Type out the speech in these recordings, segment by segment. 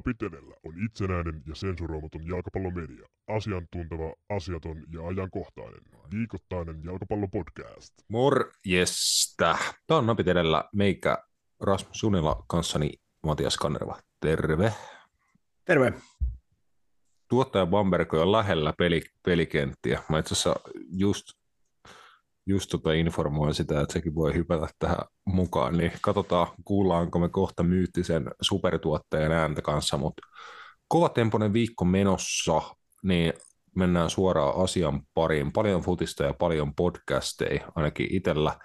Napit edellä on itsenäinen ja sensuroimaton jalkapallomedia. Asiantunteva, asiaton ja ajankohtainen. Viikoittainen jalkapallopodcast. Morjesta. Tämä on Napit edellä meikä Rasmus Sunila kanssani Matias Kannerva. Terve. Terve. Tuottaja Bamberg on lähellä peli, pelikenttiä. Mä itse asiassa just, just tota informoin sitä, että sekin voi hypätä tähän mukaan, niin katsotaan, kuullaanko me kohta myyttisen supertuottajan ääntä kanssa, mutta kovatempoinen viikko menossa, niin mennään suoraan asian pariin. Paljon futista ja paljon podcasteja, ainakin itsellä,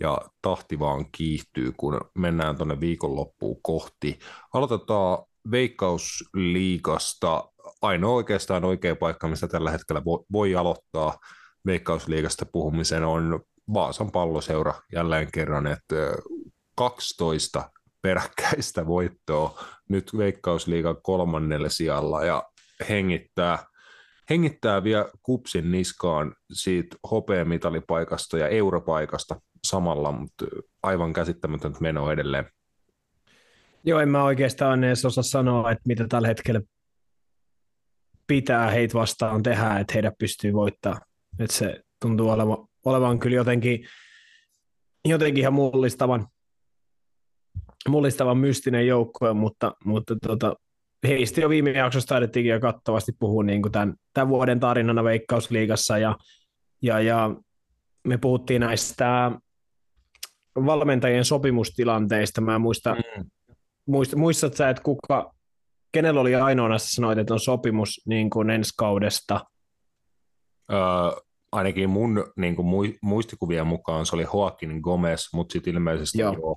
ja tahti vaan kiihtyy, kun mennään tuonne viikonloppuun kohti. Aloitetaan Veikkausliigasta. Ainoa oikeastaan oikea paikka, mistä tällä hetkellä voi aloittaa Veikkausliigasta puhumisen, on Vaasan palloseura jälleen kerran, että 12 peräkkäistä voittoa nyt Veikkausliigan kolmannelle sijalla ja hengittää, hengittää vielä kupsin niskaan siitä hopeamitalipaikasta ja europaikasta samalla, mutta aivan käsittämätöntä meno edelleen. Joo, en mä oikeastaan edes osaa sanoa, että mitä tällä hetkellä pitää heitä vastaan tehdä, että heidät pystyy voittamaan. Että se tuntuu olevan, olevan kyllä jotenkin, jotenkin ihan mullistavan, mullistavan mystinen joukko, mutta, mutta tota, heistä jo viime jaksossa taidettiin jo kattavasti puhua niin kuin tämän, tämän, vuoden tarinana Veikkausliigassa ja, ja, ja me puhuttiin näistä valmentajien sopimustilanteista. Mä muista, mm. muist, muistat sä, että kuka, kenellä oli ainoana sanoit, että on sopimus niin kuin ensi kaudesta? Öö, ainakin mun niin kuin muistikuvien mukaan se oli Joaquin Gomez, mutta sitten ilmeisesti Joo. jo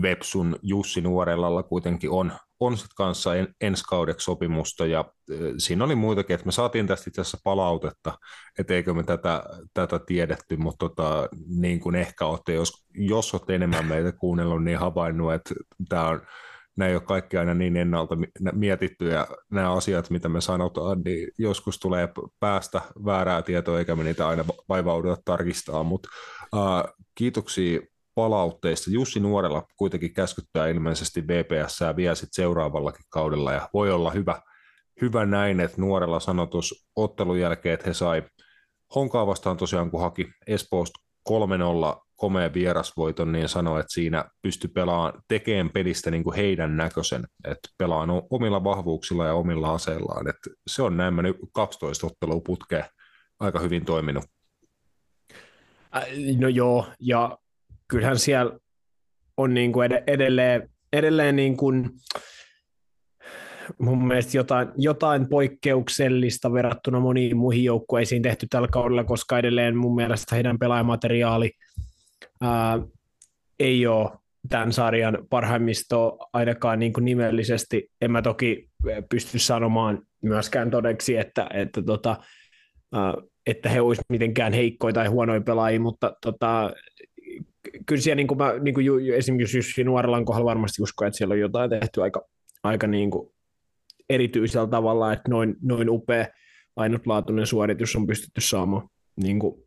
Websun Jussi Nuorellalla kuitenkin on, on sit kanssa en, ensi kaudeksi sopimusta, ja e, siinä oli muitakin, että me saatiin tästä itse asiassa palautetta, että eikö me tätä, tätä tiedetty, mutta tota, niin kuin ehkä olette, jos, jos olette enemmän meitä kuunnellut, niin havainnut, että tämä on, nämä ei ole kaikki aina niin ennalta mietitty, ja nämä asiat, mitä me sanotaan, niin joskus tulee päästä väärää tietoa, eikä me niitä aina vaivauduta tarkistaa, mutta uh, kiitoksia palautteista. Jussi Nuorella kuitenkin käskyttää ilmeisesti VPS vielä sit seuraavallakin kaudella ja voi olla hyvä, hyvä näin, että Nuorella sanoi tuossa ottelun jälkeen, että he sai Honkaa vastaan tosiaan, kun haki Espoosta 3-0 komea vierasvoiton, niin sanoi, että siinä pystyi pelaamaan, tekemään pelistä niin kuin heidän näköisen, että pelaan omilla vahvuuksilla ja omilla aseillaan. Että se on näin nyt 12 ottelua putkeen aika hyvin toiminut. No joo, ja kyllähän siellä on niin kuin edelleen, edelleen niin kuin, mun mielestä jotain, jotain poikkeuksellista verrattuna moniin muihin joukkueisiin tehty tällä kaudella, koska edelleen mun mielestä heidän pelaajamateriaali ää, ei ole tämän sarjan parhaimmisto ainakaan niin kuin nimellisesti. En mä toki pysty sanomaan myöskään todeksi, että, että, tota, että he olisivat mitenkään heikkoja tai huonoja pelaajia, mutta tota, kyllä siellä niin kuin mä, niin kuin esimerkiksi Jussi Nuorelan kohdalla varmasti uskon, että siellä on jotain tehty aika, aika niin kuin erityisellä tavalla, että noin, noin upea ainutlaatuinen suoritus on pystytty saamaan niin kuin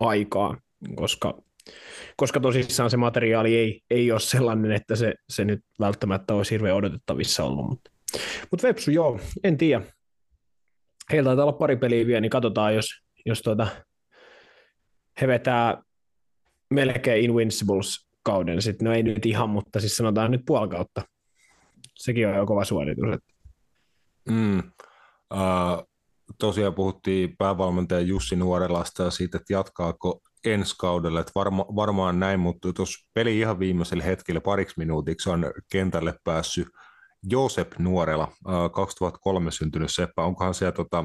aikaan, koska, koska tosissaan se materiaali ei, ei ole sellainen, että se, se nyt välttämättä olisi hirveän odotettavissa ollut. Mutta, mutta Vepsu, joo, en tiedä. Heillä taitaa olla pari peliä vielä, niin katsotaan, jos, jos tuota, he vetää melkein Invincibles-kauden sitten, no ei nyt ihan, mutta siis sanotaan nyt puoli kautta. Sekin on jo kova suoritus. Että. Mm. Uh, tosiaan puhuttiin päävalmentaja Jussi Nuorelasta ja siitä, että jatkaako ensi kaudella, että varma, varmaan näin, mutta tuossa peli ihan viimeisellä hetkellä pariksi minuutiksi on kentälle päässyt Josep Nuorela, 2003 syntynyt seppä, onkohan siellä tota,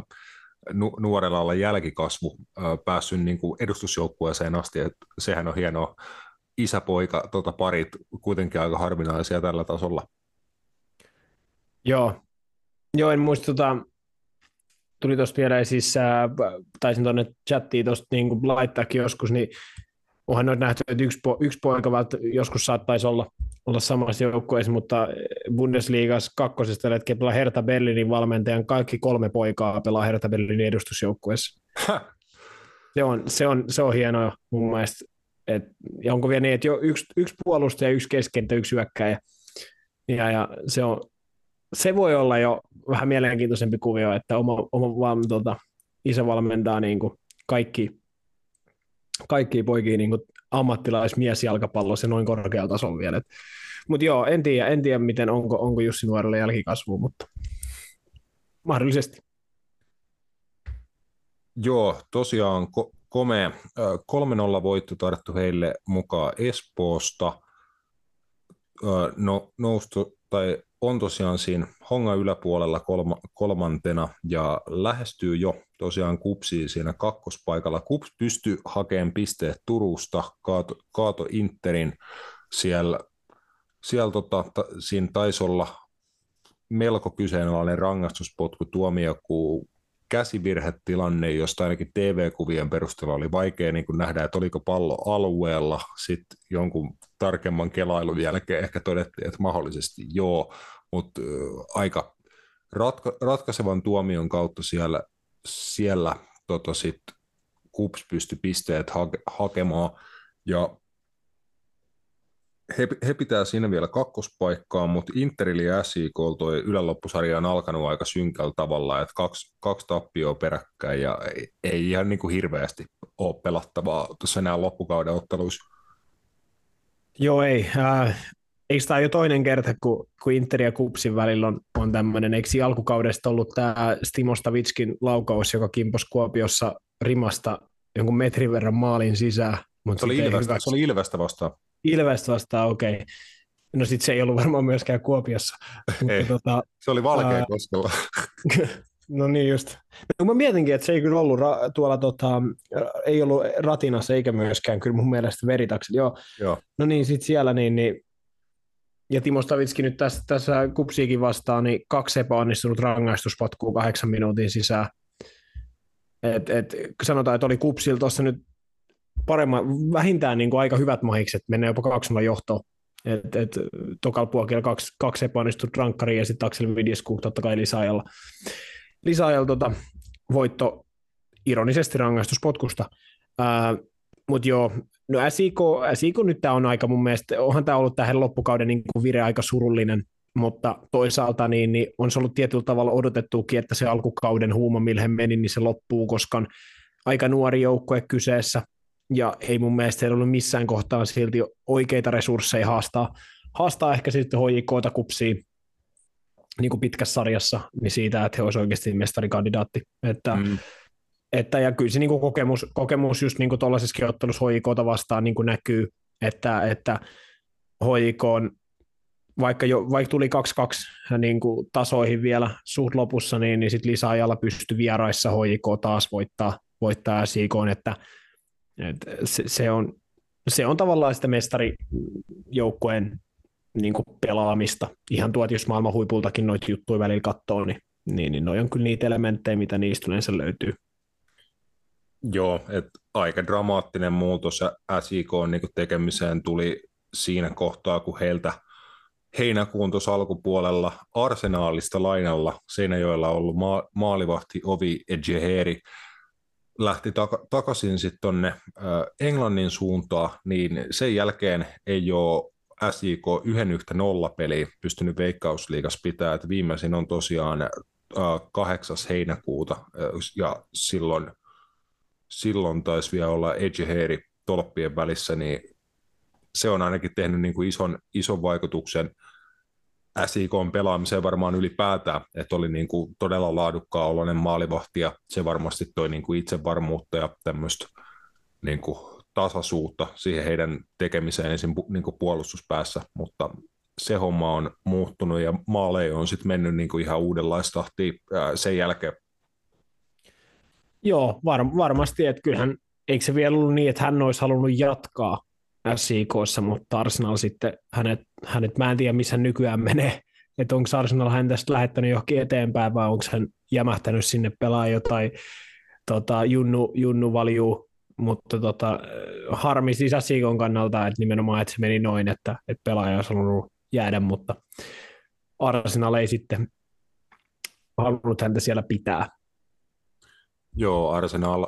nu- nuorella olla jälkikasvu päässyt niin kuin edustusjoukkueeseen asti, että sehän on hienoa isäpoika tota, parit kuitenkin aika harvinaisia tällä tasolla. Joo, Joo en muista, tota, tuli tuosta vielä siis, äh, taisin tuonne chattiin tuosta niin laittaakin joskus, niin onhan noita nähty, että yksi, po, yksi poika joskus saattaisi olla, olla samassa joukkueessa, mutta Bundesliigas kakkosesta hetkellä pelaa Hertha Berlinin valmentajan kaikki kolme poikaa pelaa Hertha Berlinin edustusjoukkueessa. Se on, se, on, se on hienoa mun mielestä. Et, ja onko vielä niin, että jo yksi, yksi puolustaja, yksi keskentä, yksi hyökkäjä. Ja, ja se, on, se voi olla jo vähän mielenkiintoisempi kuvio, että oma, oma vaan, tota, isä valmentaa niin kuin kaikki, kaikki poikia niin ammattilaismiesjalkapallossa noin korkealla tasolla vielä. Mutta joo, en tiedä, en tiedä miten onko, onko Jussi Nuorelle jälkikasvu, mutta mahdollisesti. Joo, tosiaan ko- komea 3-0 voitto tarttu heille mukaan Espoosta. No, noustu, tai on tosiaan siinä Honga yläpuolella kolma, kolmantena ja lähestyy jo tosiaan Kupsiin siinä kakkospaikalla. Kups pystyy hakemaan pisteet Turusta, kaato, kaato Interin siellä, siellä tota, ta, siinä taisi olla melko kyseenalainen rangaistuspotku tuomio, kun käsivirhetilanne, josta ainakin TV-kuvien perusteella oli vaikea niin kuin nähdä, että oliko pallo alueella. Sitten jonkun tarkemman kelailun jälkeen ehkä todettiin, että mahdollisesti joo, mutta aika ratka- ratkaisevan tuomion kautta siellä, siellä tota sit KUPS pystyi pisteet hake- hakemaan. Ja he, he pitää siinä vielä kakkospaikkaa, mutta Interili ja SIK toi yläloppusarja on alkanut aika synkällä tavalla, että kaksi, kaksi tappioa peräkkäin ja ei, ei ihan niin kuin hirveästi ole pelattavaa tuossa enää loppukauden otteluissa. Joo, ei. Äh, eikö tämä jo toinen kerta, kun, kun Inter ja Kupsin välillä on, on tämmöinen, eikö alkukaudesta ollut tämä Stimostavitskin laukaus, joka kimpos Kuopiossa rimasta jonkun metrin verran maalin sisään. Mutta se, oli Ilvestä, se oli Ilvestä vastaan. Ilvestä vastaan, okei. Okay. No sitten se ei ollut varmaan myöskään Kuopiossa. Ei, mutta, tota, se oli valkea koskella. no niin just. No, mä mietinkin, että se ei kyllä ollut ra- tuolla, tota, ei ollut ratinassa eikä myöskään kyllä mun mielestä veritaksella. Joo. Joo. No niin, sitten siellä niin, niin ja Timo Stavitski nyt tässä, tässä kupsiikin vastaan, niin kaksi epäonnistunut rangaistuspatkua kahdeksan minuutin sisään. Et, et, sanotaan, että oli kupsilla tuossa nyt paremman, vähintään niin kuin aika hyvät mahikset, mennään jopa 2 johtoon. Et, et, tokalla puolella kaksi, kaksi epäonnistunut rankkaria ja sitten Axel Vidjesku totta kai lisäajalla. Lisäajalla tota, voitto ironisesti rangaistuspotkusta. Mutta joo, no SIK, SIK nyt tämä on aika mun mielestä, onhan tämä ollut tähän loppukauden niin kuin vire aika surullinen, mutta toisaalta niin, niin on se ollut tietyllä tavalla odotettukin, että se alkukauden huuma, millä he meni, niin se loppuu, koska aika nuori joukkue kyseessä, ja ei mun mielestä ollut missään kohtaa silti oikeita resursseja haastaa, haastaa ehkä sitten HJKta kupsiin niin kuin pitkässä sarjassa, niin siitä, että he olisivat oikeasti mestarikandidaatti. Että, mm. että, ja kyllä se niin kuin kokemus, kokemus just niin tuollaisessa ottelussa HJKta vastaan niin kuin näkyy, että, että HJK on vaikka, jo, vaikka tuli 2-2 niin kuin tasoihin vielä suht lopussa, niin, niin sitten lisäajalla pystyi vieraissa HJK taas voittaa, voittaa SIK, että et se, se, on, se on tavallaan sitä mestarijoukkueen niin kuin pelaamista. Ihan tuot, jos maailman huipultakin noita juttuja välillä katsoo, niin, niin, niin noi on kyllä niitä elementtejä, mitä niistä yleensä löytyy. Joo, että aika dramaattinen muutos SIK niin tekemiseen tuli siinä kohtaa, kun heiltä heinäkuun tuossa alkupuolella arsenaalista lainalla Seinäjoella ollut ma- maalivahti Ovi Ejeheri lähti tak- takaisin sitten tuonne Englannin suuntaan, niin sen jälkeen ei ole SJK yhden yhtä nolla peli pystynyt Veikkausliigas pitää, että viimeisin on tosiaan äh, 8. heinäkuuta ja silloin, silloin taisi vielä olla Edgeheeri tolppien välissä, niin se on ainakin tehnyt niin kuin ison, ison vaikutuksen SIKn pelaamiseen varmaan ylipäätään, että oli niin kuin todella laadukkaa oloinen maalivahti ja se varmasti toi niin kuin itsevarmuutta ja tämmöistä niin kuin tasaisuutta siihen heidän tekemiseen ensin niin kuin puolustuspäässä, mutta se homma on muuttunut ja maaleja on sitten mennyt niin kuin ihan uudenlaista tahtia sen jälkeen. Joo, var- varmasti, että kyllähän eikö se vielä ollut niin, että hän olisi halunnut jatkaa SIKssa, mutta Arsenal sitten, hänet, hänet mä en tiedä missä nykyään menee, että onko Arsenal hän tästä lähettänyt johonkin eteenpäin vai onko hän jämähtänyt sinne pelaa jotain tota, junnu, junnu valjuu, mutta tota, harmi SIKon kannalta, että nimenomaan että se meni noin, että, että pelaaja olisi halunnut jäädä, mutta Arsenal ei sitten halunnut häntä siellä pitää. Joo, Arsenal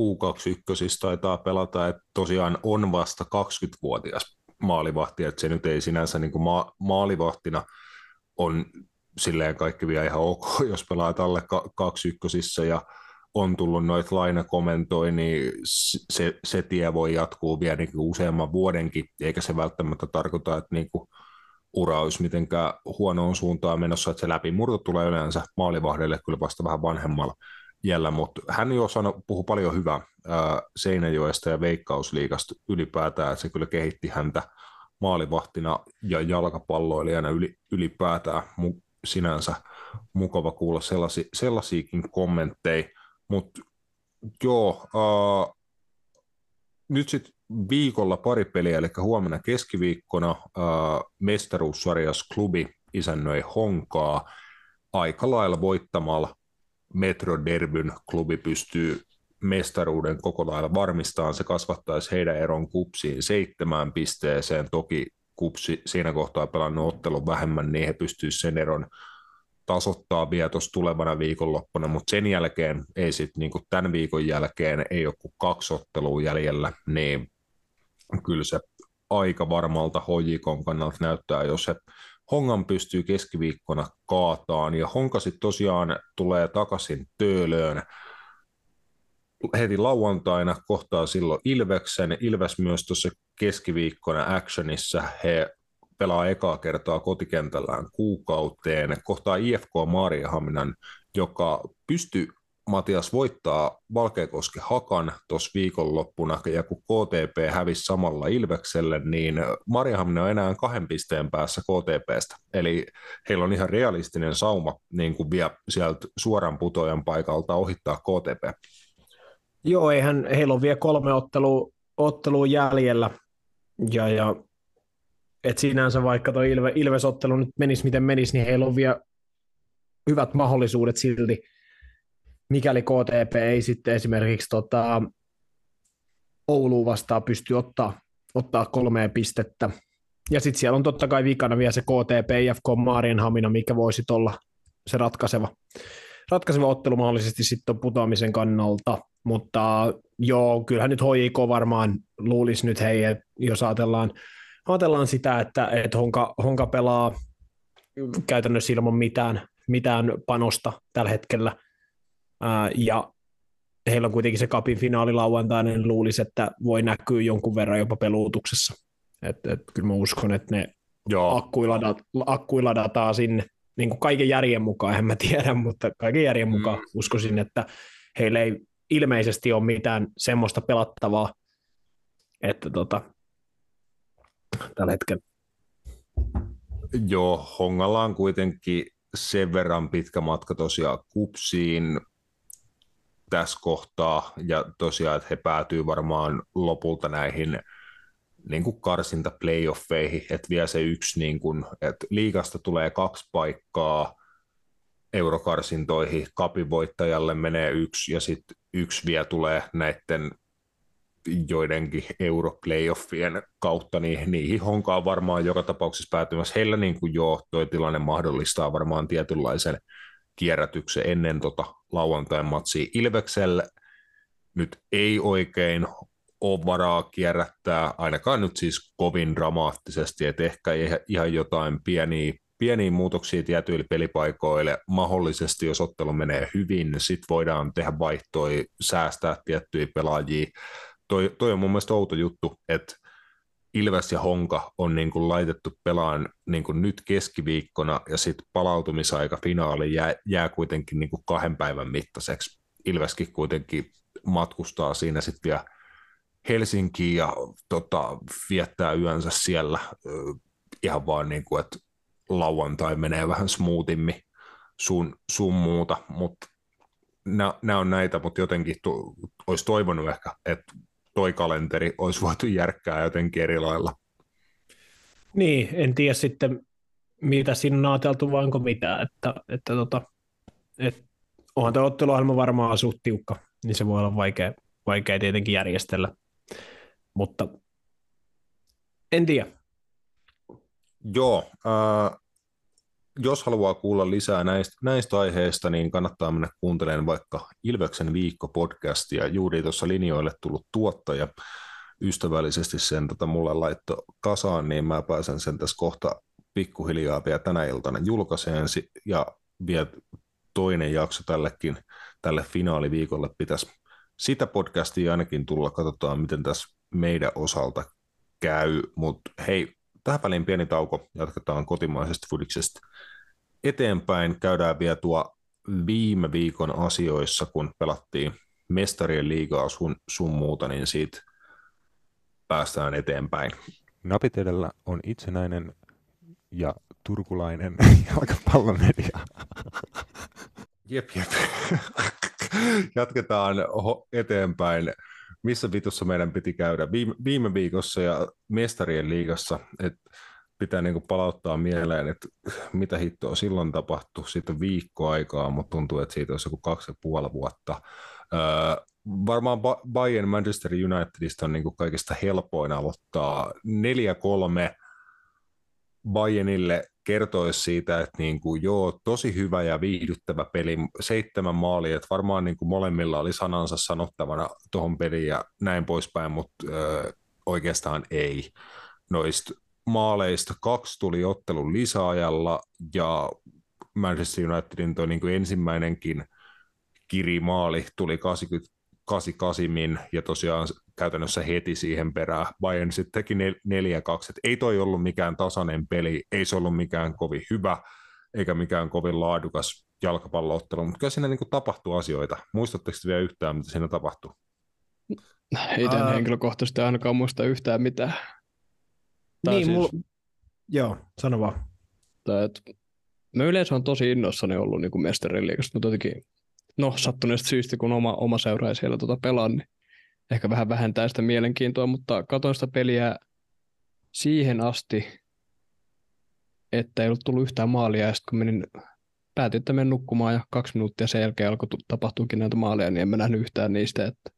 U21 taitaa pelata, että tosiaan on vasta 20-vuotias maalivahti, että se nyt ei sinänsä niin kuin ma- maalivahtina on silleen kaikki vielä ihan ok, jos pelaat alle kaksi ykkösissä ja on tullut noita lainakomentoja, niin se, se tie voi jatkuu vielä niin useamman vuodenkin, eikä se välttämättä tarkoita, että niin kuin ura olisi mitenkään huonoon suuntaan menossa, että se läpimurto tulee yleensä maalivahdelle kyllä vasta vähän vanhemmalla jällä, mutta hän jo sano, puhui paljon hyvää ää, Seinäjoesta ja Veikkausliigasta ylipäätään, että se kyllä kehitti häntä maalivahtina ja jalkapalloilijana yli, ylipäätään. Sinänsä mukava kuulla sellaisi, sellaisiakin kommentteja, mutta joo, ää, nyt sitten viikolla pari peliä, eli huomenna keskiviikkona ää, mestaruussarjas klubi isännöi Honkaa aika lailla voittamalla Metroderbyn klubi pystyy mestaruuden koko lailla varmistamaan. Se kasvattaisi heidän eron kupsiin seitsemään pisteeseen. Toki kupsi siinä kohtaa pelannut ottelun vähemmän, niin he pystyisivät sen eron tasoittaa vielä tuossa tulevana viikonloppuna, mutta sen jälkeen ei sitten niin tämän viikon jälkeen ei ole kuin kaksi ottelua jäljellä, niin kyllä se aika varmalta hojikon kannalta näyttää, jos se Hongan pystyy keskiviikkona kaataan, ja Honka sitten tosiaan tulee takaisin Töölöön heti lauantaina, kohtaa silloin Ilveksen, Ilves myös tuossa keskiviikkona Actionissa, he pelaa ekaa kertaa kotikentällään kuukauteen, kohtaa IFK Maariahaminan, joka pystyy Matias voittaa Valkeakoski Hakan tuossa viikonloppuna, ja kun KTP hävisi samalla Ilvekselle, niin Marjahaminen on enää kahden pisteen päässä KTPstä. Eli heillä on ihan realistinen sauma niin kuin vielä sieltä suoran putojan paikalta ohittaa KTP. Joo, eihän, heillä on vielä kolme ottelua, ottelua jäljellä, ja, ja et sinänsä vaikka tuo Ilve, Ilves-ottelu nyt menisi miten menisi, niin heillä on vielä hyvät mahdollisuudet silti mikäli KTP ei sitten esimerkiksi tota, Ouluun vastaan pysty ottaa, ottaa kolmea pistettä. Ja sitten siellä on totta kai vikana vielä se KTP, IFK Maarienhamina, mikä voisi olla se ratkaiseva, ratkaiseva ottelu mahdollisesti sitten putoamisen kannalta. Mutta joo, kyllähän nyt HJK varmaan luulisi nyt hei, jos ajatellaan, ajatellaan sitä, että, että Honka, Honka pelaa käytännössä ilman mitään, mitään panosta tällä hetkellä – ja heillä on kuitenkin se kapin finaali lauantaina, niin luulisi, että voi näkyä jonkun verran jopa peluutuksessa. Et, et, kyllä mä uskon, että ne akkui ladataan sinne niin kuin kaiken järjen mukaan, en mä tiedä, mutta kaiken järjen mm. mukaan uskoisin, että heillä ei ilmeisesti ole mitään semmoista pelattavaa, että tota, tällä hetkellä. Joo, Hongalla on kuitenkin sen verran pitkä matka tosiaan kupsiin, tässä kohtaa, ja tosiaan, että he päätyy varmaan lopulta näihin niin kuin karsinta playoffeihin, että vielä se yksi, niin kuin, että liigasta tulee kaksi paikkaa eurokarsintoihin, kapivoittajalle menee yksi, ja sitten yksi vielä tulee näiden joidenkin europlayoffien kautta, niin niihin honkaan varmaan joka tapauksessa päätymässä. Heillä niin kuin jo tuo tilanne mahdollistaa varmaan tietynlaisen kierrätyksen ennen tota lauantain matsia. Ilvekselle nyt ei oikein ole varaa kierrättää, ainakaan nyt siis kovin dramaattisesti, että ehkä ihan jotain pieniä, pieniä muutoksia tietyille pelipaikoille. Mahdollisesti, jos ottelu menee hyvin, sitten voidaan tehdä vaihtoja, säästää tiettyjä pelaajia. Toi, toi on mun mielestä outo juttu, että Ilves ja Honka on niin kuin laitettu pelaan niin kuin nyt keskiviikkona ja sitten palautumisaika finaali jää, jää kuitenkin niin kuin kahden päivän mittaiseksi. Ilveskin kuitenkin matkustaa siinä sitten vielä Helsinkiin ja tota, viettää yönsä siellä ihan vaan niin kuin, että lauantai menee vähän smoothimmin sun, sun muuta, mutta nämä on näitä, mutta jotenkin tu, olisi toivonut ehkä, että toi kalenteri olisi voitu järkkää jotenkin eri lailla. Niin, en tiedä sitten, mitä siinä on ajateltu, vai onko mitään. Että, että tota, et, onhan tuo otteluohjelma varmaan suht tiukka, niin se voi olla vaikea, vaikea tietenkin järjestellä. Mutta en tiedä. Joo, äh, jos haluaa kuulla lisää näistä, näistä aiheista, niin kannattaa mennä kuuntelemaan vaikka Ilveksen viikko-podcastia. Juuri tuossa linjoille tullut tuottaja ystävällisesti sen tota, mulle laitto kasaan, niin mä pääsen sen tässä kohta pikkuhiljaa vielä tänä iltana julkaiseen ja vielä toinen jakso tällekin, tälle finaaliviikolle pitäisi sitä podcastia ainakin tulla, katsotaan miten tässä meidän osalta käy, mutta hei, tähän väliin pieni tauko, jatketaan kotimaisesta fudiksesta eteenpäin, käydään vielä tuo viime viikon asioissa, kun pelattiin mestarien liigaa sun, sun muuta, niin siitä päästään eteenpäin. Napit edellä on itsenäinen ja turkulainen jalkapallomedia. Jep, jep. Jatketaan eteenpäin. Missä vitussa meidän piti käydä viime, viime viikossa ja mestarien liigassa, että pitää niinku palauttaa mieleen, että mitä hittoa silloin tapahtui. Siitä on viikko aikaa, mutta tuntuu, että siitä olisi joku kaksi ja puoli vuotta. Öö, varmaan Bayern Manchester Unitedista on niinku kaikista helpoin aloittaa 4-3 Bayernille kertoisi siitä, että niin kuin, joo, tosi hyvä ja viihdyttävä peli, seitsemän maalia, että varmaan niin kuin molemmilla oli sanansa sanottavana tuohon peliin ja näin poispäin, mutta ö, oikeastaan ei. Noista maaleista kaksi tuli ottelun lisäajalla ja Manchester Unitedin toi niin kuin ensimmäinenkin kirimaali tuli 80 88 ja tosiaan käytännössä heti siihen perään. Bayern sitten teki 4-2, että ei toi ollut mikään tasainen peli, ei se ollut mikään kovin hyvä, eikä mikään kovin laadukas jalkapalloottelu, mutta kyllä siinä niin kuin tapahtuu asioita. Muistatteko vielä yhtään, mitä siinä tapahtuu? Ei tämän uh, henkilökohtaisesti ainakaan muista yhtään mitään. Niin, siis, mul... joo, sano vaan. Tai, että mä yleensä on tosi innoissani ollut niin mestarin liikasta, mutta jotenkin no sattuneesta syystä, kun oma, oma seura ei siellä tuota pelaa, niin ehkä vähän vähentää sitä mielenkiintoa, mutta katsoin sitä peliä siihen asti, että ei ollut tullut yhtään maalia, ja sitten kun menin, päätin, että menen nukkumaan, ja kaksi minuuttia sen jälkeen alkoi tapahtuukin näitä maaleja, niin en mä nähnyt yhtään niistä, että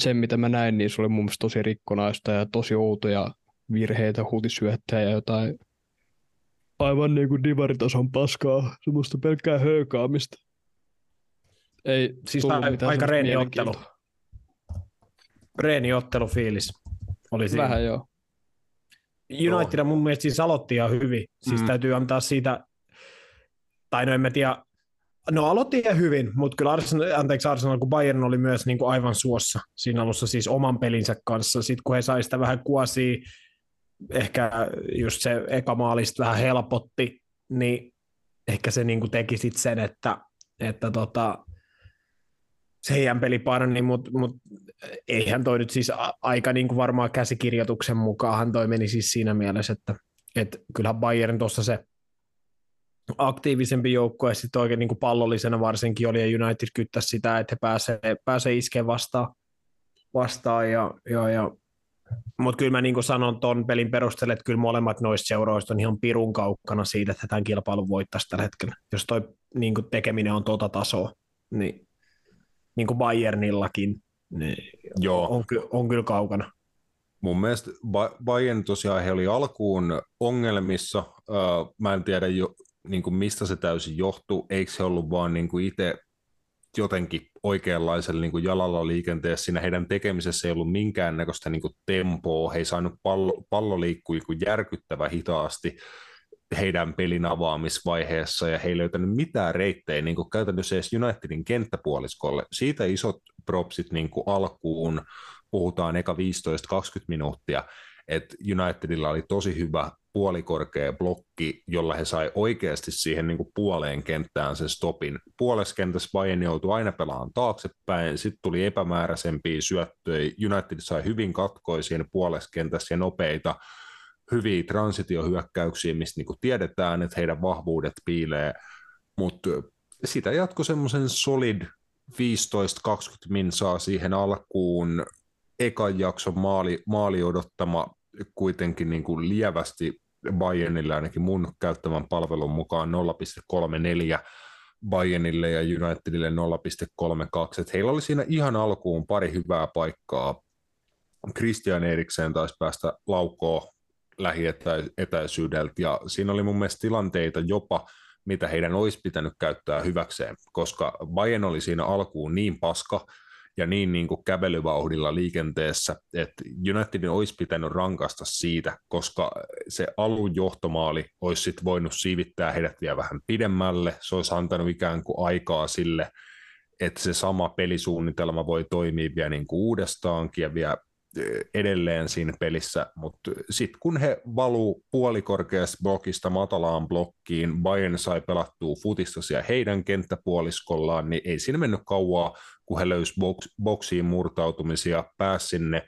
sen, mitä mä näin, niin se oli mun mielestä tosi rikkonaista ja tosi outoja virheitä, huutisyöttejä ja jotain aivan niin kuin divaritason paskaa, semmoista pelkkää höökaamista. Ei siis a- aika reeniottelu. Reeniottelu fiilis oli siinä. Vähän joo. United mun mielestä siis aloitti ihan hyvin. Siis mm. täytyy antaa siitä, tai no en mä tiedä, no aloitti ihan hyvin, mutta kyllä Arsenal, anteeksi Arsenal, kun Bayern oli myös niin kuin aivan suossa siinä alussa siis oman pelinsä kanssa. Sitten kun he sai sitä vähän kuosia, ehkä just se eka maalista vähän helpotti, niin ehkä se niin kuin teki sitten sen, että, että tota, se heidän peli parani, mutta mut, eihän toi nyt siis aika niin kuin varmaan käsikirjoituksen mukaan toi meni siis siinä mielessä, että et kyllähän Bayern tuossa se aktiivisempi joukkue sitten oikein niin kuin pallollisena varsinkin oli ja United kyttäisi sitä, että he pääsee, pääsee iskeen vastaan, vastaan ja, ja, ja mutta kyllä mä niin kuin sanon ton pelin perusteella, että kyllä molemmat noista seuroista on ihan pirun kaukana siitä, että tämän kilpailun voittaisi tällä hetkellä. Jos toi niin kuin tekeminen on tuota tasoa, niin niin kuin Bayernillakin, niin Joo. On, ky- on kyllä kaukana. Mun mielestä Bayern tosiaan he oli alkuun ongelmissa. Mä en tiedä jo, niin kuin mistä se täysin johtuu. Eikö se ollut vaan niin kuin itse jotenkin oikeanlaisella niin kuin jalalla liikenteessä. Siinä heidän tekemisessä ei ollut minkäännäköistä niin kuin tempoa. He ei saanut pallo, pallo liikkua niin järkyttävä hitaasti heidän pelin avaamisvaiheessa ja he ei löytänyt mitään reittejä niin kuin käytännössä edes Unitedin kenttäpuoliskolle. Siitä isot propsit niin kuin alkuun, puhutaan eka 15-20 minuuttia, että Unitedilla oli tosi hyvä puolikorkea blokki, jolla he sai oikeasti siihen niin kuin puoleen kenttään sen stopin. Puolessa kentässä Bayern joutui aina pelaamaan taaksepäin, sitten tuli epämääräisempiä syöttöjä, United sai hyvin katkoisia puolessa kentässä ja nopeita hyviä transitiohyökkäyksiä, mistä niin tiedetään, että heidän vahvuudet piilee, mutta sitä jatko semmoisen solid 15-20 minsaa siihen alkuun, ekan jakson maali, maali odottama kuitenkin niin kuin lievästi Bayernille ainakin mun käyttämän palvelun mukaan 0,34 Bayernille ja Unitedille 0,32. Et heillä oli siinä ihan alkuun pari hyvää paikkaa. Christian Eriksen taisi päästä laukoon lähietäisyydeltä, ja siinä oli mun mielestä tilanteita jopa, mitä heidän olisi pitänyt käyttää hyväkseen, koska Bayern oli siinä alkuun niin paska, ja niin, niin kuin kävelyvauhdilla liikenteessä, että Unitedin olisi pitänyt rankasta siitä, koska se alun johtomaali olisi sit voinut siivittää heidät vielä vähän pidemmälle, se olisi antanut ikään kuin aikaa sille, että se sama pelisuunnitelma voi toimia vielä niin kuin uudestaankin ja vielä edelleen siinä pelissä, mutta sitten kun he valuu puolikorkeasta blokista matalaan blokkiin, Bayern sai pelattua futista siellä heidän kenttäpuoliskollaan, niin ei siinä mennyt kauaa, kun he löysi box, boksiin murtautumisia, pääsi sinne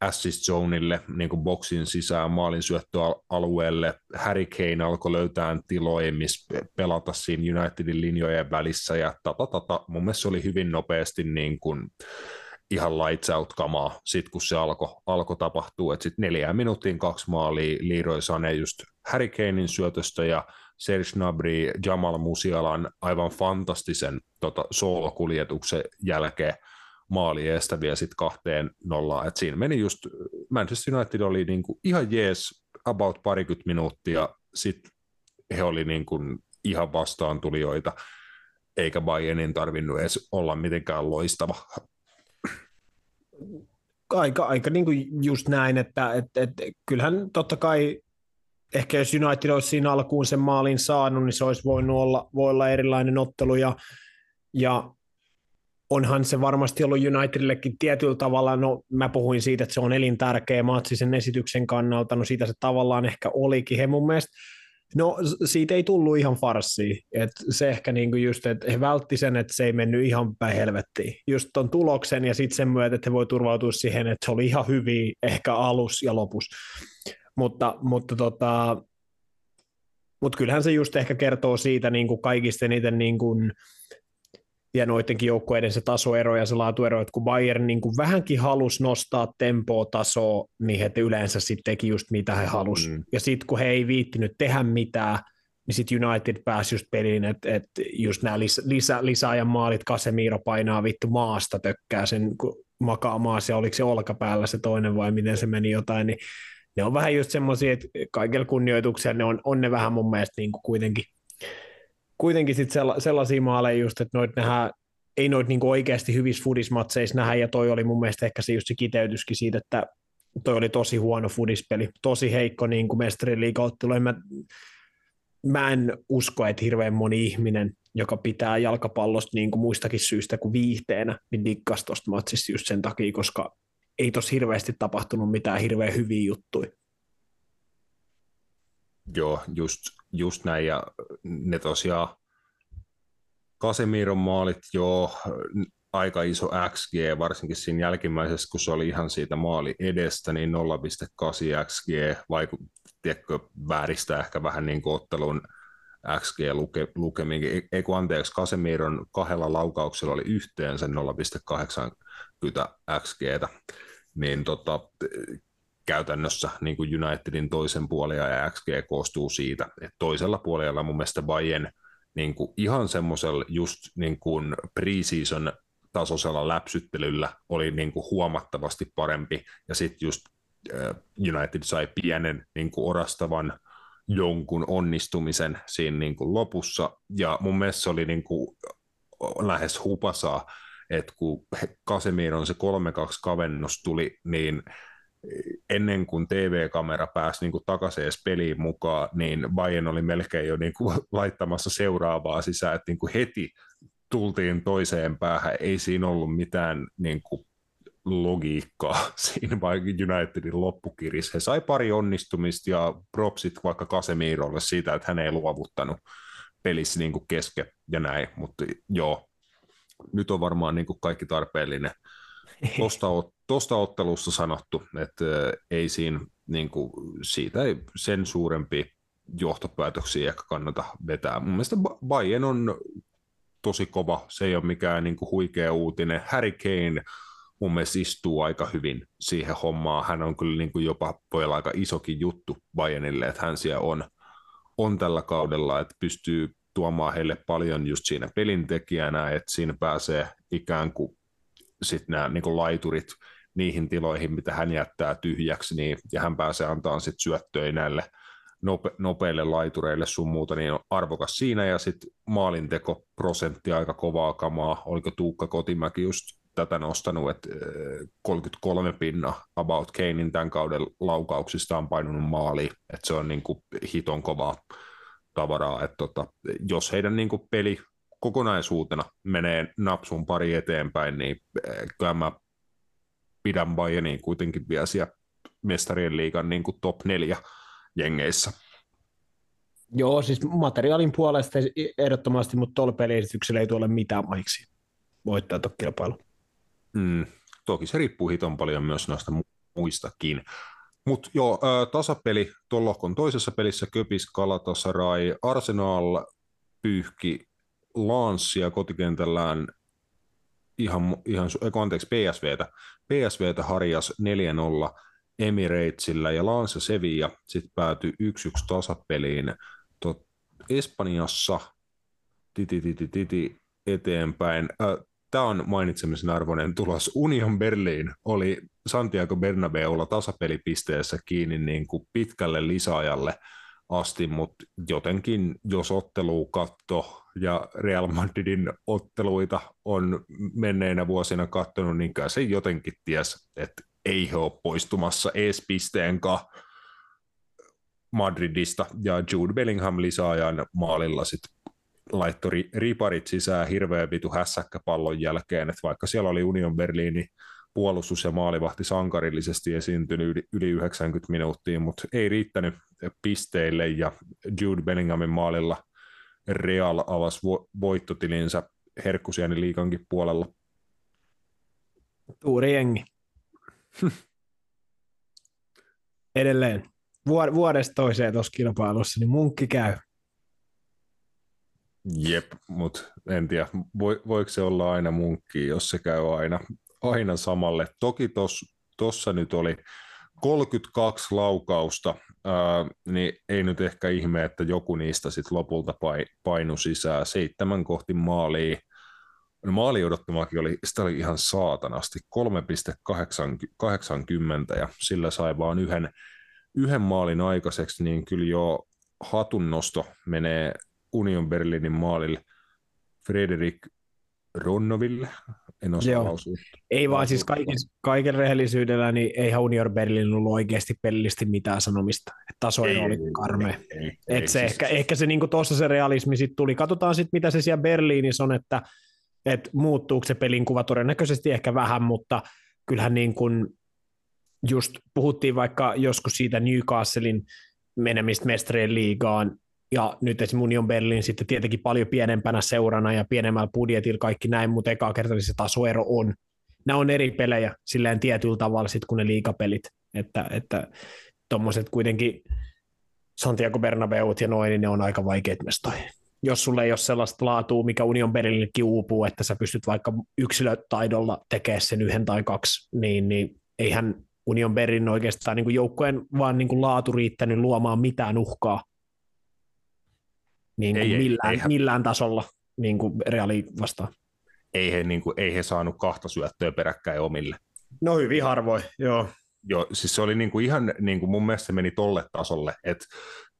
assist zoneille, niin kuin boksin sisään maalin syöttöalueelle. Harry Kane alkoi löytää tiloja, missä pelata siinä Unitedin linjojen välissä, ja tata, tata. mun mielestä se oli hyvin nopeasti niin kuin, ihan lights out kamaa, sit kun se alkoi alko tapahtua, että sitten neljään minuuttiin kaksi maalia Leroy Sané just Harry Kanein syötöstä ja Serge Gnabry Jamal Musialan aivan fantastisen tota, soolokuljetuksen jälkeen maali eestä vielä sitten kahteen nollaan. Et siinä meni just, Manchester United oli niinku ihan jees about parikymmentä minuuttia, sitten he oli niinku ihan vastaan tulijoita, eikä Bayernin tarvinnut edes olla mitenkään loistava aika, aika niin kuin just näin, että et, et, kyllähän totta kai ehkä jos United olisi siinä alkuun sen maalin saanut, niin se olisi voinut olla, voi olla erilainen ottelu ja, ja onhan se varmasti ollut Unitedillekin tietyllä tavalla, no mä puhuin siitä, että se on elintärkeä matsi sen esityksen kannalta, no siitä se tavallaan ehkä olikin. He mun mielestä No siitä ei tullut ihan farsia. Et se ehkä niinku just, että he vältti sen, että se ei mennyt ihan päin helvettiin. Just ton tuloksen ja sitten sen myötä, että he voi turvautua siihen, että se oli ihan hyvin ehkä alus ja lopus. Mutta, mutta tota, mutta kyllähän se just ehkä kertoo siitä niin kuin kaikista niiden niin kuin, ja noidenkin joukkueiden se tasoero ja se laatuero, että kun Bayern niin kuin vähänkin halusi nostaa tempoa tasoa, niin he yleensä sitten teki just mitä he halusi. Mm. Ja sitten kun he ei viittinyt tehdä mitään, niin sitten United pääsi just peliin, että et just nämä lisä, lisä, lisäajan maalit, Casemiro painaa vittu maasta, tökkää sen, kun makaa maassa, ja oliko se olkapäällä se toinen vai miten se meni jotain, niin ne on vähän just semmoisia, että kaikella kunnioituksella ne on, on ne vähän mun mielestä niin kuin kuitenkin kuitenkin sit sellaisia maaleja just, että noit nähdään, ei noit niinku oikeasti hyvissä fudismatseissa nähdä, ja toi oli mun mielestä ehkä se just se kiteytyskin siitä, että toi oli tosi huono fudispeli, tosi heikko niin kuin mestarin liigaottelu. Mä, mä en usko, että hirveän moni ihminen, joka pitää jalkapallosta niin kuin muistakin syistä kuin viihteenä, niin dikkasi tuosta matsista just sen takia, koska ei tuossa hirveästi tapahtunut mitään hirveän hyviä juttuja. Joo, just, just näin, ja ne tosiaan Kasemiron maalit, joo, aika iso XG, varsinkin siinä jälkimmäisessä, kun se oli ihan siitä maali edestä, niin 0,8 XG, vaiku, tiedätkö, vääristää ehkä vähän niin kuin ottelun XG-lukemiin. Ei kun anteeksi, Kasemiron kahdella laukauksella oli yhteensä 0,80 XGtä, niin tota, käytännössä niin kuin Unitedin toisen puolella ja XG koostuu siitä, että toisella puolella mun mielestä Bayern niin kuin ihan semmoisella just niin kuin preseason tasoisella läpsyttelyllä oli niin kuin huomattavasti parempi, ja sitten just United sai pienen niin kuin orastavan jonkun onnistumisen siinä niin kuin lopussa, ja mun mielestä se oli niin kuin lähes hupasaa, että kun Casemiron se 3-2 kavennus tuli, niin ennen kuin TV-kamera pääsi niin kuin takaisin edes peliin mukaan, niin Bayern oli melkein jo niin kuin laittamassa seuraavaa sisään, että niin kuin heti tultiin toiseen päähän, ei siinä ollut mitään niin kuin logiikkaa siinä vaikka Unitedin loppukirjassa. He sai pari onnistumista ja propsit vaikka Casemirolle siitä, että hän ei luovuttanut pelissä niin kuin kesken ja näin, mutta joo, nyt on varmaan niin kuin kaikki tarpeellinen tuosta, tuosta ottelusta sanottu, että ei siinä, niin kuin, siitä ei sen suurempi johtopäätöksiä ehkä kannata vetää. Mun mielestä Bayern on tosi kova, se ei ole mikään niin kuin huikea uutinen. Harry Kane mun mielestä istuu aika hyvin siihen hommaan. Hän on kyllä niin kuin jopa voi olla aika isokin juttu Bayernille, että hän siellä on, on tällä kaudella, että pystyy tuomaan heille paljon just siinä pelintekijänä, että siinä pääsee ikään kuin sitten nämä niin laiturit niihin tiloihin, mitä hän jättää tyhjäksi, niin, ja hän pääsee antaa sitten syöttöjä näille nope, nopeille laitureille sun muuta, niin on arvokas siinä, ja sitten maalinteko prosentti aika kovaa kamaa, oliko Tuukka Kotimäki just tätä nostanut, että 33 pinna about Kanein tämän kauden laukauksista on painunut maali, että se on niin kuin hiton kovaa tavaraa, että tota, jos heidän niin kuin peli kokonaisuutena menee napsun pari eteenpäin, niin kyllä mä pidän Bayerniin kuitenkin vielä siellä mestarien liigan niin kuin top neljä jengeissä. Joo, siis materiaalin puolesta ehdottomasti, mutta tuolla peliesityksellä ei tule mitään mahiksi voittaa tuon kilpailu. Mm, toki se riippuu hiton paljon myös noista muistakin. Mutta joo, tasapeli tuon lohkon toisessa pelissä Köpis, Kalatasarai, Arsenal pyyhki Lanssia kotikentällään ihan, ihan anteeksi, PSVtä. PSVtä harjas 4-0 Emiratesillä ja Lance Sevilla sitten päätyi 1-1 tasapeliin tot, Espanjassa titi, titi, titi, eteenpäin. Tämä on mainitsemisen arvoinen tulos. Union Berlin oli Santiago Bernabeulla tasapelipisteessä kiinni niin kuin pitkälle lisäajalle asti, mutta jotenkin jos ottelu katto ja Real Madridin otteluita on menneinä vuosina katsonut, niin se jotenkin ties, että ei he ole poistumassa ees pisteenkaan Madridista, ja Jude Bellingham lisäajan maalilla sitten laittoi riparit sisään hirveä vitu hässäkkä pallon jälkeen, että vaikka siellä oli Union Berliini puolustus ja maalivahti sankarillisesti esiintynyt yli, yli 90 minuuttia, mutta ei riittänyt pisteille ja Jude Bellinghamin maalilla Real avasi vo- voittotilinsä Herkkusianin liikankin puolella. Tuuri jengi. Edelleen. Vuodesta toiseen tuossa kilpailussa, niin munkki käy. Jep, mutta en tiedä, voiko se olla aina munkki, jos se käy aina, aina samalle. Toki tuossa nyt oli 32 laukausta, ää, niin ei nyt ehkä ihme, että joku niistä sitten lopulta painu sisään. Seitsemän kohti maaliin. No maali odottamakin oli, sitä oli ihan saatanasti, 3,80 ja sillä sai vaan yhden, yhden maalin aikaiseksi, niin kyllä jo hatunnosto menee Union Berlinin maalille Frederik Ronnoville. En osaa Joo. lausua. Ei vaan siis kaiken, kaiken rehellisyydellä, niin ei Union Berlin ollut oikeasti pelillisesti mitään sanomista. Taso ei, oli karmea. Ei, ei, ei, se siis... ehkä, ehkä se niin tuossa se realismi sitten tuli. Katsotaan sitten, mitä se siellä Berliinissä on, että, että muuttuuko se pelin kuva todennäköisesti ehkä vähän, mutta kyllähän niin kuin just puhuttiin vaikka joskus siitä Newcastlein menemistä mestarien liigaan, ja nyt esimerkiksi Union Berlin sitten tietenkin paljon pienempänä seurana ja pienemmällä budjetilla kaikki näin, mutta eka kertaa se tasoero on. Nämä on eri pelejä silleen tietyllä tavalla sitten kuin ne liikapelit, että, että tuommoiset kuitenkin Santiago Bernabeut ja noin, niin ne on aika vaikeat mestoja. Jos sulle ei ole sellaista laatua, mikä Union Berlinillekin uupuu, että sä pystyt vaikka yksilötaidolla tekemään sen yhden tai kaksi, niin, niin eihän Union Berlin oikeastaan niin joukkojen vaan niin laatu riittänyt luomaan mitään uhkaa niin kuin ei, millään, ei, millään tasolla niin kuin reaali vastaan. Ei he, niin kuin, ei he saanut kahta syöttöä peräkkäin omille. No hyvin harvoin, joo. Joo, siis se oli niin kuin ihan, niin kuin mun mielestä se meni tolle tasolle, että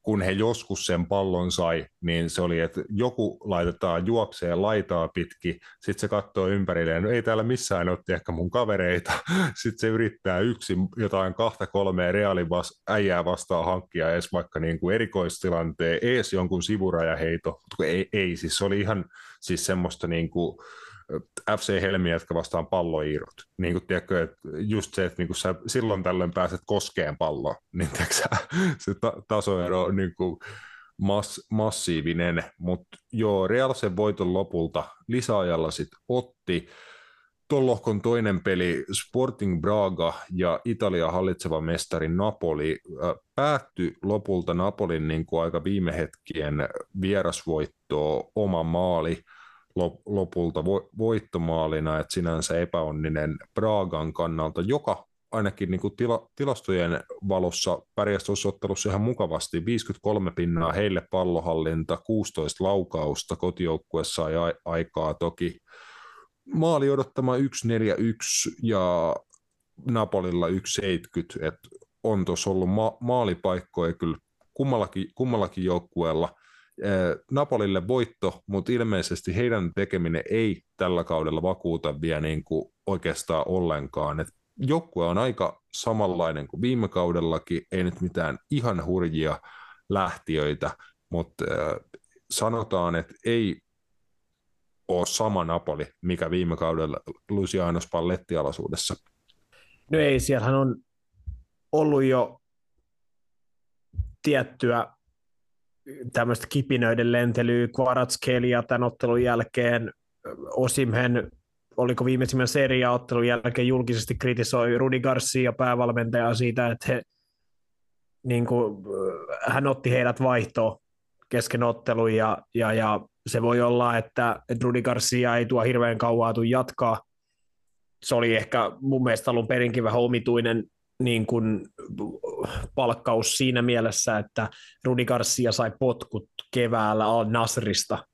kun he joskus sen pallon sai, niin se oli, että joku laitetaan juokseen laitaa pitki, sitten se katsoo ympärilleen, no ei täällä missään ole ehkä mun kavereita, sitten se yrittää yksin jotain kahta kolmea reaalin vas- äijää vastaan hankkia edes vaikka niin kuin erikoistilanteen, ees jonkun sivurajaheito, ei, ei, siis se oli ihan siis semmoista niin kuin, FC Helmi, jotka vastaan palloiirot. Niin kuin, tiedätkö, että just se, että niin kuin sä silloin tällöin pääset koskeen palloa, niin tiedätkö, se ta- tasoero on niin kuin mass- massiivinen, mutta joo, Real sen voiton lopulta lisäajalla sitten otti. Tuon lohkon toinen peli, Sporting Braga ja Italia hallitseva mestari Napoli, päättyi lopulta Napolin niin kuin aika viime hetkien vierasvoittoa oma maali – lopulta voittomaalina, että sinänsä epäonninen Pragan kannalta, joka ainakin niin kuin tila, tilastojen valossa pärjäsi tuossa ottelussa ihan mukavasti. 53 pinnaa heille pallohallinta, 16 laukausta kotijoukkuessa ja aikaa toki. Maali odottama 1-4-1 ja Napolilla 1-70, että on tuossa ollut ma- maalipaikkoja kyllä kummallakin, kummallakin joukkueella – Napolille voitto, mutta ilmeisesti heidän tekeminen ei tällä kaudella vakuuta vielä niin kuin oikeastaan ollenkaan. Et joukkue on aika samanlainen kuin viime kaudellakin, ei nyt mitään ihan hurjia lähtiöitä, mutta äh, sanotaan, että ei ole sama Napoli, mikä viime kaudella Luciano Spalletti alaisuudessa. No ei, siellähän on ollut jo tiettyä tämmöistä kipinöiden lentelyä, Kvaratskhelia tämän ottelun jälkeen, Osimhen, oliko viimeisimmän seriaottelun jälkeen julkisesti kritisoi Rudi Garcia päävalmentaja siitä, että he, niin kuin, hän otti heidät vaihtoon kesken ottelun ja, ja, ja se voi olla, että Rudi Garcia ei tuo hirveän kauan tuu jatkaa. Se oli ehkä mun mielestä alun perinkin vähän omituinen niin kuin palkkaus siinä mielessä, että Rudi Garcia sai potkut keväällä Al Nasrista.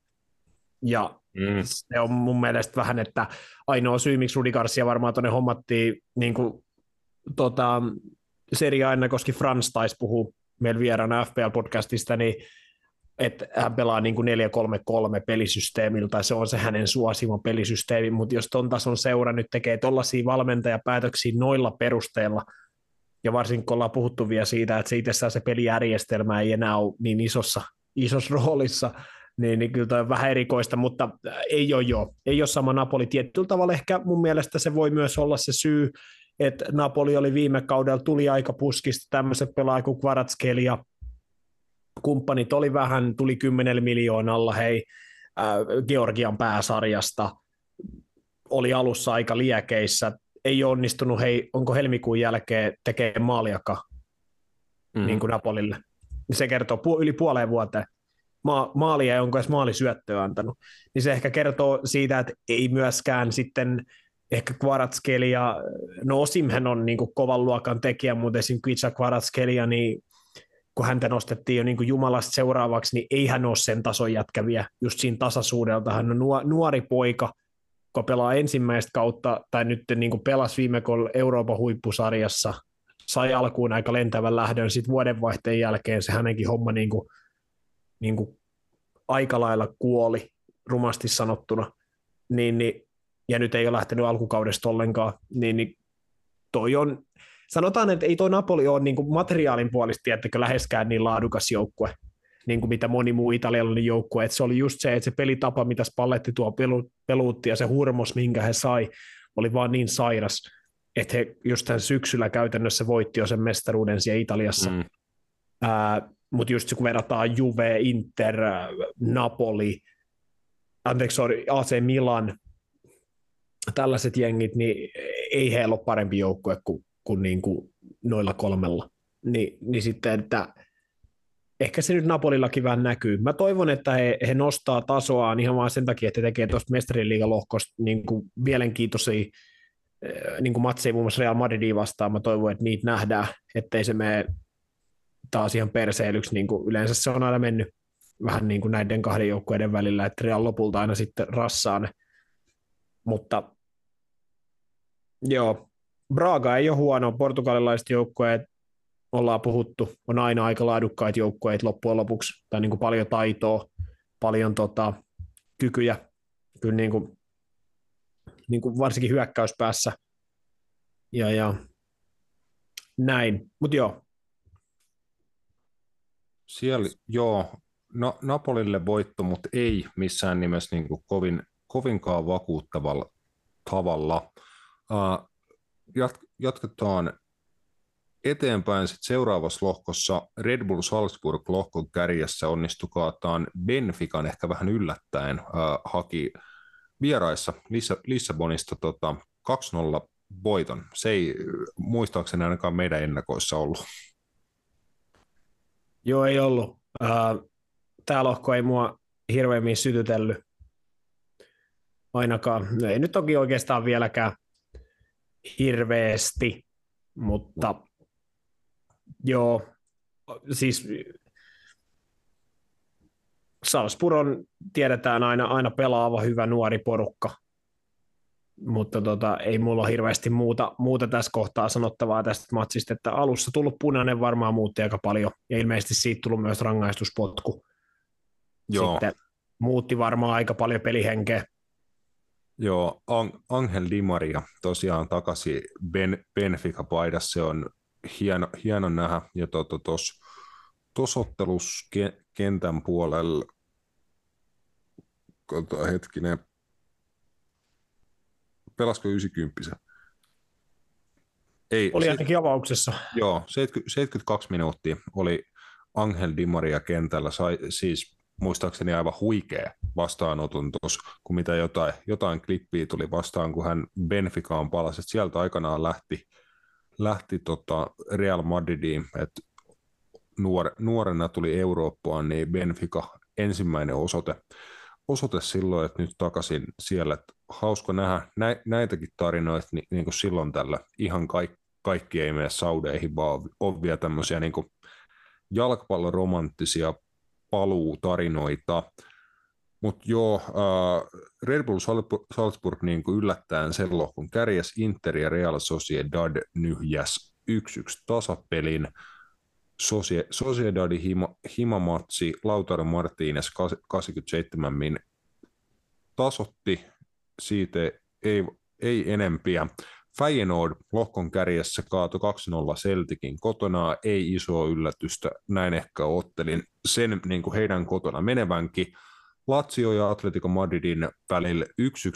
Ja mm. se on mun mielestä vähän, että ainoa syy, miksi Rudi Garcia varmaan tuonne hommattiin niin kuin, tota, Serie aina, koska Frans taisi puhua meillä vieraana FPL-podcastista, niin että hän pelaa niin kuin 4-3-3 pelisysteemiltä, se on se hänen suosima pelisysteemi, mutta jos ton tason seura nyt tekee tuollaisia valmentajapäätöksiä noilla perusteilla, ja varsinkin kun ollaan puhuttu vielä siitä, että se itsessään se pelijärjestelmä ei enää ole niin isossa, isossa roolissa, niin, niin kyllä on vähän erikoista, mutta ei ole jo, ei ole sama Napoli. Tietyllä tavalla. Ehkä mun mielestä se voi myös olla se syy, että Napoli oli viime kaudella, tuli aika puskista tämmöiset pelaajat kuin Kvaratskeli ja kumppanit oli vähän, tuli 10 miljoonalla, hei, äh, Georgian pääsarjasta, oli alussa aika liekeissä, ei onnistunut, hei, onko helmikuun jälkeen tekee maaliaka mm. niin kuin Napolille. Se kertoo pu- yli puoleen vuoteen. Ma- maalia ei onko edes maalisyöttöä antanut. Niin se ehkä kertoo siitä, että ei myöskään sitten ehkä Kvaratskeli ja no Osimhen on niin kuin kovan luokan tekijä, mutta esim. Kvitsa Kvaratskeli, niin kun häntä nostettiin jo niin kuin Jumalasta seuraavaksi, niin ei hän ole sen tason jätkäviä just siinä tasaisuudelta. Hän on nuori poika, kun pelaa ensimmäistä kautta, tai nyt niin kuin pelasi viime Euroopan huippusarjassa, sai alkuun aika lentävän lähdön, sitten vuodenvaihteen jälkeen se hänenkin homma niin kuin, niin kuin aika lailla kuoli, rumasti sanottuna, niin, niin, ja nyt ei ole lähtenyt alkukaudesta ollenkaan, niin, niin toi on, sanotaan, että ei toi Napoli ole niin materiaalin puolesta, tiettäkö, läheskään niin laadukas joukkue, niin kuin mitä moni muu italialainen joukkue. Että se oli just se, että se pelitapa, mitä Spalletti tuo pelu, peluutti ja se hurmos, minkä he sai, oli vaan niin sairas, että he just tämän syksyllä käytännössä voitti jo sen mestaruuden siellä Italiassa. Mm. Mutta just se, kun verrataan Juve, Inter, Napoli, anteeksi, sorry, AC Milan, tällaiset jengit, niin ei heillä ole parempi joukkue kuin, kuin, niin kuin noilla kolmella. Ni, niin sitten, että ehkä se nyt Napolillakin vähän näkyy. Mä toivon, että he, he nostaa tasoaan ihan vaan sen takia, että tekee tuosta mestariliigalohkosta niin kuin mielenkiintoisia eh, niin kuin matseja muun muassa Real Madridia vastaan. Mä toivon, että niitä nähdään, ettei se mene taas ihan perseilyksi, niin kuin yleensä se on aina mennyt vähän niin kuin näiden kahden joukkueiden välillä, että Real lopulta aina sitten rassaa ne. Mutta joo, Braga ei ole huono, portugalilaiset joukkueet ollaan puhuttu, on aina aika laadukkaita joukkueita loppujen lopuksi, tai niin kuin paljon taitoa, paljon tota, kykyjä, kyllä niin kuin, niin kuin varsinkin hyökkäyspäässä, ja, ja näin, mutta joo. Siellä, joo, no, Napolille voitto, mutta ei missään nimessä niin kuin kovin, kovinkaan vakuuttavalla tavalla. Uh, jat, jatketaan eteenpäin sit seuraavassa lohkossa Red Bull Salzburg lohkon kärjessä onnistukaataan Benfican ehkä vähän yllättäen äh, haki vieraissa Lissa, Lissabonista tota, 2-0 voiton. Se ei muistaakseni ainakaan meidän ennakoissa ollut. Joo, ei ollut. Äh, Tämä lohko ei mua hirveämmin sytytellyt ainakaan. No, ei nyt toki oikeastaan vieläkään hirveästi, mutta Joo, siis Salzburg on, tiedetään aina, aina pelaava hyvä nuori porukka, mutta tota, ei mulla ole hirveästi muuta, muuta tässä kohtaa sanottavaa tästä matsista, että alussa tullut punainen varmaan muutti aika paljon, ja ilmeisesti siitä tullut myös rangaistuspotku. Joo. Sitten muutti varmaan aika paljon pelihenkeä, Joo, Angel Di Maria tosiaan takaisin ben, Benfica-paidassa, se on hieno, hieno nähdä, ja tuossa to, tuossa ottelussa ke, kentän puolella, hetkinen, pelasko 90 ei, oli ainakin avauksessa. Joo, 70, 72 minuuttia oli Angel Di Maria kentällä, sai siis muistaakseni aivan huikea vastaanoton tuossa, kun mitä jotain, jotain klippiä tuli vastaan, kun hän Benficaan palasi. Sieltä aikanaan lähti, lähti tota Real Madridiin, että nuor, nuorena tuli Eurooppaan, niin Benfica ensimmäinen osoite, osoite silloin, että nyt takaisin siellä. Että hauska nähdä nä, näitäkin tarinoita niin, niin kuin silloin tällä. Ihan kaikki, kaikki ei mene saudeihin, vaan on vielä tämmöisiä niin jalkapalloromanttisia paluutarinoita. Mutta joo, äh, Red Bull Salzburg niin kuin yllättäen sen lohkon kärjäs Inter ja Real Sociedad nyhjäs 1-1 tasapelin. Socie, Sociedadin hima, himamatsi Lautaro Martínez 87 min tasotti, siitä ei, ei enempiä. Feyenoord lohkon kärjessä kaato 2-0 Celticin kotona, ei iso yllätystä, näin ehkä ottelin sen niin kuin heidän kotona menevänkin. Lazio ja Atletico Madridin välillä 1-1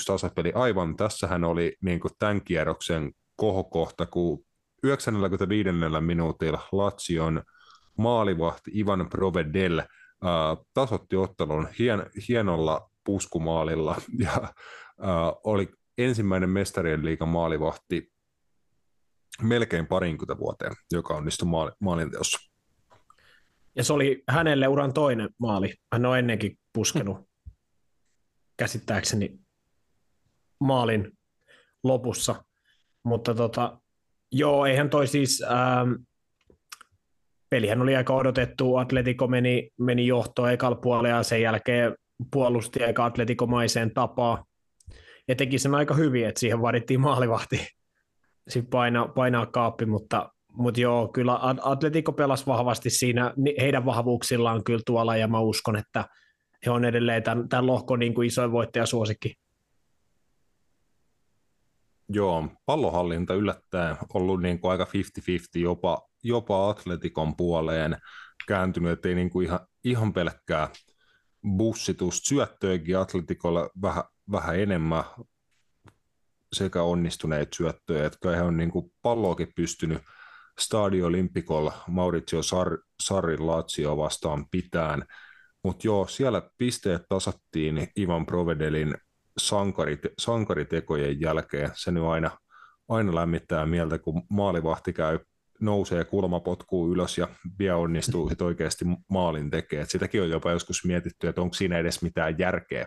tasapeli, aivan tässähän oli niin kuin tämän kierroksen kohokohta, kun 95. minuutilla Lazion maalivahti Ivan Provedel äh, tasotti ottelun hien, hienolla puskumaalilla ja äh, oli ensimmäinen mestarien liigan maalivahti melkein parinkymmentä vuoteen, joka onnistui maali, maalinteossa. Ja se oli hänelle uran toinen maali. Hän on ennenkin puskenut käsittääkseni maalin lopussa. Mutta tota, joo, eihän toi siis, ähm, pelihän oli aika odotettu, Atletico meni, meni johtoon ekalla puolella ja sen jälkeen puolusti aika atletikomaiseen tapaan. Ja teki sen aika hyvin, että siihen vaadittiin maalivahti sitten painaa, painaa kaappi, mutta, mutta joo, kyllä Atletico pelasi vahvasti siinä, heidän vahvuuksillaan kyllä tuolla, ja mä uskon, että he on edelleen tämän, tämän lohkon niin kuin isoin voittajasuosikki. Joo, pallohallinta yllättäen ollut niin kuin aika 50-50, jopa, jopa Atletikon puoleen kääntynyt, ettei niin kuin ihan, ihan pelkkää bussitusta syöttöäkin Atletikolla vähän vähän enemmän sekä onnistuneet syöttöjä, että he on niin kuin palloakin pystynyt Stadio Olympikolla Maurizio Sar- Sarrin Lazio vastaan pitään. Mutta joo, siellä pisteet tasattiin Ivan Provedelin sankarit, sankaritekojen jälkeen. Se nyt aina, aina lämmittää mieltä, kun maalivahti käy nousee kulma potkuu ylös ja vielä onnistuu sit oikeasti maalin tekee. Et sitäkin on jopa joskus mietitty, että onko siinä edes mitään järkeä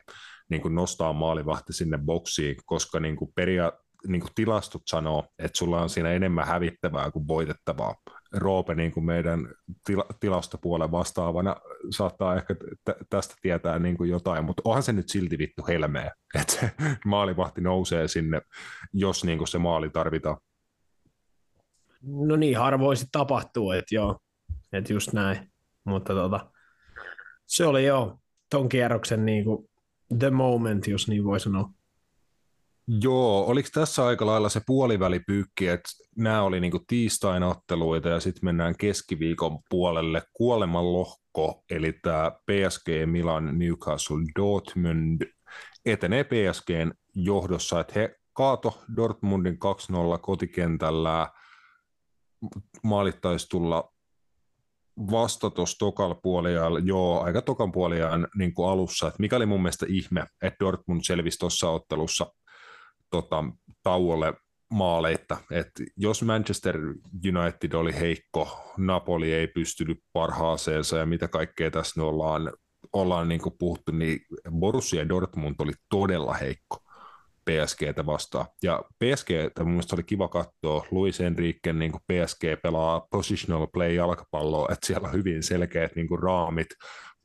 niin kuin nostaa maalivahti sinne boksiin, koska niin kuin peria, niin kuin tilastot sanoo, että sulla on siinä enemmän hävittävää kuin voitettavaa. Roope niin kuin meidän tila, tilastopuolen vastaavana saattaa ehkä t- tästä tietää niin kuin jotain, mutta onhan se nyt silti vittu helmeä, että se maalivahti nousee sinne, jos niin kuin se maali tarvitaan. No niin, harvoin se tapahtuu, että joo, että just näin. Mutta tota, se oli jo ton kierroksen niin kuin the moment, jos niin voi sanoa. Joo, oliko tässä aika lailla se puolivälipyykki, että nämä oli niinku tiistain otteluita ja sitten mennään keskiviikon puolelle kuoleman lohko, eli tämä PSG Milan Newcastle Dortmund etenee PSGn johdossa, että he kaato Dortmundin 2-0 kotikentällä, maalittaisi tulla vasta tuossa tokal puoliajalla, joo, aika tokan puoliajan niin alussa, että mikä oli mun mielestä ihme, että Dortmund selvisi tuossa ottelussa tota, tauolle maaleita, että jos Manchester United oli heikko, Napoli ei pystynyt parhaaseensa ja mitä kaikkea tässä nyt ollaan, ollaan niin puhuttu, niin Borussia Dortmund oli todella heikko. PSGtä vastaan. Ja PSG, mun mielestä oli kiva katsoa, Luis Enrique niin PSG pelaa positional play jalkapalloa, että siellä on hyvin selkeät niin raamit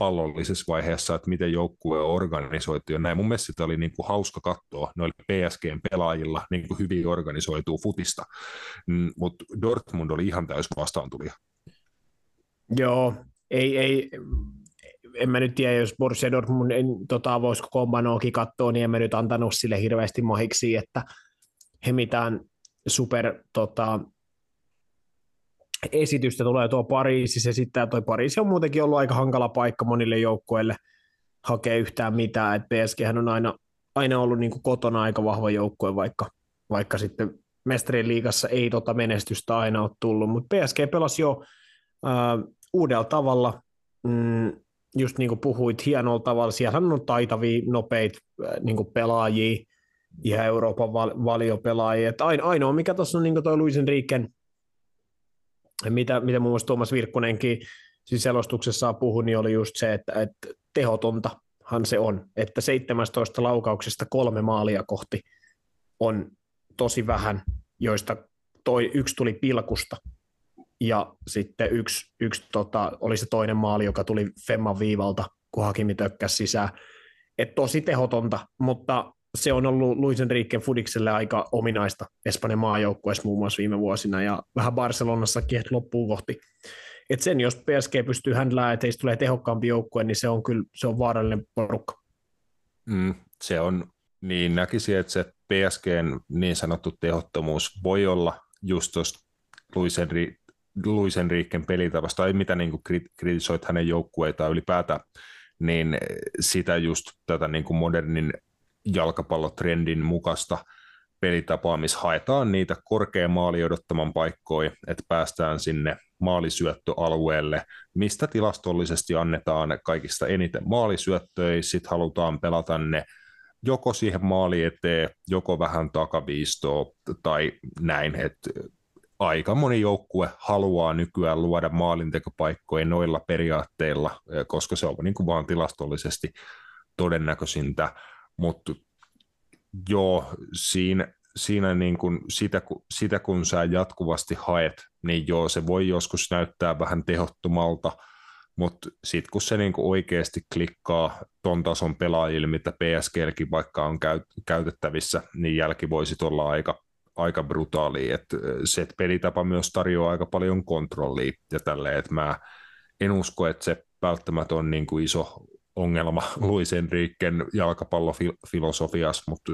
pallollisessa vaiheessa, että miten joukkue on organisoitu ja näin. Mun mielestä sitä oli niin kuin hauska katsoa noilla PSGn pelaajilla niin kuin hyvin organisoituu futista, mm, mutta Dortmund oli ihan täys vastaantulija. Joo, ei, ei, en mä nyt tiedä, jos Borussia Dortmund en, tota, voisiko Kombanoakin katsoa, niin en mä nyt antanut sille hirveästi mahiksi, että he mitään super tota, esitystä tulee tuo Pariisi, ja sitten tuo Pariisi on muutenkin ollut aika hankala paikka monille joukkoille hakea yhtään mitään, että PSG on aina, aina ollut niin kuin kotona aika vahva joukkue, vaikka, vaikka sitten mestarien liigassa ei tota menestystä aina ole tullut, mutta PSG pelasi jo äh, uudella tavalla, mm, just niin kuin puhuit, hienolla tavalla, siellä on taitavia, nopeita äh, niin kuin pelaajia, ihan Euroopan val- valiopelaajia, että ainoa mikä tuossa on niin tuo Luisen Riiken, mitä, mitä muun muassa Tuomas Virkkunenkin siis selostuksessaan puhui, niin oli just se, että, että tehotontahan se on, että 17 laukauksesta kolme maalia kohti on tosi vähän, joista toi, yksi tuli pilkusta ja sitten yksi, yksi tota, oli se toinen maali, joka tuli Femman viivalta, kun Hakimi tökkäsi sisään. Et tosi tehotonta, mutta se on ollut Luis Enrique Fudikselle aika ominaista Espanjan maajoukkueessa muun muassa viime vuosina ja vähän Barcelonassakin, että loppuun kohti. Et sen, jos PSG pystyy händlään, että heistä tulee tehokkaampi joukkue, niin se on kyllä se on vaarallinen porukka. Mm, se on, niin näkisin, että se PSGn niin sanottu tehottomuus voi olla just tuosta Luis, Enri, Luis Enriquen pelitavasta, tai mitä niin kritisoit hänen joukkueitaan ylipäätään, niin sitä just tätä niin kuin modernin jalkapallotrendin mukaista pelitapaa, missä haetaan niitä korkean maali odottaman paikkoja, että päästään sinne maalisyöttöalueelle, mistä tilastollisesti annetaan kaikista eniten maalisyöttöjä, sitten halutaan pelata ne joko siihen maali eteen, joko vähän takaviistoa tai näin, että aika moni joukkue haluaa nykyään luoda maalintekopaikkoja noilla periaatteilla, koska se on niin kuin vaan tilastollisesti todennäköisintä, mutta joo, siinä, siinä niin kuin sitä, sitä, kun sä jatkuvasti haet, niin joo, se voi joskus näyttää vähän tehottomalta, mutta sitten kun se niinku oikeasti klikkaa ton tason pelaajille, mitä PSGlkin vaikka on käytettävissä, niin jälki voisi olla aika, aika brutaali. Et se pelitapa myös tarjoaa aika paljon kontrollia ja tälleen, että mä en usko, että se välttämättä on niin kuin iso ongelma Luis Enriquen jalkapallofilosofiassa, mutta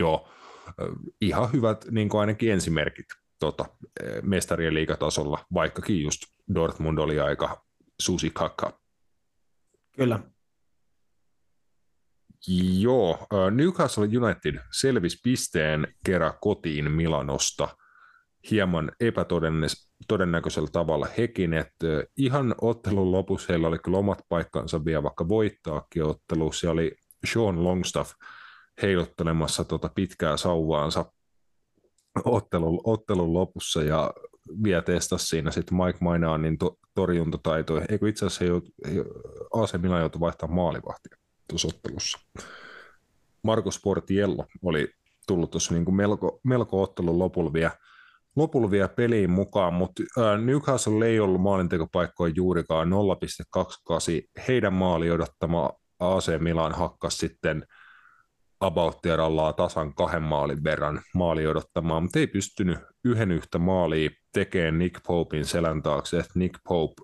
joo, ihan hyvät niin kuin ainakin ensimerkit tota, mestarien liigatasolla, vaikkakin just Dortmund oli aika susikakka. Kyllä. Joo, Newcastle United selvisi pisteen kerran kotiin Milanosta hieman epätodennäköisellä tavalla hekin, että ihan ottelun lopussa heillä oli kyllä omat paikkansa vielä, vaikka voittaakin ottelu. Se oli Sean Longstaff heilottelemassa tota pitkää sauvaansa ottelun, ottelun lopussa ja vielä testasi siinä sitten Mike Mainaanin to, torjuntataitoja. Eikö itse asiassa jout, AC Milan joutui maalivahtia tuossa ottelussa. Markus Portiello oli tullut tuossa niin melko, melko ottelun lopulla vielä, lopulla vielä peliin mukaan, mutta Newcastle ei ollut maalintekopaikkoja juurikaan 0,28. Heidän maali odottama AC Milan hakkas sitten – about tasan kahden maalin verran maali odottamaan, mutta ei pystynyt yhden yhtä maalia tekemään Nick Popein selän taakse, että Nick Pope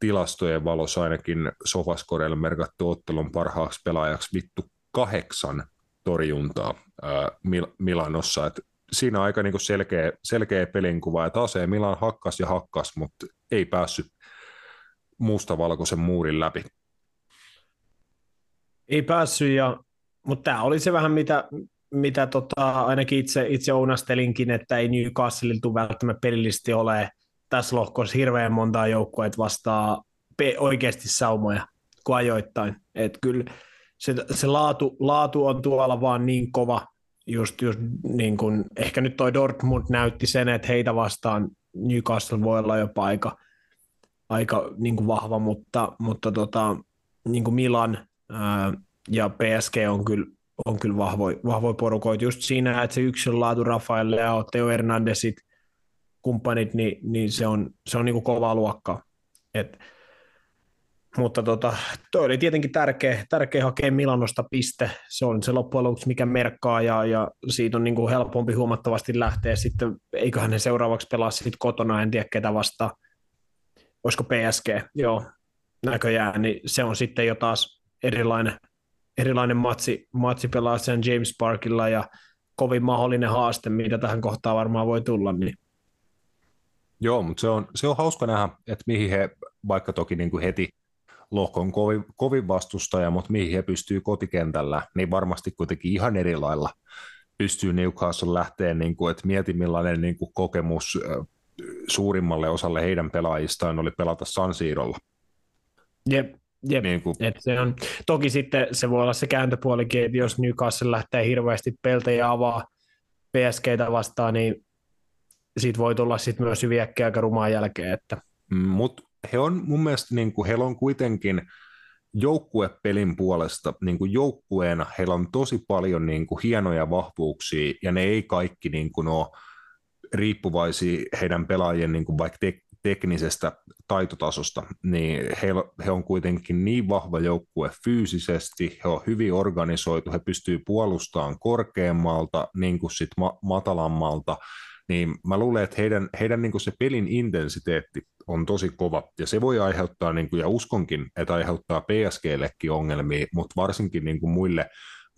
tilastojen valossa ainakin Sofaskorelle merkattu ottelun parhaaksi pelaajaksi vittu kahdeksan torjuntaa ää, Mil- Milanossa, että siinä aika niinku selkeä, selkeä pelinkuva, että AC Milan hakkas ja hakkas, mutta ei päässyt mustavalkoisen muurin läpi. Ei päässyt ja mutta tämä oli se vähän, mitä, mitä tota, ainakin itse, itse ounastelinkin, että ei Newcastle tule välttämättä pelillisesti ole tässä lohkossa hirveän montaa joukkoa, että vastaa pe- oikeasti saumoja kuin ajoittain. Et kyllä se, se laatu, laatu, on tuolla vaan niin kova, just, just niin kuin, ehkä nyt toi Dortmund näytti sen, että heitä vastaan Newcastle voi olla jopa aika, aika niin kuin vahva, mutta, mutta tota, niin kuin Milan ää, ja PSG on kyllä, on kyllä vahvoja vahvoi porukoita. Just siinä, että se yksilön laatu Rafael Leo, Teo Hernandezit, kumppanit, niin, niin se on, se on niin kuin kovaa luokkaa. Et, mutta tota, toi oli tietenkin tärkeä, tärkeä hakea Milanosta piste. Se on se loppujen lopuksi, mikä merkkaa, ja, ja siitä on niin kuin helpompi huomattavasti lähteä sitten, eiköhän ne seuraavaksi pelaa sitten kotona, en tiedä ketä vastaan. Olisiko PSG, joo. näköjään, niin se on sitten jo taas erilainen, erilainen matsi, matsi pelaa sen James Parkilla ja kovin mahdollinen haaste, mitä tähän kohtaan varmaan voi tulla. Niin. Joo, mutta se on, se on hauska nähdä, että mihin he, vaikka toki niin kuin heti lohkon kovin, kovin vastustaja, mutta mihin he pystyy kotikentällä, niin varmasti kuitenkin ihan eri lailla pystyy Newcastle lähteä, niin kuin, että mieti millainen niin kuin kokemus suurimmalle osalle heidän pelaajistaan oli pelata San Siirolla. Jep, jep. Niin kuin... Et se on, toki sitten se voi olla se kääntöpuolikin, että jos Newcastle lähtee hirveästi peltejä avaa PSGtä vastaan, niin siitä voi tulla sitten myös hyviä aika rumaan jälkeen. Että... Mm, Mutta he on mun mielestä, niin kuin, heillä on kuitenkin joukkuepelin puolesta niin kuin joukkueena, heillä on tosi paljon niin kuin, hienoja vahvuuksia, ja ne ei kaikki niin kuin, ole riippuvaisia heidän pelaajien niin kuin, vaikka te- teknisestä taitotasosta, niin he, he on kuitenkin niin vahva joukkue fyysisesti, he on hyvin organisoitu, he pystyy puolustamaan korkeammalta niin kuin sit ma- matalammalta, niin mä luulen, että heidän, heidän niin kuin se pelin intensiteetti on tosi kova, ja se voi aiheuttaa, niin kuin, ja uskonkin, että aiheuttaa PSGllekin ongelmia, mutta varsinkin niin kuin muille,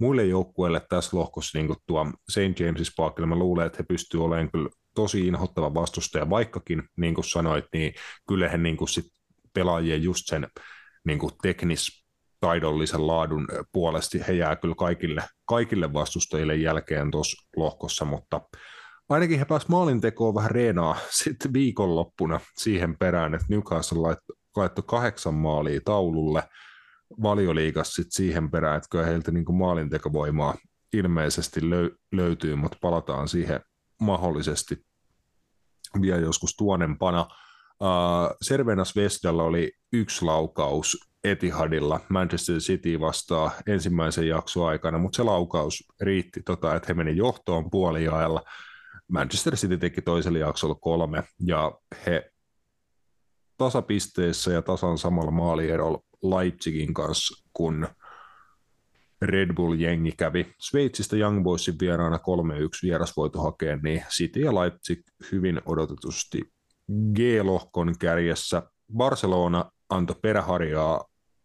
muille joukkueille tässä lohkossa, niin kuin tuo St. James's Parkilla, mä luulen, että he pystyvät olemaan kyllä tosi inhottava vastustaja, vaikkakin, niin kuin sanoit, niin kyllä he niin kuin sit pelaajien just sen niin kuin teknis taidollisen laadun puolesta, he jää kyllä kaikille, kaikille vastustajille jälkeen tuossa lohkossa, mutta ainakin he pääsivät maalintekoon vähän reenaa sitten viikonloppuna siihen perään, että Newcastle laittoi laitto kahdeksan maalia taululle valioliigassa sitten siihen perään, että kyllä heiltä niin maalintekovoimaa ilmeisesti löy- löytyy, mutta palataan siihen mahdollisesti vielä joskus tuonempana. Uh, Servenas Vestalla oli yksi laukaus Etihadilla Manchester City vastaa ensimmäisen jakson aikana, mutta se laukaus riitti, tota, että he meni johtoon puoliajalla. Manchester City teki toisella jaksolla kolme, ja he tasapisteessä ja tasan samalla maalierolla Leipzigin kanssa, kun Red Bull-jengi kävi Sveitsistä Young Boysin vieraana 3-1 vierasvoito hakeen, niin City ja Leipzig hyvin odotetusti G-lohkon kärjessä. Barcelona antoi peräharjaa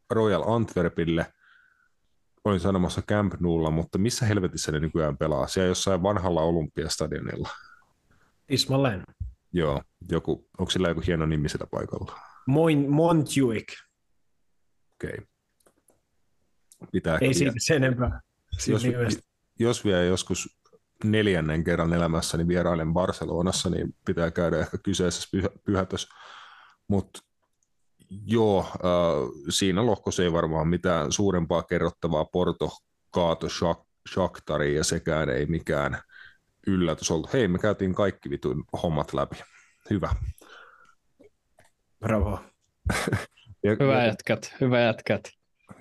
Royal Antwerpille, olin sanomassa Camp Noulla, mutta missä helvetissä ne nykyään pelaa? Siellä jossain vanhalla Olympiastadionilla. Ismalen. Joo, joku, onko sillä joku hieno nimi sillä paikalla? Moin, Montjuic. Okei. Okay pitää Ei siitä sen enempää. Jos, jos vielä joskus neljännen kerran elämässäni vierailen Barcelonassa, niin pitää käydä ehkä kyseisessä pyhä, pyhätös. Mutta joo, äh, siinä lohkossa ei varmaan mitään suurempaa kerrottavaa. Porto kaato Shakhtari ja sekään ei mikään yllätys ollut. Hei, me käytiin kaikki vitun hommat läpi. Hyvä. Bravo. ja, hyvä jätkät, hyvä jätkät.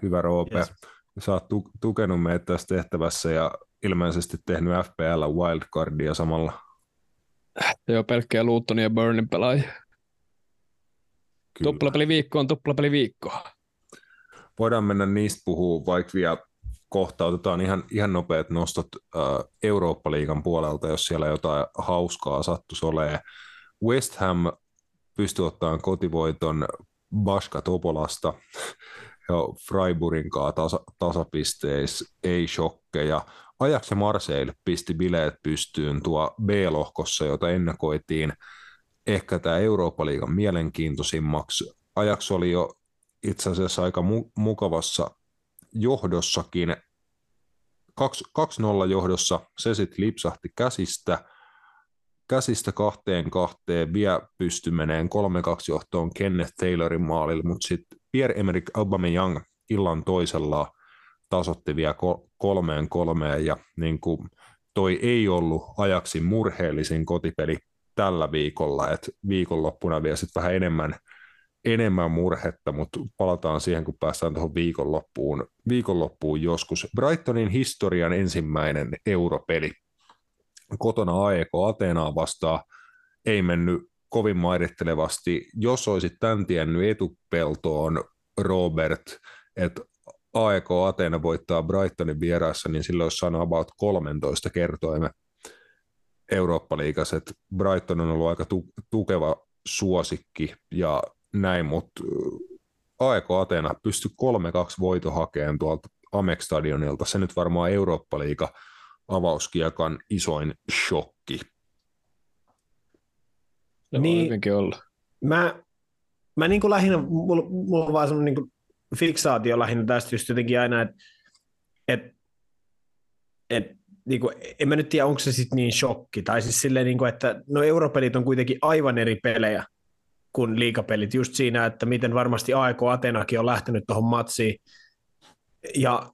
Hyvä Roope. Yes sä oot tu- tukenut meitä tässä tehtävässä ja ilmeisesti tehnyt FPL wildcardia samalla. Joo, pelkkiä Lutonin ja Burnin pelaajia. Tuplapeli viikko on tuplapeli viikko. Voidaan mennä niistä puhua vaikka vielä kohta. Otetaan ihan, ihan nopeat nostot äh, Eurooppa-liigan puolelta, jos siellä jotain hauskaa sattuisi olemaan. West Ham pystyy ottamaan kotivoiton Baska Topolasta ja Freiburgin kanssa tasa, tasapisteissä, ei shokkeja. Ajax ja Marseille pisti bileet pystyyn tuo B-lohkossa, jota ennakoitiin ehkä tämä Eurooppa-liigan mielenkiintoisimmaksi. Ajax oli jo itse asiassa aika mu- mukavassa johdossakin. 2-0 johdossa se sitten lipsahti käsistä. Käsistä kahteen kahteen vielä pysty meneen 3-2 johtoon Kenneth Taylorin maalille, mutta sitten Pierre-Emerick Aubameyang illan toisella tasotti vielä kolmeen kolmeen ja niin kuin toi ei ollut ajaksi murheellisin kotipeli tällä viikolla, että viikonloppuna vielä sitten vähän enemmän, enemmän murhetta, mutta palataan siihen, kun päästään tuohon viikonloppuun, viikonloppuun joskus. Brightonin historian ensimmäinen europeli kotona AEK Ateenaa vastaan ei mennyt kovin mairittelevasti. Jos olisit tämän tiennyt etupeltoon, Robert, että AEK Ateena voittaa Brightonin vieraassa, niin silloin olisi saanut about 13 kertoimme Eurooppa-liigassa, että Brighton on ollut aika tu- tukeva suosikki ja näin, mutta AEK Atena pystyi 3-2 voito hakemaan tuolta Amex-stadionilta. Se nyt varmaan Eurooppa-liiga avauskiekan isoin shokki. Se niin, olla. Mä, mä niin kuin lähinnä, mulla, mulla on vaan semmoinen niin fiksaatio lähinnä tästä just jotenkin aina, että et, et, niin kuin, en mä nyt tiedä, onko se sitten niin shokki, tai siis silleen, niin kuin, että no europelit on kuitenkin aivan eri pelejä kuin liikapelit, just siinä, että miten varmasti AEK Atenakin on lähtenyt tuohon matsiin, ja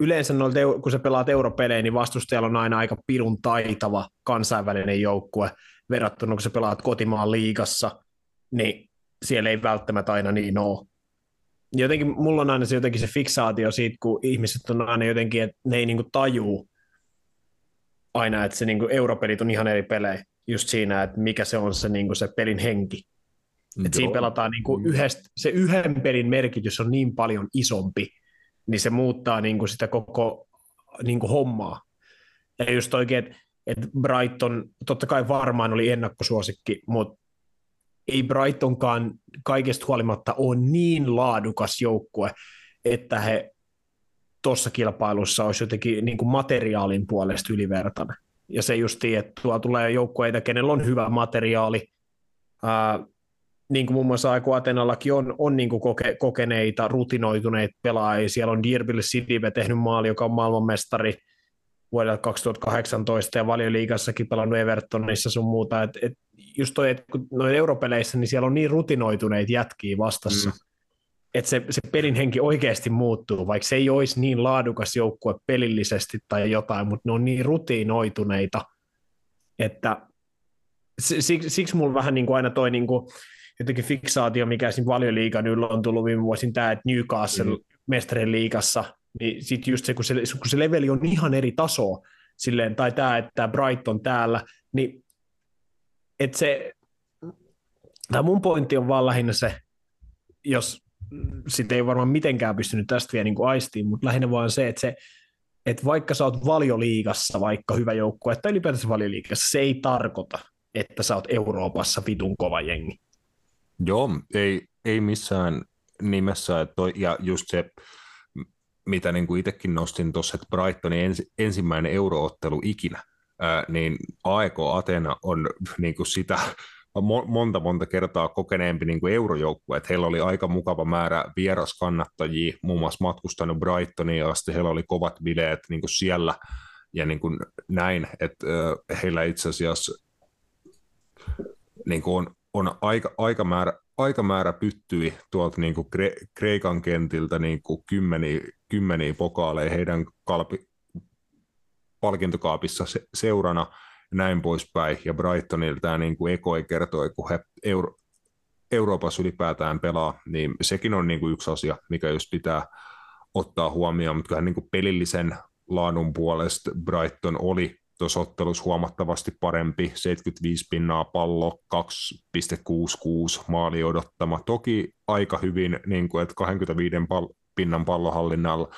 yleensä noilta, kun sä pelaat europelejä, niin vastustajalla on aina aika pirun taitava kansainvälinen joukkue verrattuna, kun sä pelaat kotimaan liigassa, niin siellä ei välttämättä aina niin ole. Jotenkin mulla on aina se jotenkin se fiksaatio siitä, kun ihmiset on aina jotenkin, että ne ei niinku tajuu aina, että se niinku europelit on ihan eri pelejä just siinä, että mikä se on se, niinku se pelin henki. Että siinä pelataan niinku yhdestä, se yhden pelin merkitys on niin paljon isompi, niin se muuttaa niinku sitä koko niinku hommaa. Ja just oikein, että et Brighton totta kai varmaan oli ennakkosuosikki, mutta ei Brightonkaan kaikesta huolimatta ole niin laadukas joukkue, että he tuossa kilpailussa olisi jotenkin niin kuin materiaalin puolesta ylivertainen. Ja se just, että tuolla tulee joukkueita, kenellä on hyvä materiaali, ää, niin kuin muun muassa Aiku Atenallakin on, on niin kuin koke, kokeneita, rutinoituneita pelaajia. Siellä on Dirbil Sidibe tehnyt maali, joka on maailmanmestari vuodelta 2018 ja valioliigassakin pelannut Evertonissa sun muuta. Et, et just toi, että kun noin europeleissä, niin siellä on niin rutinoituneita jätkiä vastassa, mm. Että se, se pelin henki oikeasti muuttuu, vaikka se ei olisi niin laadukas joukkue pelillisesti tai jotain, mutta ne on niin rutinoituneita, että siksi, siksi mulla vähän niin kuin aina toi niin kuin, jotenkin fiksaatio, mikä siinä valioliigan yllä on tullut viime vuosin tämä, että Newcastle mm. mestarien liigassa, niin sitten just se kun, se, kun se leveli on ihan eri taso, silleen, tai tämä, että Brighton täällä, niin että se, tämä mun pointti on vaan lähinnä se, jos sitä ei varmaan mitenkään pystynyt tästä vielä niin kuin aistiin, mutta lähinnä vaan se, että se, että vaikka sä oot valioliigassa vaikka hyvä joukkue, että ylipäätänsä valioliigassa, se ei tarkoita, että sä oot Euroopassa vitun kova jengi. Joo, ei, ei missään nimessä. Että toi, ja just se, mitä niin kuin itsekin nostin tuossa, että Brightonin ens, ensimmäinen euroottelu ikinä, ää, niin AEK Atena on niin kuin sitä monta monta kertaa kokeneempi niin kuin eurojoukkue, että heillä oli aika mukava määrä vieraskannattajia, muun muassa matkustanut Brightoniin sitten heillä oli kovat bileet niin kuin siellä ja niin kuin näin, että heillä itse asiassa niin kuin on, on aika, aika määrä, aikamäärä pyttyi tuolta niin kuin Kre- Kreikan kentiltä niin kuin kymmeniä, kymmeniä pokaaleja heidän kalpi, palkintokaapissa se, seurana näin poispäin. Ja Brightonilta tämä niin kuin Ekoi kertoi, kun he Euro, Euroopassa ylipäätään pelaa, niin sekin on niin kuin yksi asia, mikä just pitää ottaa huomioon, mutta kyllähän niin kuin pelillisen laadun puolesta Brighton oli tuossa ottelussa huomattavasti parempi, 75 pinnaa pallo, 2,66 maali odottama. Toki aika hyvin, niin kuin, että 25 pal- pinnan pallohallinnalla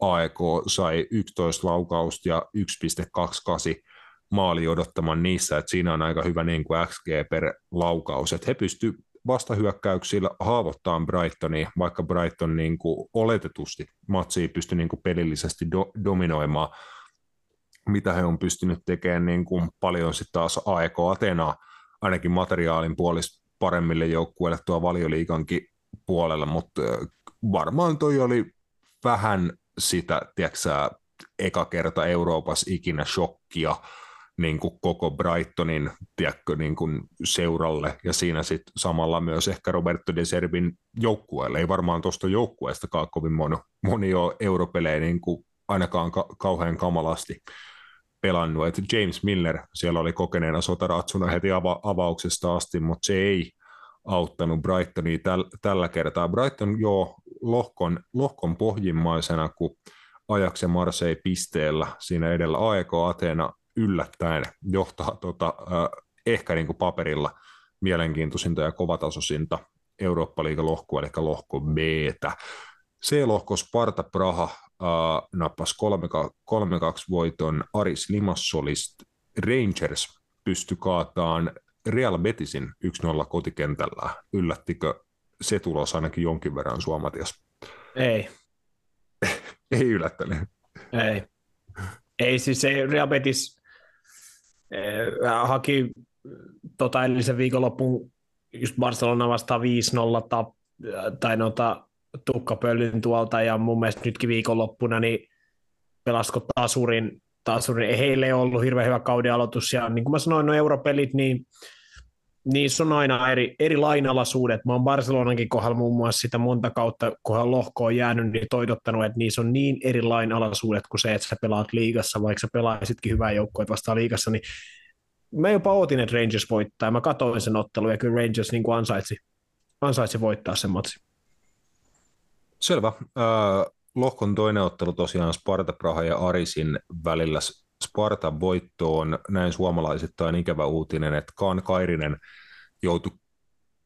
AEK sai 11 laukausta ja 1,28 maali odottaman niissä, että siinä on aika hyvä niin kuin XG per laukaus, että he pystyvät vastahyökkäyksillä haavoittamaan Brightonia, vaikka Brighton niin kuin oletetusti matsia pystyi niin kuin pelillisesti do, dominoimaan, mitä he on pystynyt tekemään niin kuin paljon sitten taas AEK Atenaa, ainakin materiaalin puolesta paremmille joukkueille tuo valioliikankin puolella, mutta varmaan toi oli vähän sitä, tiedätkö eka kerta Euroopassa ikinä shokkia niin kuin koko Brightonin tiedätkö, niin kuin seuralle ja siinä sitten samalla myös ehkä Roberto de Servin joukkueelle. Ei varmaan tuosta joukkueestakaan kovin moni, moni ole europelejä niin kuin ainakaan ka- kauhean kamalasti pelannut. Et James Miller siellä oli kokeneena sotaratsuna heti ava- avauksesta asti, mutta se ei auttanut Brightonia täl- tällä kertaa. Brighton joo lohkon, lohkon pohjimmaisena, kun ja Marseille pisteellä siinä edellä AEK Ateena yllättäen johtaa tota, äh, ehkä niin kuin paperilla mielenkiintoisinta ja kovatasoisinta Eurooppa-liiga-lohkoa, eli lohko b C-lohko Sparta Praha äh, nappasi 3-2 voiton Aris Limassolist. Rangers pystyi kaataan Real Betisin 1-0 kotikentällä. Yllättikö se tulos ainakin jonkin verran Suomatias. Ei. Ei yllättänyt. Ei. Ei siis se Real Betis eh, haki tota edellisen viikonloppuun just Barcelona vastaan 5-0 tap, tai noita tukkapöllyn tuolta ja mun mielestä nytkin viikonloppuna niin pelasko Tasurin, Tasurin ei heille ollut hirveän hyvä kauden aloitus ja niin kuin mä sanoin, no europelit, niin niissä on aina eri, eri lainalaisuudet. Mä oon Barcelonankin kohdalla muun muassa sitä monta kautta, kun hän lohko on jäänyt, niin toidottanut, että niissä on niin eri lainalaisuudet kuin se, että sä pelaat liigassa, vaikka sä pelaisitkin hyvää joukkoa vastaan liigassa, niin mä jopa ootin, että Rangers voittaa, mä katsoin sen ottelun, ja kyllä Rangers niin kuin ansaitsi, ansaitsi voittaa sen matsi. Selvä. Äh, lohkon toinen ottelu tosiaan Sparta Praha ja Arisin välillä. Sparta voittoon. Näin suomalaisittain ikävä uutinen, että Kaan Kairinen joutui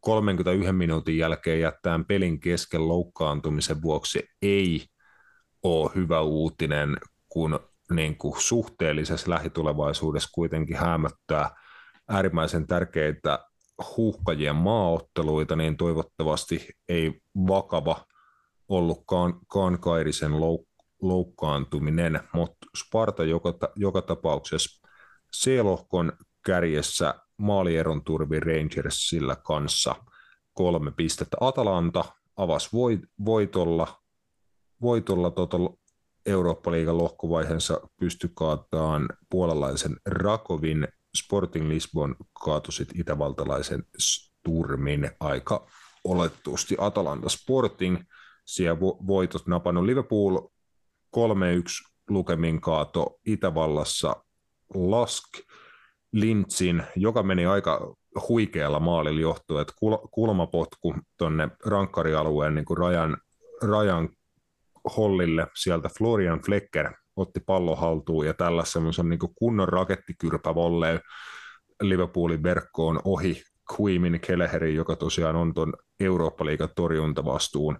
31 minuutin jälkeen jättämään pelin kesken loukkaantumisen vuoksi. Ei ole hyvä uutinen, kun niin kuin suhteellisessa lähitulevaisuudessa kuitenkin hämöttää äärimmäisen tärkeitä huuhkajien maaotteluita, niin toivottavasti ei vakava ollutkaan Kairisen louk- loukkaantuminen, mutta Sparta joka, joka tapauksessa C-lohkon kärjessä maalieron turvi Rangersilla kanssa. Kolme pistettä. Atalanta avasi voitolla, voitolla tota Eurooppa-liigan lohkovaiheensa pysty kaataan puolalaisen Rakovin, Sporting Lisbon kaatui sitten itävaltalaisen Sturmin aika oletusti. Atalanta Sporting, siellä voitot napannut Liverpool 3-1 lukemin kaato Itävallassa Lask Lintzin, joka meni aika huikealla maalilla johtuen, että kulmapotku tuonne rankkarialueen niin kuin rajan, rajan hollille sieltä Florian Flecker otti pallon haltuun ja tällä semmoisen niin kunnon rakettikyrpä volleen Liverpoolin verkkoon ohi Quimin Kelleherin, joka tosiaan on tuon Eurooppa-liigan torjuntavastuun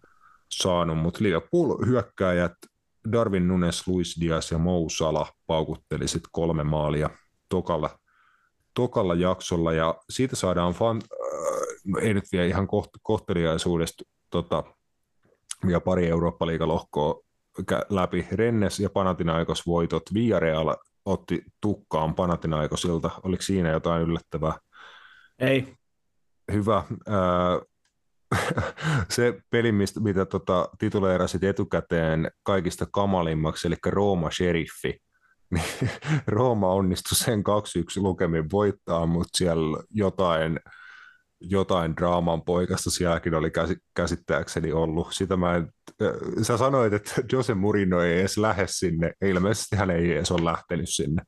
saanut, mutta Liverpool hyökkääjät Darwin Nunes, Luis Diaz ja Mou Salah paukutteli sitten kolme maalia tokalla, tokalla jaksolla ja siitä saadaan fan, äh, ei nyt vielä ihan koht, kohteliaisuudesta tota, ja pari Eurooppa-liigalohkoa läpi. Rennes ja Panathinaikos voitot. Villarreal otti tukkaan Panathinaikosilta. Oliko siinä jotain yllättävää? Ei. Hyvä. Äh, se peli, mistä, mitä tota, tituleerasit etukäteen kaikista kamalimmaksi, eli Rooma Sheriffi, niin Rooma onnistui sen 2-1 lukemin voittaa, mutta siellä jotain, jotain draaman poikasta sielläkin oli käsittääkseni ollut. Sitä mä en, äh, sä sanoit, että Jose Murino ei edes lähde sinne. Ilmeisesti hän ei edes ole lähtenyt sinne.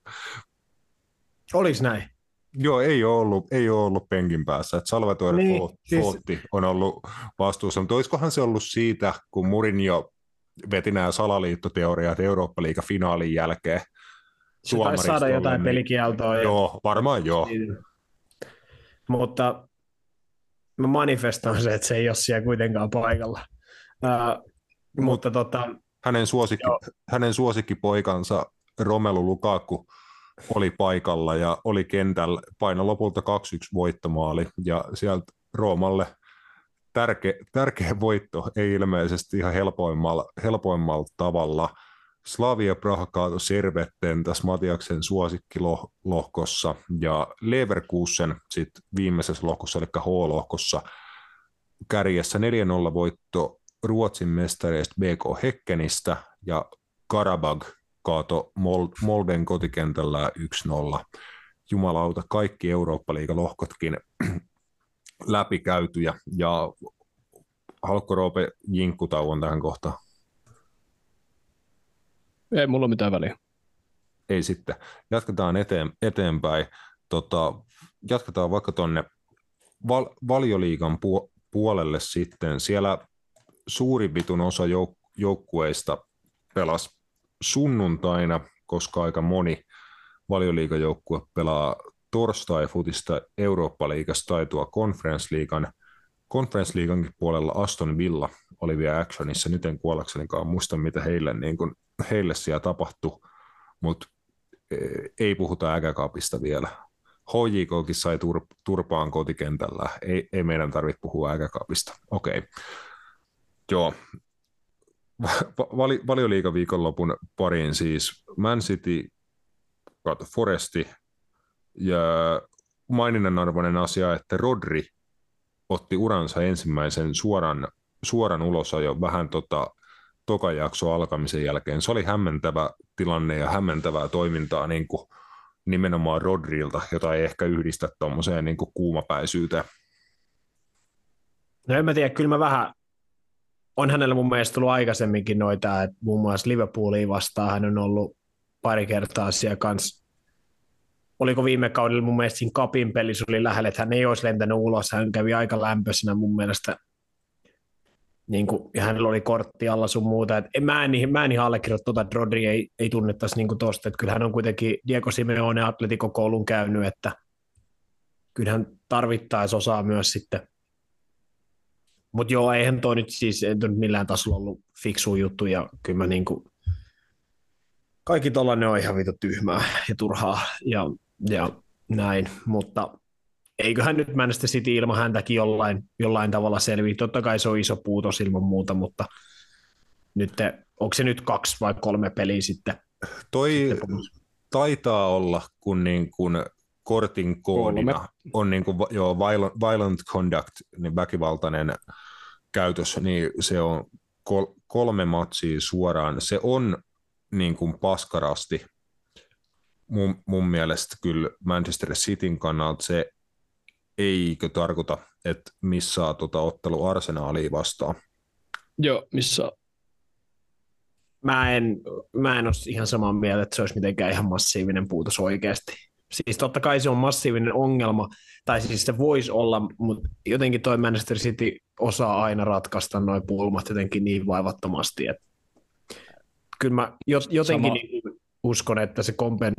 Olis näin? Joo, ei ole ollut, ei ole ollut penkin päässä. Että Salvatore niin, Fotti siis... on ollut vastuussa, mutta olisikohan se ollut siitä, kun Mourinho veti nämä salaliittoteoriat Eurooppa-liiga finaalin jälkeen. Se taisi saada jotain niin, pelikieltoa. Joo, varmaan joo. Niin. Mutta mä manifestaan se, että se ei ole siellä kuitenkaan paikalla. Uh, mutta tota, hänen, suosikki, hänen suosikkipoikansa Romelu Lukaku oli paikalla ja oli kentällä, paino lopulta 2-1 voittomaali ja sieltä Roomalle tärkeä, tärkeä voitto, ei ilmeisesti ihan helpoimmalla, helpoimmalla tavalla. Slavia Praha kaatoi Servetten tässä Matiaksen suosikkilohkossa ja Leverkusen sitten viimeisessä lohkossa, eli H-lohkossa, kärjessä 4-0 voitto Ruotsin mestareista BK Hekkenistä ja Karabag kaato Molden kotikentällä 1-0. Jumalauta, kaikki Eurooppa-liigalohkotkin läpikäytyjä. Ja haluatko Roope jinkkutauon tähän kohtaan? Ei mulla ole mitään väliä. Ei sitten. Jatketaan eteen, eteenpäin. Tota, jatketaan vaikka tuonne val, valioliigan pu, puolelle sitten. Siellä suurin vitun osa jouk, joukkueista pelasi sunnuntaina, koska aika moni valioliikajoukkue pelaa torstai-futista Eurooppa-liigasta tai tuo Conference-liigan. Conference-liigankin puolella Aston Villa oli vielä actionissa, nyt en kuollaksenikaan muista, mitä heille, niin kuin, heille siellä tapahtui, mutta e, ei puhuta äkäkaapista vielä. HJKkin sai tur, turpaan kotikentällä. Ei, ei meidän tarvitse puhua äkäkaapista. Okei. Okay. Joo. Vali, valioliiga viikonlopun pariin siis Man City, Foresti ja maininnan arvoinen asia, että Rodri otti uransa ensimmäisen suoran, suoran ulosajo vähän tota, toka jakso alkamisen jälkeen. Se oli hämmentävä tilanne ja hämmentävää toimintaa niin kuin nimenomaan Rodrilta, jota ei ehkä yhdistä tuommoiseen niin kuumapäisyyteen. No en mä tiedä, kyllä mä vähän, on hänellä mun mielestä tullut aikaisemminkin noita, että muun muassa Liverpoolia vastaan hän on ollut pari kertaa siellä kanssa oliko viime kaudella mun mielestä siinä kapin pelissä oli lähellä, että hän ei olisi lentänyt ulos, hän kävi aika lämpöisenä mun mielestä, niin kuin, ja hänellä oli kortti alla sun muuta, että en, mä en, mä en ihan allekirjoita tuota, että Rodri ei, ei tunnettaisi niin tuosta, että kyllähän on kuitenkin Diego Simeone Atletico-koulun käynyt, että kyllähän tarvittaisi osaa myös sitten mutta joo, eihän toi nyt siis ei nyt millään tasolla ollut fiksu juttu, ja kyllä mä niin kuin, kaikki tollainen on ihan vitu tyhmää ja turhaa, ja ja näin, mutta eiköhän nyt Manchester City ilman häntäkin jollain, jollain tavalla selviä. Totta kai se on iso puutos ilman muuta, mutta nyt, onko se nyt kaksi vai kolme peliä sitten? Toi sitten taitaa olla, kun niin kuin kortin koodina kolme. on niin kuin, joo, violent, violent conduct, niin väkivaltainen käytös, niin se on kol, kolme matsia suoraan. Se on niin kuin paskarasti mun, mun mielestä kyllä Manchester Cityn kannalta se eikö tarkoita, että missaa tuota ottelu Arsenaalia vastaan. Joo, missä Mä en, mä en ole ihan samaa mieltä, että se olisi mitenkään ihan massiivinen puutos oikeasti. Siis totta kai se on massiivinen ongelma, tai siis se voisi olla, mutta jotenkin toi Manchester City osaa aina ratkaista noin pulmat jotenkin niin vaivattomasti, että kyllä mä jotenkin Sama. niin uskon, että se kompen,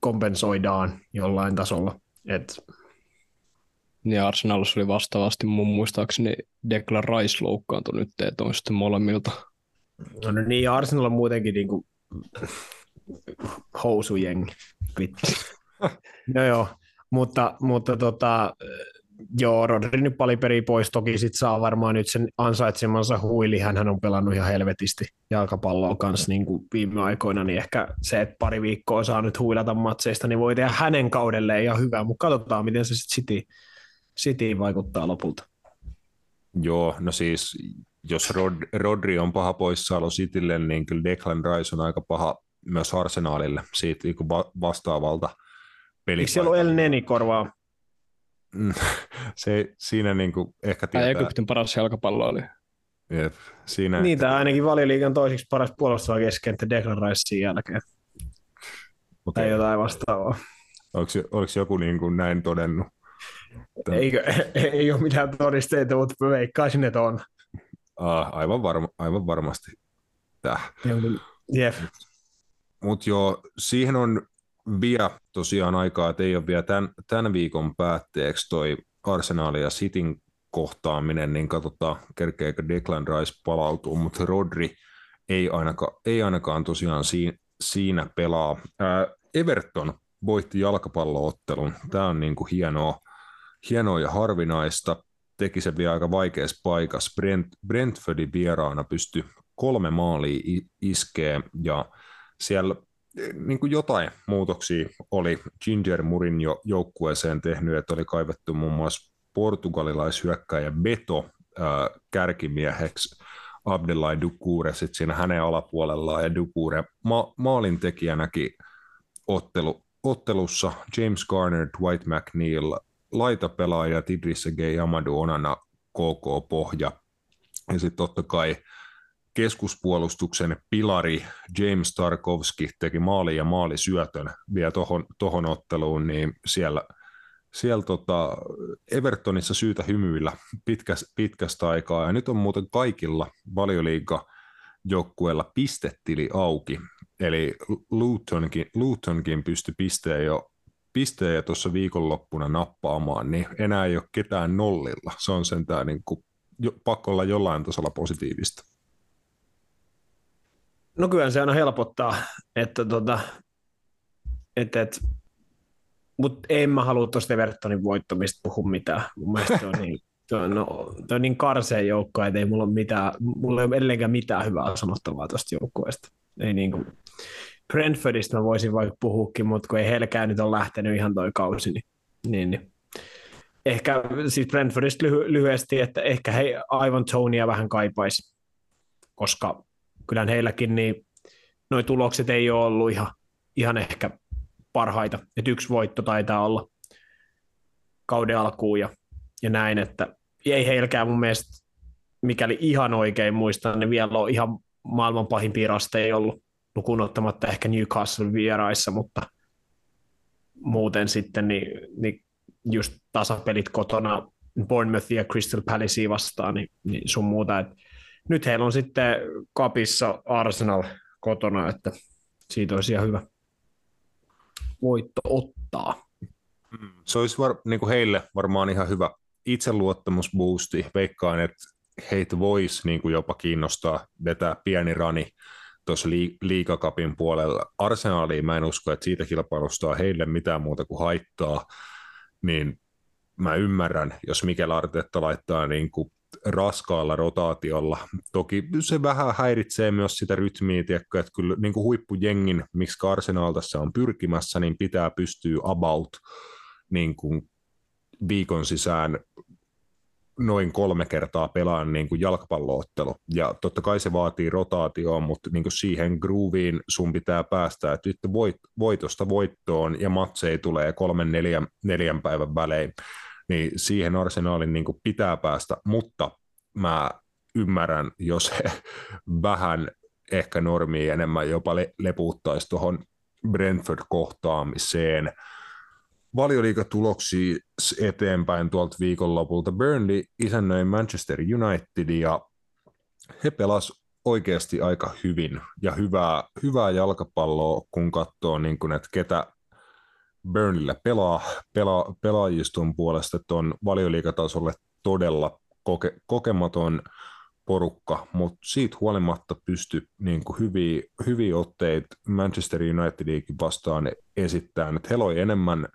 kompensoidaan jollain tasolla. Et... Niin Arsenalissa oli vastaavasti mun muistaakseni Declan Rice loukkaantui nyt, että on sitten molemmilta. No, no niin, Arsenal on muutenkin niin kuin housujengi. No joo, mutta, mutta tota, Joo, Rodri nyt peri pois, toki sit saa varmaan nyt sen ansaitsemansa huili, hän on pelannut ihan helvetisti jalkapalloa kanssa niin kuin viime aikoina, niin ehkä se, että pari viikkoa saa nyt huilata matseista, niin voi tehdä hänen kaudelleen ihan hyvää, mutta katsotaan, miten se sitten City, City vaikuttaa lopulta. Joo, no siis jos Rod, Rodri on paha poissaolo Citylle, niin kyllä Declan Rice on aika paha myös Arsenaalille siitä niin vastaavalta Eikö siellä ole El Neni korvaa? se, siinä niin kuin ehkä tietää... Egyptin paras jalkapallo oli. Jep, siinä... Niin, tämä ainakin valioliigan toisiksi paras puolustava kesken Declan Ricein jälkeen. Okay. Tai jotain vastaavaa. Oliko, oliko joku niin kuin näin todennut? Tämän... Eikö, ei ole mitään todisteita, mutta veikkaisin, että on. Ah, aivan, varma, aivan varmasti. Täh. Jep. Mutta joo, siihen on vielä tosiaan aikaa, että ei ole vielä tämän, tämän viikon päätteeksi toi Arsenal ja Cityn kohtaaminen, niin katsotaan, kerkeekö Declan Rice palautuu, mutta Rodri ei ainakaan, ei ainakaan tosiaan siinä, pelaa. Ää, Everton voitti jalkapalloottelun. Tämä on niin kuin hienoa, hienoa ja harvinaista. Teki se vielä aika vaikeassa paikassa. Brent, Brentfordin vieraana pystyi kolme maalia iskee ja siellä niin kuin jotain muutoksia oli Ginger Murin jo joukkueeseen tehnyt, että oli kaivettu muun muassa portugalilaishyökkäjä Beto ää, kärkimieheksi Abdelai Dukure sitten siinä hänen alapuolellaan ja Dukure ma- maalintekijänäkin ottelu, ottelussa James Garner, Dwight McNeil, laitapelaaja Idrissa G. Amadou Onana, KK Pohja ja sitten totta kai keskuspuolustuksen pilari James Tarkovski teki maali ja maalisyötön vielä tohon, tohon otteluun, niin siellä, siellä tota Evertonissa syytä hymyillä pitkästä, pitkästä aikaa, ja nyt on muuten kaikilla valioliiga joukkueella pistetili auki, eli Lutonkin, Lutonkin pystyi pisteen jo pisteen ja tuossa viikonloppuna nappaamaan, niin enää ei ole ketään nollilla. Se on sentään niin kuin, jo, pakko olla jollain tasolla positiivista. No kyllä se aina helpottaa, että, tota, että, että mutta en mä halua tuosta Evertonin voittamista puhua mitään. Mun mielestä se on niin, se on, no, se on niin karseen joukko, että ei mulla ole, mitään, mulla ei ole edelleenkään mitään hyvää sanottavaa tuosta joukkueesta. Ei niin kuin, Brentfordista mä voisin vaikka puhukin, mutta kun ei heilläkään nyt ole lähtenyt ihan toi kausi, niin, niin, niin. ehkä siis Brentfordista lyhy- lyhyesti, että ehkä he aivan Tonya vähän kaipaisi, koska kyllähän heilläkin niin noi tulokset ei ole ollut ihan, ihan ehkä parhaita. Et yksi voitto taitaa olla kauden alkuun ja, ja näin, että ei heilläkään mun mielestä, mikäli ihan oikein muistan, niin vielä on ihan maailman pahimpia rasteja ollut, lukuun ottamatta ehkä Newcastle vieraissa, mutta muuten sitten niin, niin just tasapelit kotona Bournemouth ja Crystal Palace vastaan, niin, niin sun muuta. Et nyt heillä on sitten kapissa Arsenal kotona, että siitä olisi ihan hyvä voitto ottaa. Mm. Se olisi var, niin kuin heille varmaan ihan hyvä itseluottamusboosti. Veikkaan, että heitä voisi niin kuin jopa kiinnostaa vetää pieni rani tuossa liikakapin puolella. Arsenaaliin mä en usko, että siitä kilpailusta on heille mitään muuta kuin haittaa, niin mä ymmärrän, jos Mikel Artetta laittaa niin kuin raskaalla rotaatiolla. Toki se vähän häiritsee myös sitä rytmiä, tiedätkö, että kyllä niin kuin huippujengin, miksi Arsenal tässä on pyrkimässä, niin pitää pystyä about niin kuin viikon sisään noin kolme kertaa pelaan niin kuin jalkapalloottelu. Ja totta kai se vaatii rotaatioon, mutta niin kuin siihen grooveen sun pitää päästä, että nyt voit, voitosta voittoon ja matseja tulee kolmen neljän, neljän päivän välein niin siihen arsenaalin niin kuin pitää päästä, mutta mä ymmärrän, jos he vähän ehkä normii enemmän jopa le- lepuuttaisi tuohon Brentford-kohtaamiseen. Valioliikatuloksia eteenpäin tuolta viikonlopulta. Burnley isännöi Manchester United ja he pelas oikeasti aika hyvin ja hyvää, hyvää jalkapalloa, kun katsoo, niin kun, että ketä Burnleyllä pelaa, pelaa pelaajiston puolesta, että on valioliikatasolle todella koke, kokematon porukka, mutta siitä huolimatta pysty niin hyviä, hyviä otteita Manchester Unitedikin vastaan esittämään, että heillä oli enemmän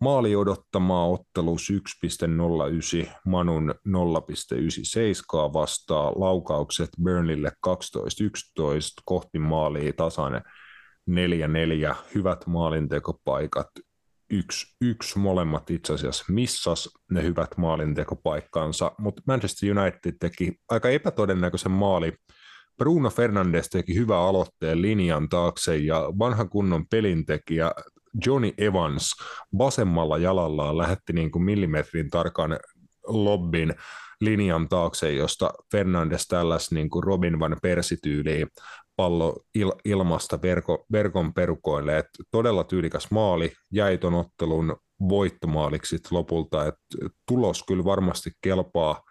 maali odottamaa ottelus 1.09, Manun 0.97 vastaa laukaukset Burnleylle 12-11 kohti maalia tasainen 4-4, hyvät maalintekopaikat, yksi, yksi molemmat itse asiassa missas ne hyvät maalintekopaikkansa, mutta Manchester United teki aika epätodennäköisen maali. Bruno Fernandes teki hyvä aloitteen linjan taakse ja vanha kunnon pelintekijä Johnny Evans vasemmalla jalallaan lähetti niin kuin millimetrin tarkan lobbin linjan taakse, josta Fernandes tälläs niin kuin Robin van Persi-tyyliin pallo il, ilmasta verko, verkon perukoille. Et todella tyylikäs maali, jäi ton ottelun voittomaaliksi lopulta. Et tulos kyllä varmasti kelpaa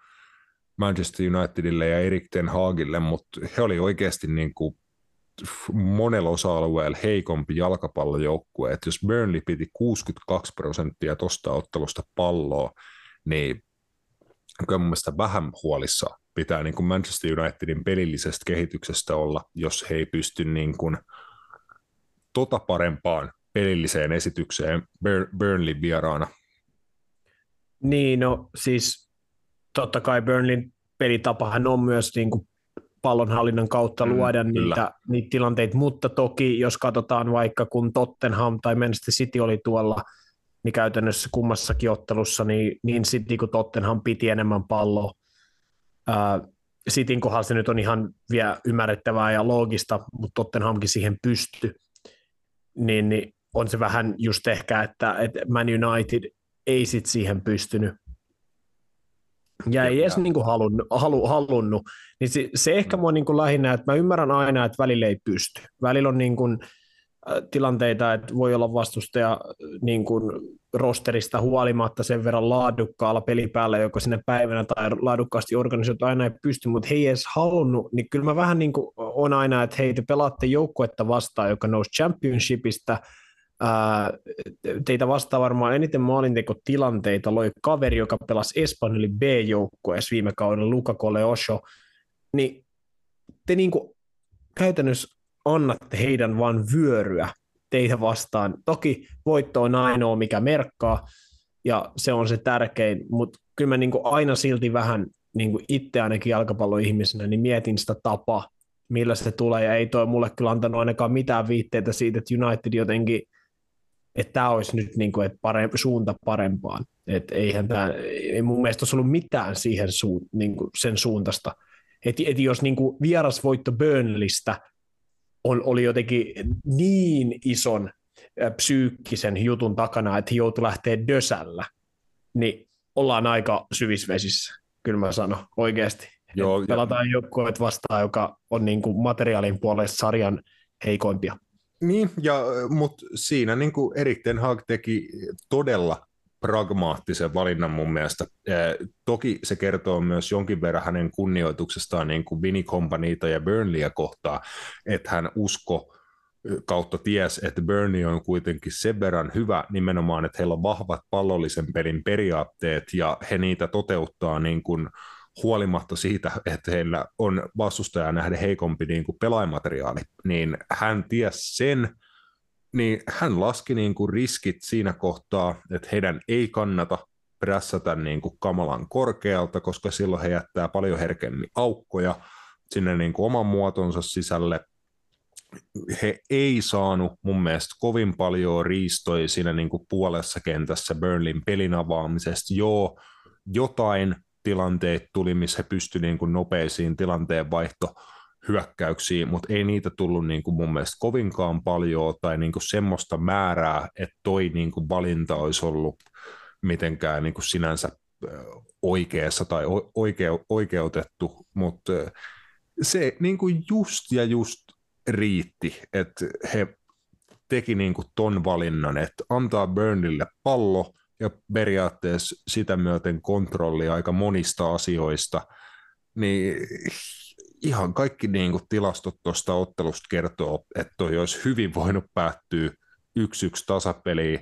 Manchester Unitedille ja Erik Ten Hagille, mutta he oli oikeasti niin kuin monella osa-alueella heikompi jalkapallojoukkue. Et jos Burnley piti 62 prosenttia tuosta ottelusta palloa, niin kyllä mun mielestä vähän huolissa pitää niin kuin Manchester Unitedin pelillisestä kehityksestä olla, jos he ei pysty niin kuin tota parempaan pelilliseen esitykseen Burnley vieraana. Niin, no siis totta kai Burnleyn pelitapahan on myös niin kuin pallonhallinnan kautta mm, luoda niitä, niitä tilanteita, mutta toki jos katsotaan vaikka kun Tottenham tai Manchester City oli tuolla, niin käytännössä kummassakin ottelussa, niin, niin City kuin Tottenham piti enemmän palloa Sitin kohdalla se nyt on ihan vielä ymmärrettävää ja loogista, mutta Tottenhamkin siihen pysty, niin, niin on se vähän just ehkä, että, että Man United ei sit siihen pystynyt. Ja ei edes niin kuin halunnut, halu, halunnut. Niin se, se ehkä mua niin kuin lähinnä, että mä ymmärrän aina, että välillä ei pysty. Välillä on niin kuin, tilanteita, että voi olla vastustaja niin kuin rosterista huolimatta sen verran laadukkaalla pelipäällä, joko sinne päivänä tai laadukkaasti organisoitu aina ei pysty, mutta he ei edes halunnut, niin kyllä mä vähän niin kuin on aina, että hei te pelaatte joukkuetta vastaan, joka nousi championshipista, teitä vastaa varmaan eniten maalintekotilanteita loi kaveri, joka pelasi Espanjoli B-joukkueessa viime kaudella, Luca Coleosho, niin te niin kuin käytännössä annatte heidän vaan vyöryä teitä vastaan. Toki voitto on ainoa, mikä merkkaa, ja se on se tärkein, mutta kyllä mä niin kuin aina silti vähän niin kuin itse ainakin jalkapalloihmisenä, niin mietin sitä tapaa, millä se tulee, ja ei toi mulle kyllä antanut ainakaan mitään viitteitä siitä, että United jotenkin, että tämä olisi nyt niin kuin, että parempi, suunta parempaan. Että eihän tämä, ei mun mielestä olisi ollut mitään siihen suun, niin kuin sen suuntaista. Että et jos niin kuin vierasvoitto Burnleystä on, oli jotenkin niin ison psyykkisen jutun takana, että he joutui lähteä dösällä, niin ollaan aika syvisvesissä, kyllä mä sanon oikeasti. Joo, pelataan ja... joukkueet vastaan, joka on niin kuin materiaalin puolesta sarjan heikoimpia. Niin, ja, mutta siinä niin kuin Erik Ten Hag teki todella pragmaattisen valinnan mun mielestä. Toki se kertoo myös jonkin verran hänen kunnioituksestaan niin kuin Vinny Companyta ja Burnleyä kohtaan, että hän usko kautta ties, että Burnley on kuitenkin sen verran hyvä nimenomaan, että heillä on vahvat pallollisen pelin periaatteet ja he niitä toteuttaa niin kuin huolimatta siitä, että heillä on vastustaja nähdä heikompi niin kuin pelaajamateriaali, niin hän ties sen, niin hän laski niin kuin riskit siinä kohtaa, että heidän ei kannata prässätä niin kuin kamalan korkealta, koska silloin he jättää paljon herkemmin aukkoja sinne niin kuin oman muotonsa sisälle. He ei saanut mun mielestä kovin paljon riistoja siinä niin kuin puolessa kentässä Burnleyn pelin avaamisesta. Joo, jotain tilanteet tuli, missä he pystyivät niin kuin nopeisiin tilanteenvaihto hyökkäyksiä, mutta ei niitä tullut niin kuin mun mielestä kovinkaan paljon tai niin kuin semmoista määrää, että toi niin kuin valinta olisi ollut mitenkään niin kuin sinänsä oikeassa tai oike- oikeutettu, mutta se niin kuin just ja just riitti, että he teki niin kuin ton valinnan, että antaa Burnleylle pallo ja periaatteessa sitä myöten kontrolli aika monista asioista, niin ihan kaikki niin kuin tilastot tuosta ottelusta kertoo, että toi olisi hyvin voinut päättyä yksi yksi tasapeliin,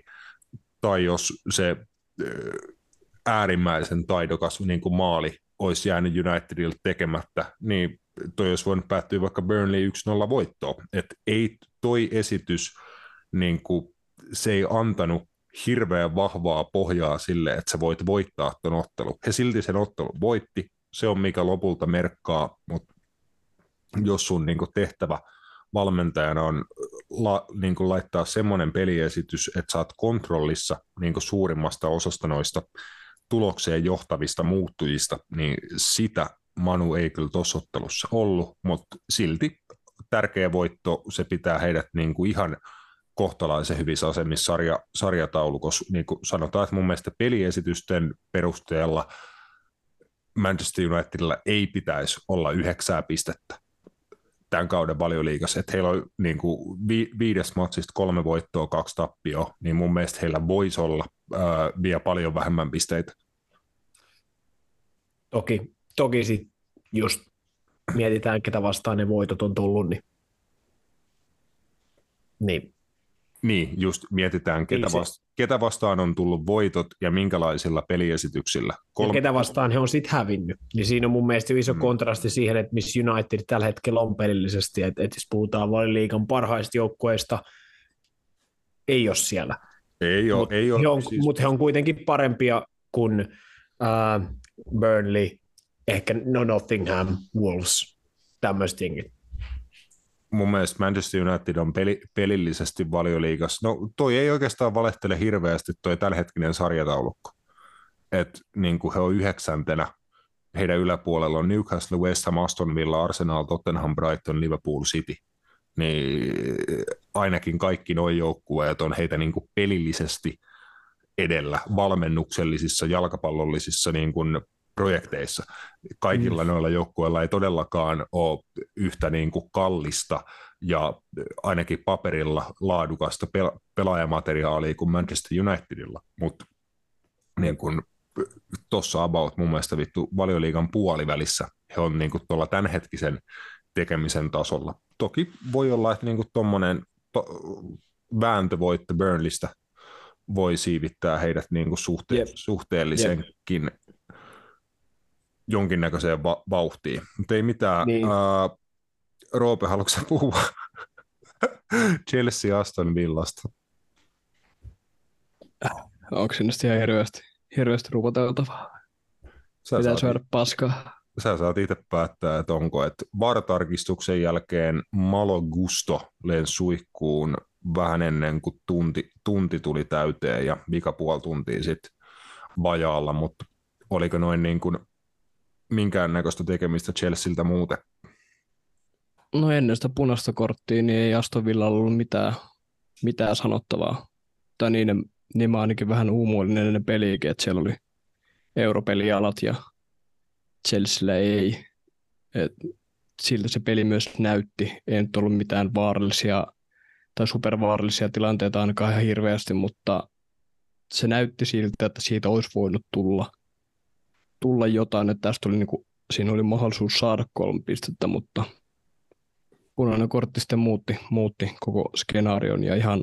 tai jos se äärimmäisen taidokas niin kuin maali olisi jäänyt Unitedille tekemättä, niin toi olisi voinut päättyä vaikka Burnley 1-0 voittoon. että ei toi esitys, niin kuin, se ei antanut hirveän vahvaa pohjaa sille, että sä voit voittaa tuon ottelun. He silti sen ottelun voitti, se on mikä lopulta merkkaa, mutta jos sun niin kuin, tehtävä valmentajana on la, niin kuin, laittaa semmoinen peliesitys, että oot kontrollissa niin kuin, suurimmasta osasta noista tulokseen johtavista muuttujista, niin sitä Manu ei kyllä tuossa ottelussa ollut, mutta silti tärkeä voitto, se pitää heidät niin kuin ihan kohtalaisen hyvissä asemissa sarja, sarjataulukossa. Niin kuin sanotaan, että mun mielestä peliesitysten perusteella Manchester Unitedilla ei pitäisi olla yhdeksää pistettä tämän kauden valioliigassa, että heillä on niin kuin vi- viides matsista kolme voittoa, kaksi tappioa, niin mun mielestä heillä voisi olla ää, vielä paljon vähemmän pisteitä. Toki, toki sitten just mietitään, ketä vastaan ne voitot on tullut, niin, niin niin, just mietitään, ketä, niin vasta- ketä vastaan on tullut voitot ja minkälaisilla peliesityksillä. Kolme... Ja ketä vastaan he on sitten hävinnyt. Niin siinä on mun mielestä iso mm. kontrasti siihen, että missä United tällä hetkellä on pelillisesti. Että et jos puhutaan liikan parhaista joukkueista, ei ole siellä. Ei ole. Mutta he, on, siis... mut he on kuitenkin parempia kuin uh, Burnley, ehkä no Nottingham, Wolves, tämmöiset jengit mun mielestä Manchester United on peli, pelillisesti valioliigassa. No toi ei oikeastaan valehtele hirveästi toi tämänhetkinen sarjataulukko. Että niin kuin he on yhdeksäntenä, heidän yläpuolella on Newcastle, West Ham, Aston Villa, Arsenal, Tottenham, Brighton, Liverpool City. Niin ainakin kaikki nuo joukkueet on heitä niin kuin pelillisesti edellä valmennuksellisissa, jalkapallollisissa niin kuin projekteissa. Kaikilla mm. noilla joukkueilla ei todellakaan ole yhtä niin kuin kallista ja ainakin paperilla laadukasta pel- pelaajamateriaalia kuin Manchester Unitedilla, mutta niin kuin tuossa about mun mielestä vittu valioliigan puolivälissä he on niin kuin tuolla tämänhetkisen tekemisen tasolla. Toki voi olla, että niin tuommoinen to, vääntövoitto Burnleystä voi siivittää heidät niin kuin suhte- yep. suhteellisenkin yep jonkinnäköiseen va- vauhtiin. Mutta ei mitään. Niin. Uh, Roope, haluatko puhua? Chelsea Aston Villasta. Onko sinne sitten ihan hirveästi, hirveästi rupoteltavaa? Sä Pitää saat, syödä paskaa. sä saat itse päättää, että onko, että VAR-tarkistuksen jälkeen Malo Gusto lensi suihkuun vähän ennen kuin tunti, tunti tuli täyteen ja vika puoli tuntia sitten vajaalla, mutta oliko noin niin kuin minkäännäköistä tekemistä Chelsealtä muuten? No ennen sitä punaista korttia niin ei Aston Villalla ollut mitään, mitään sanottavaa. Tai niin, niin mä ainakin vähän uumoillinen ennen peliäkin, että siellä oli europelialat ja Chelsealla ei. Et siltä se peli myös näytti. Ei nyt ollut mitään vaarallisia tai supervaarallisia tilanteita ainakaan ihan hirveästi, mutta se näytti siltä, että siitä olisi voinut tulla, tulla jotain, että tästä oli niinku, siinä oli mahdollisuus saada kolme pistettä, mutta punainen kortti sitten muutti, muutti koko skenaarion ja ihan,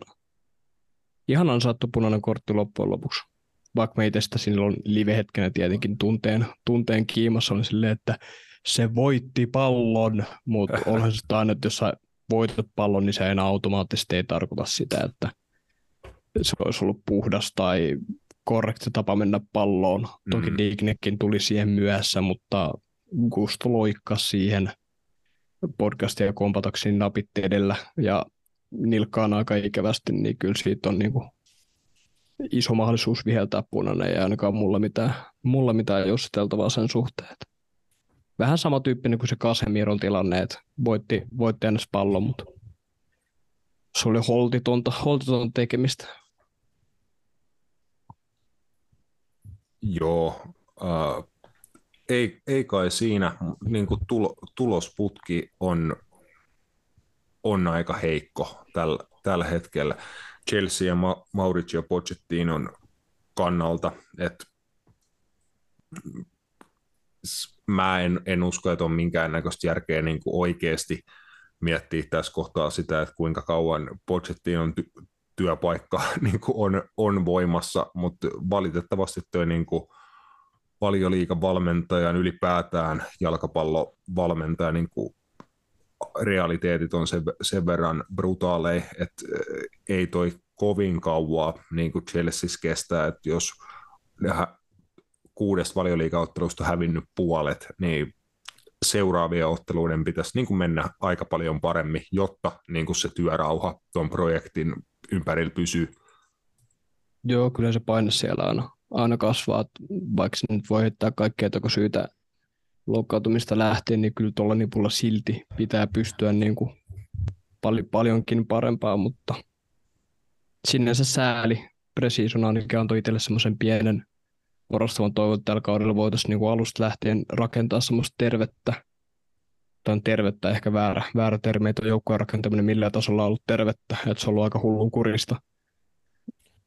ihan ansaattu punainen kortti loppujen lopuksi. Vaikka me itse sitä silloin live-hetkenä tietenkin tunteen, tunteen kiimassa oli silleen, että se voitti pallon, mutta onhan se aina, että jos sä voitat pallon, niin se enää automaattisesti ei tarkoita sitä, että se olisi ollut puhdas tai korrekti tapa mennä palloon. Toki Mm. Dignekin tuli siihen myöhässä, mutta Gusto loikkasi siihen podcastia kompataksiin napit edellä ja nilkkaan aika ikävästi, niin kyllä siitä on niin kuin iso mahdollisuus viheltää punainen ja ainakaan mulla mitään, mulla mitään jossiteltavaa sen suhteen. Vähän samantyyppinen kuin se Casemiron tilanne, että voitti, voitti ennäs pallon, mutta se oli holtitonta, holtitonta tekemistä. Joo, äh, ei, ei kai siinä, niin kuin tulo, tulosputki on, on aika heikko tällä, tällä hetkellä. Chelsea ja Ma- Mauricio Pochettinon kannalta, että mä en, en usko, että on minkäännäköistä järkeä niin kuin oikeasti miettiä tässä kohtaa sitä, että kuinka kauan Pochettinon ty- työpaikka niin kuin on, on voimassa, mutta valitettavasti tuo niin kuin valioliikan valmentajan ylipäätään jalkapallovalmentaja niin kuin realiteetit on sen, sen verran brutaaleja, että eh, ei toi kovin kauaa niin kuin Chelsea kestää, että jos kuudesta valioliikaottelusta on hävinnyt puolet, niin seuraavien otteluiden pitäisi niin kuin mennä aika paljon paremmin, jotta niin kuin se työrauha tuon projektin ympärillä pysyy. Joo, kyllä se paine siellä aina, aina kasvaa, vaikka se nyt voi heittää kaikkea syytä loukkaantumista lähtien, niin kyllä tuolla nipulla silti pitää pystyä niin kuin pal- paljonkin parempaa, mutta sinänsä sääli. Precision ainakin antoi itselle semmoisen pienen orastavan toivon, että tällä kaudella voitaisiin niin kuin alusta lähtien rakentaa semmoista tervettä, tai on tervettä ehkä väärä, väärä termi, että joukkueen rakentaminen millään tasolla on ollut tervettä, että se on ollut aika hullun kurista.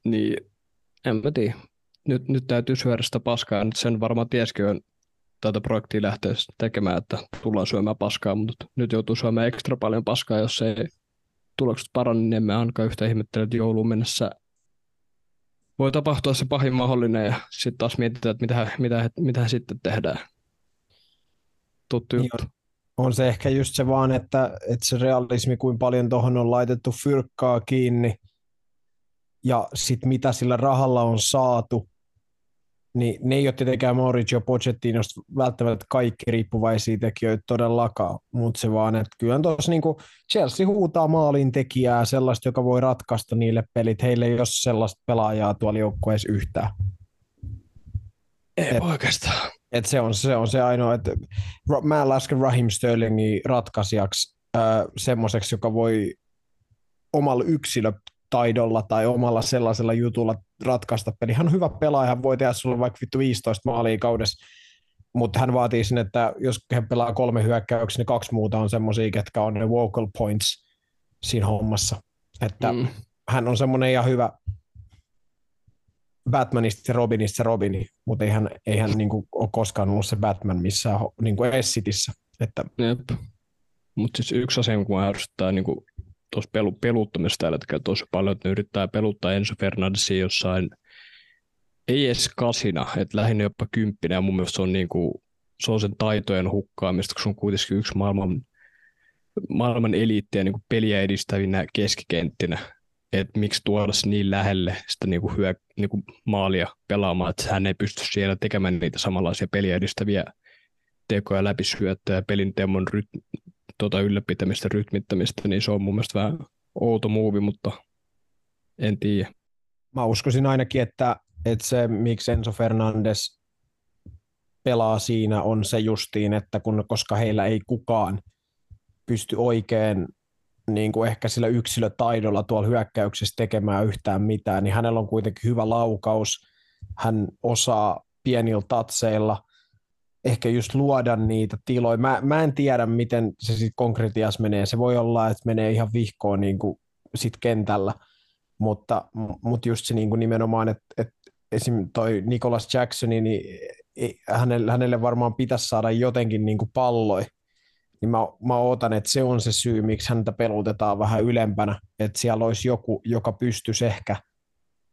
Niin en mä tiedä. Nyt, nyt täytyy syödä sitä paskaa, ja nyt sen varmaan tieskö tätä projektia lähteä tekemään, että tullaan syömään paskaa, mutta nyt joutuu syömään ekstra paljon paskaa, jos ei tulokset parane, niin emme ainakaan yhtä ihmettele, että jouluun mennessä voi tapahtua se pahin mahdollinen ja sitten taas mietitään, että mitä, mitä, mitä sitten tehdään. Tuttu Niin juttu. On se ehkä just se vaan, että, että se realismi, kuin paljon tuohon on laitettu fyrkkaa kiinni ja sitten mitä sillä rahalla on saatu, niin ne ei ole tietenkään Mauricio Pochettinosta välttämättä kaikki riippuvaisia tekijöitä todellakaan, mutta se vaan, että kyllä tuossa niinku Chelsea huutaa maalin tekijää sellaista, joka voi ratkaista niille pelit. Heillä ei ole sellaista pelaajaa tuolla joukkueessa yhtään. Ei Et- oikeastaan. Et se, on, se on se ainoa, että mä en laske Raheem Sterlingin ratkaisijaksi äh, semmoiseksi, joka voi omalla yksilötaidolla tai omalla sellaisella jutulla ratkaista peli. Hän on hyvä pelaaja, hän voi tehdä sulle vaikka vittu 15 maalia kaudessa, mutta hän vaatii sen, että jos hän pelaa kolme hyökkäyksiä, niin kaksi muuta on semmoisia, ketkä on ne vocal points siinä hommassa. Että Mm. hän on semmoinen ihan hyvä Batmanista se Robinista Robini, mutta ei hän, ei hän niinku ole koskaan ollut se Batman missään niinku Essitissä. Että Jep. Mutta siis yksi asia, kun ärsyttää niin tuossa pelu, peluttamista tällä hetkellä tosi paljon, että ne yrittää peluttaa Enzo Fernandesia jossain, ei edes kasina, että lähinnä jopa kymppinä, ja mun mielestä se on, niin kuin, se on sen taitojen hukkaamista, kun se on kuitenkin yksi maailman maailman eliittiä niin kuin peliä edistävinä keskikenttinä, että miksi tuoda se niin lähelle sitä niin kuin hyö, niin kuin maalia pelaamaan, että hän ei pysty siellä tekemään niitä samanlaisia peliä edistäviä tekoja läpisyöttöjä, pelin temon ryt, tota ylläpitämistä, rytmittämistä, niin se on mun mielestä vähän outo muuvi, mutta en tiedä. Mä uskoisin ainakin, että, että se, miksi Enzo Fernandes pelaa siinä, on se justiin, että kun, koska heillä ei kukaan pysty oikein niin kuin ehkä sillä yksilötaidolla tuolla hyökkäyksessä tekemään yhtään mitään, niin hänellä on kuitenkin hyvä laukaus, hän osaa pienillä tatseilla ehkä just luoda niitä tiloja. Mä, mä en tiedä, miten se sitten konkretias menee. Se voi olla, että menee ihan vihkoon niin kuin sit kentällä, mutta, mutta just se niin kuin nimenomaan, että, että esim. toi Nicholas Jacksoni, niin hänelle, hänelle varmaan pitäisi saada jotenkin niin kuin palloi, niin mä, mä ootan, että se on se syy, miksi häntä pelutetaan vähän ylempänä, että siellä olisi joku, joka pystyisi ehkä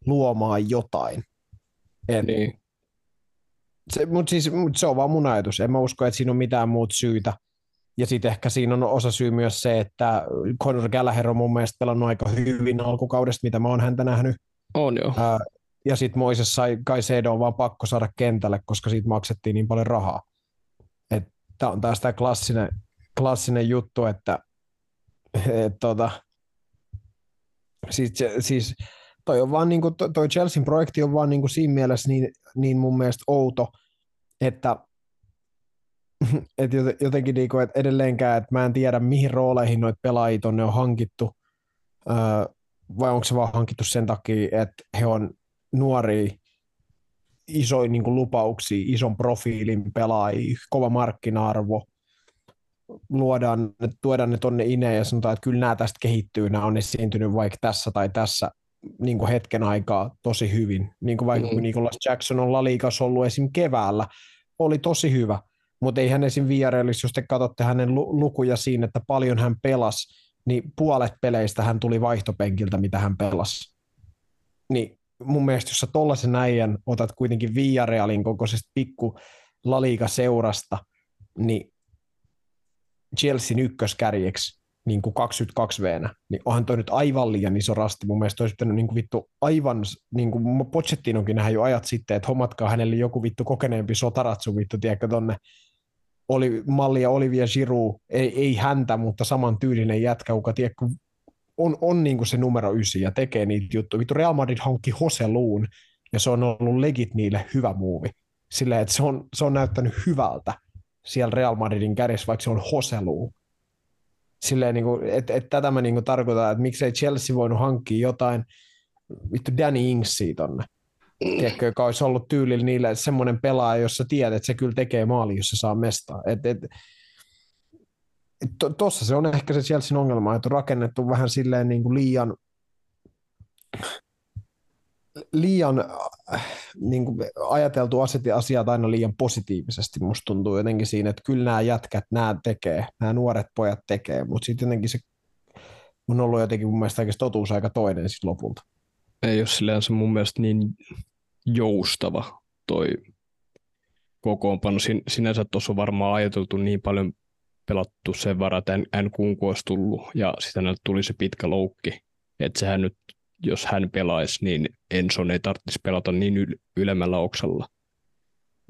luomaan jotain. En, niin. Se, mutta siis, mut se on vaan mun ajatus. En mä usko, että siinä on mitään muuta syytä. Ja sitten ehkä siinä on osa syy myös se, että Conor Gallagher on mun mielestä pelannut aika hyvin alkukaudesta, mitä mä oon häntä nähnyt. On joo. Ää, ja sitten Moises sai Kaisedo on vaan pakko saada kentälle, koska siitä maksettiin niin paljon rahaa. Tämä on taas tämä klassinen, klassinen juttu, että et, tota, siis, siis toi, on vaan, niin kuin, toi Chelsean projekti on vaan niin kuin siinä mielessä niin, niin mun mielestä outo, että et jotenkin niin kuin, että edelleenkään, että mä en tiedä mihin rooleihin noita pelaajia tonne on hankittu, vai onko se vaan hankittu sen takia, että he on nuoria, isoin niin lupauksia, ison profiilin pelaajia, kova markkina-arvo, luodaan, tuodaan ne tonne ineen ja sanotaan, että kyllä nämä tästä kehittyy, nämä on esiintynyt vaikka tässä tai tässä niin kuin hetken aikaa tosi hyvin. Niin kuin vaikka mm-hmm. Nicholas Jackson on Laliikas ollut esim. keväällä, oli tosi hyvä, mutta ei hän esim. Villarrealissa, jos te katsotte hänen lukuja siinä, että paljon hän pelasi, niin puolet peleistä hän tuli vaihtopenkiltä, mitä hän pelasi. Niin mun mielestä, jos sä tollaisen äijän otat kuitenkin Villarrealin kokoisesta pikku Laliika seurasta, niin Chelsean ykköskärjeksi niin kuin 22 v niin onhan toi nyt aivan liian iso rasti. Mun mielestä olisi pitänyt niin kuin vittu aivan, niin kuin Pochettinokin nähdä jo ajat sitten, että hommatkaa hänelle joku vittu kokeneempi sotaratsu vittu, tiedätkö, tonne oli mallia Olivia Giroud, ei, ei häntä, mutta saman tyylinen jätkä, joka tiedätkö, on, on niin kuin se numero ysi ja tekee niitä juttuja. Vittu Real Madrid hankki Hoseluun ja se on ollut legit niille hyvä muuvi. Silleen, että se on, se on näyttänyt hyvältä siellä Real Madridin kädessä, vaikka se on Hoselu. Silleen, niin kuin, että, että tätä mä niin kuin tarkoitan, että miksei Chelsea voinut hankkia jotain vittu Danny Ingsia tonne. Tiedätkö, joka olisi ollut tyylillä niille semmoinen pelaaja, jossa tiedät, että se kyllä tekee maali, jos se saa mestaa. Tuossa se on ehkä se Chelsean ongelma, että on rakennettu vähän silleen niin kuin liian liian äh, niin kuin ajateltu asiat aina liian positiivisesti, musta tuntuu jotenkin siinä, että kyllä nämä jätkät, nämä tekee, nämä nuoret pojat tekee, mutta sitten jotenkin se on ollut jotenkin mun mielestä totuus aika toinen sitten lopulta. Ei ole silleen se mun mielestä niin joustava toi kokoonpano. Sin, sinänsä tuossa on varmaan ajateltu niin paljon pelattu sen varan, että N olisi tullut ja sitten tuli se pitkä loukki, että sehän nyt jos hän pelaisi, niin Enson ei tarvitsisi pelata niin yl- ylemmällä oksalla.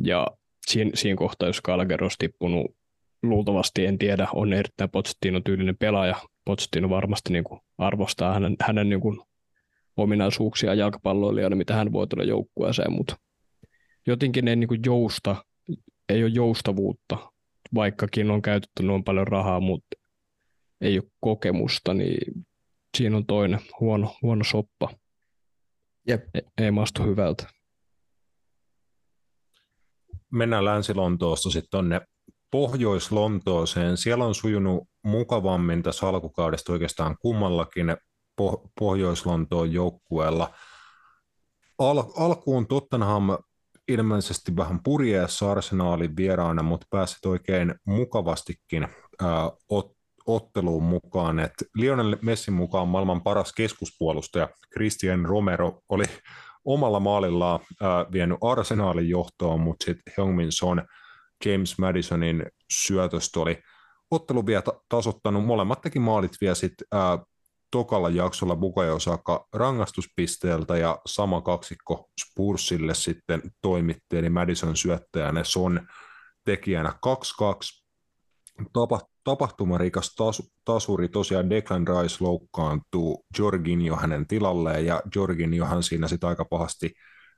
Ja siinä, siinä kohtaa, jos Gallagher olisi tippunut, luultavasti en tiedä, on erittäin Pochettino tyylinen pelaaja. Pochettino varmasti niin kuin arvostaa hänen, hänen niin kuin ominaisuuksia jalkapalloilijana, mitä hän voi tulla joukkueeseen, mutta jotenkin ei niin kuin jousta, ei ole joustavuutta, vaikkakin on käytetty noin paljon rahaa, mutta ei ole kokemusta, niin siinä on toinen huono, huono soppa. Jep. Ei, ei mastu hyvältä. Mennään Länsi-Lontoosta sitten tuonne Pohjois-Lontooseen. Siellä on sujunut mukavammin tässä alkukaudesta oikeastaan kummallakin poh- Pohjois-Lontoon joukkueella. Al- alkuun Tottenham ilmeisesti vähän purjeessa arsenaalin vieraana, mutta pääsit oikein mukavastikin ää, ot- otteluun mukaan, että Lionel Messin mukaan maailman paras keskuspuolustaja Christian Romero oli omalla maalillaan äh, vienyt arsenaalin johtoon, mutta sitten Heung-Min Son James Madisonin syötöstä oli ottelu vielä tasoittanut. Molemmat teki maalit vielä sitten tokalla jaksolla Bukayo Saka rangaistuspisteeltä ja sama kaksikko Spursille sitten toimitti, eli Madison syöttäjänä Son tekijänä 2-2. Tapa, tapahtumarikas tasu, tasuri tosiaan Declan Rice loukkaantuu Jorginho hänen tilalleen ja Jorginjohan siinä sitten aika pahasti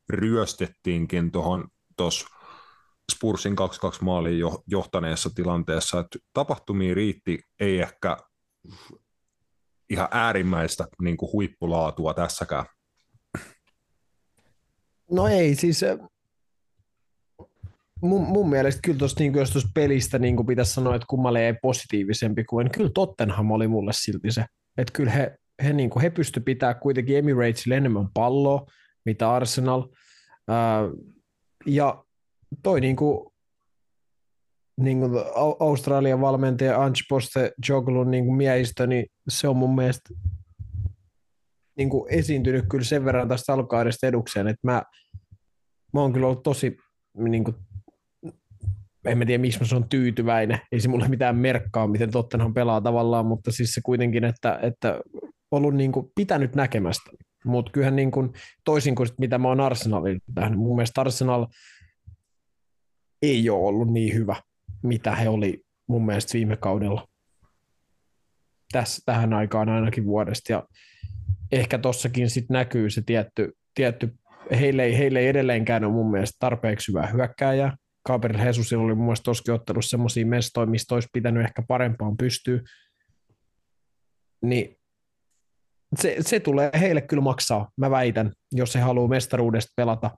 ryöstettiinkin tuohon tuossa Spursin 2-2 maaliin jo, johtaneessa tilanteessa, että tapahtumia riitti, ei ehkä ihan äärimmäistä niin kuin huippulaatua tässäkään. No ei, siis mun, mun mielestä kyllä tuosta, niin pelistä niin pitäisi sanoa, että kummalle ei positiivisempi kuin, kyllä Tottenham oli mulle silti se. Että kyllä he, he, niin he pysty pitää kuitenkin Emiratesille enemmän palloa, mitä Arsenal. Ää, ja toi niin kuin, niin kuin Australian valmentaja Ange Poste Joglun niin miehistö, niin se on mun mielestä niin kuin esiintynyt kyllä sen verran tästä alkaudesta edukseen, että mä, mä oon kyllä ollut tosi niin kuin, en mä tiedä miksi mä sanon tyytyväinen, ei se mulle mitään merkkaa, miten Tottenham pelaa tavallaan, mutta siis se kuitenkin, että, että ollut niin kuin pitänyt näkemästä. Mutta kyllähän niin kuin, toisin kuin mitä mä oon Arsenalin nähnyt, mun mielestä Arsenal ei ole ollut niin hyvä, mitä he oli mun mielestä viime kaudella. Tässä, tähän aikaan ainakin vuodesta. Ja ehkä tossakin sitten näkyy se tietty, tietty heille, ei, heille ei edelleenkään ole mun mielestä tarpeeksi hyvää hyökkääjää. Gabriel Jesusilla oli mun mielestä tossakin ottanut semmoisia mestoja, mistä olisi pitänyt ehkä parempaan pystyä. Niin se, se tulee heille kyllä maksaa, mä väitän, jos he haluaa mestaruudesta pelata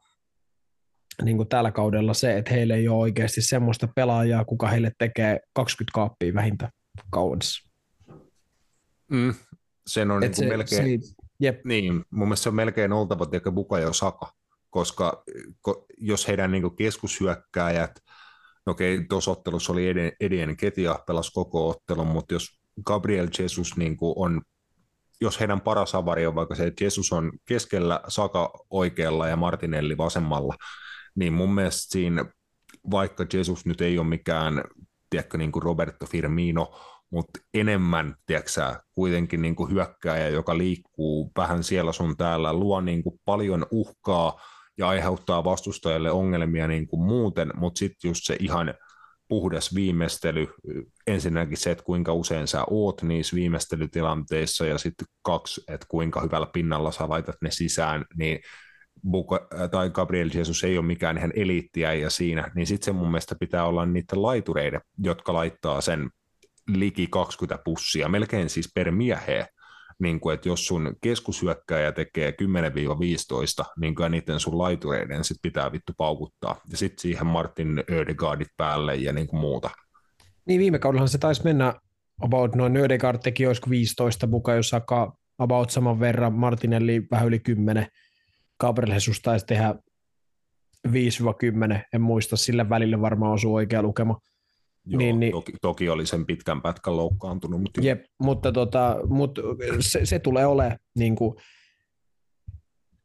niin kuin tällä kaudella se, että heille ei ole oikeasti semmoista pelaajaa, kuka heille tekee 20 kaappia vähintään kaudessa. Mm, sen on niin se, melkein, se, jep. niin, mun mielestä se on melkein oltava tiedäkö Bukayo Saka, koska ko, jos heidän niin keskushyökkääjät, no okei, tuossa ottelussa oli Edien, Edien Ketia, pelasi koko ottelun, mutta jos Gabriel Jesus niin on jos heidän paras avari on vaikka se, että Jesus on keskellä, Saka oikealla ja Martinelli vasemmalla, niin mun mielestä siinä, vaikka Jesus nyt ei ole mikään, tiedätkö, niin kuin Roberto Firmino, mutta enemmän, tiedätkö kuitenkin niin kuin hyökkääjä, joka liikkuu vähän siellä sun täällä, luo niin kuin paljon uhkaa ja aiheuttaa vastustajalle ongelmia niin kuin muuten, mutta sitten just se ihan puhdas viimeistely, ensinnäkin se, että kuinka usein sä oot niissä viimeistelytilanteissa, ja sitten kaksi, että kuinka hyvällä pinnalla sä laitat ne sisään, niin Buka, tai Gabriel Jesus ei ole mikään ihan eliittiä ja siinä, niin sitten se mun mielestä pitää olla niiden laitureiden, jotka laittaa sen liki 20 pussia, melkein siis per miehe, niin kuin, että jos sun keskushyökkäjä tekee 10-15, niin kyllä niiden sun laitureiden sit pitää vittu paukuttaa. Ja sitten siihen Martin Ödegaardit päälle ja niin kuin muuta. Niin viime kaudellahan se taisi mennä about noin Ödegaard teki olisiko 15 mukaan, jos saakka about saman verran, Martinelli vähän yli 10, Gabriel Jesus taisi tehdä 5-10, en muista, sillä välillä varmaan osuu oikea lukema. Joo, niin, niin, toki, toki oli sen pitkän pätkän loukkaantunut. Mutta, jep, mutta, tota, mutta se, se tulee olemaan niin kuin,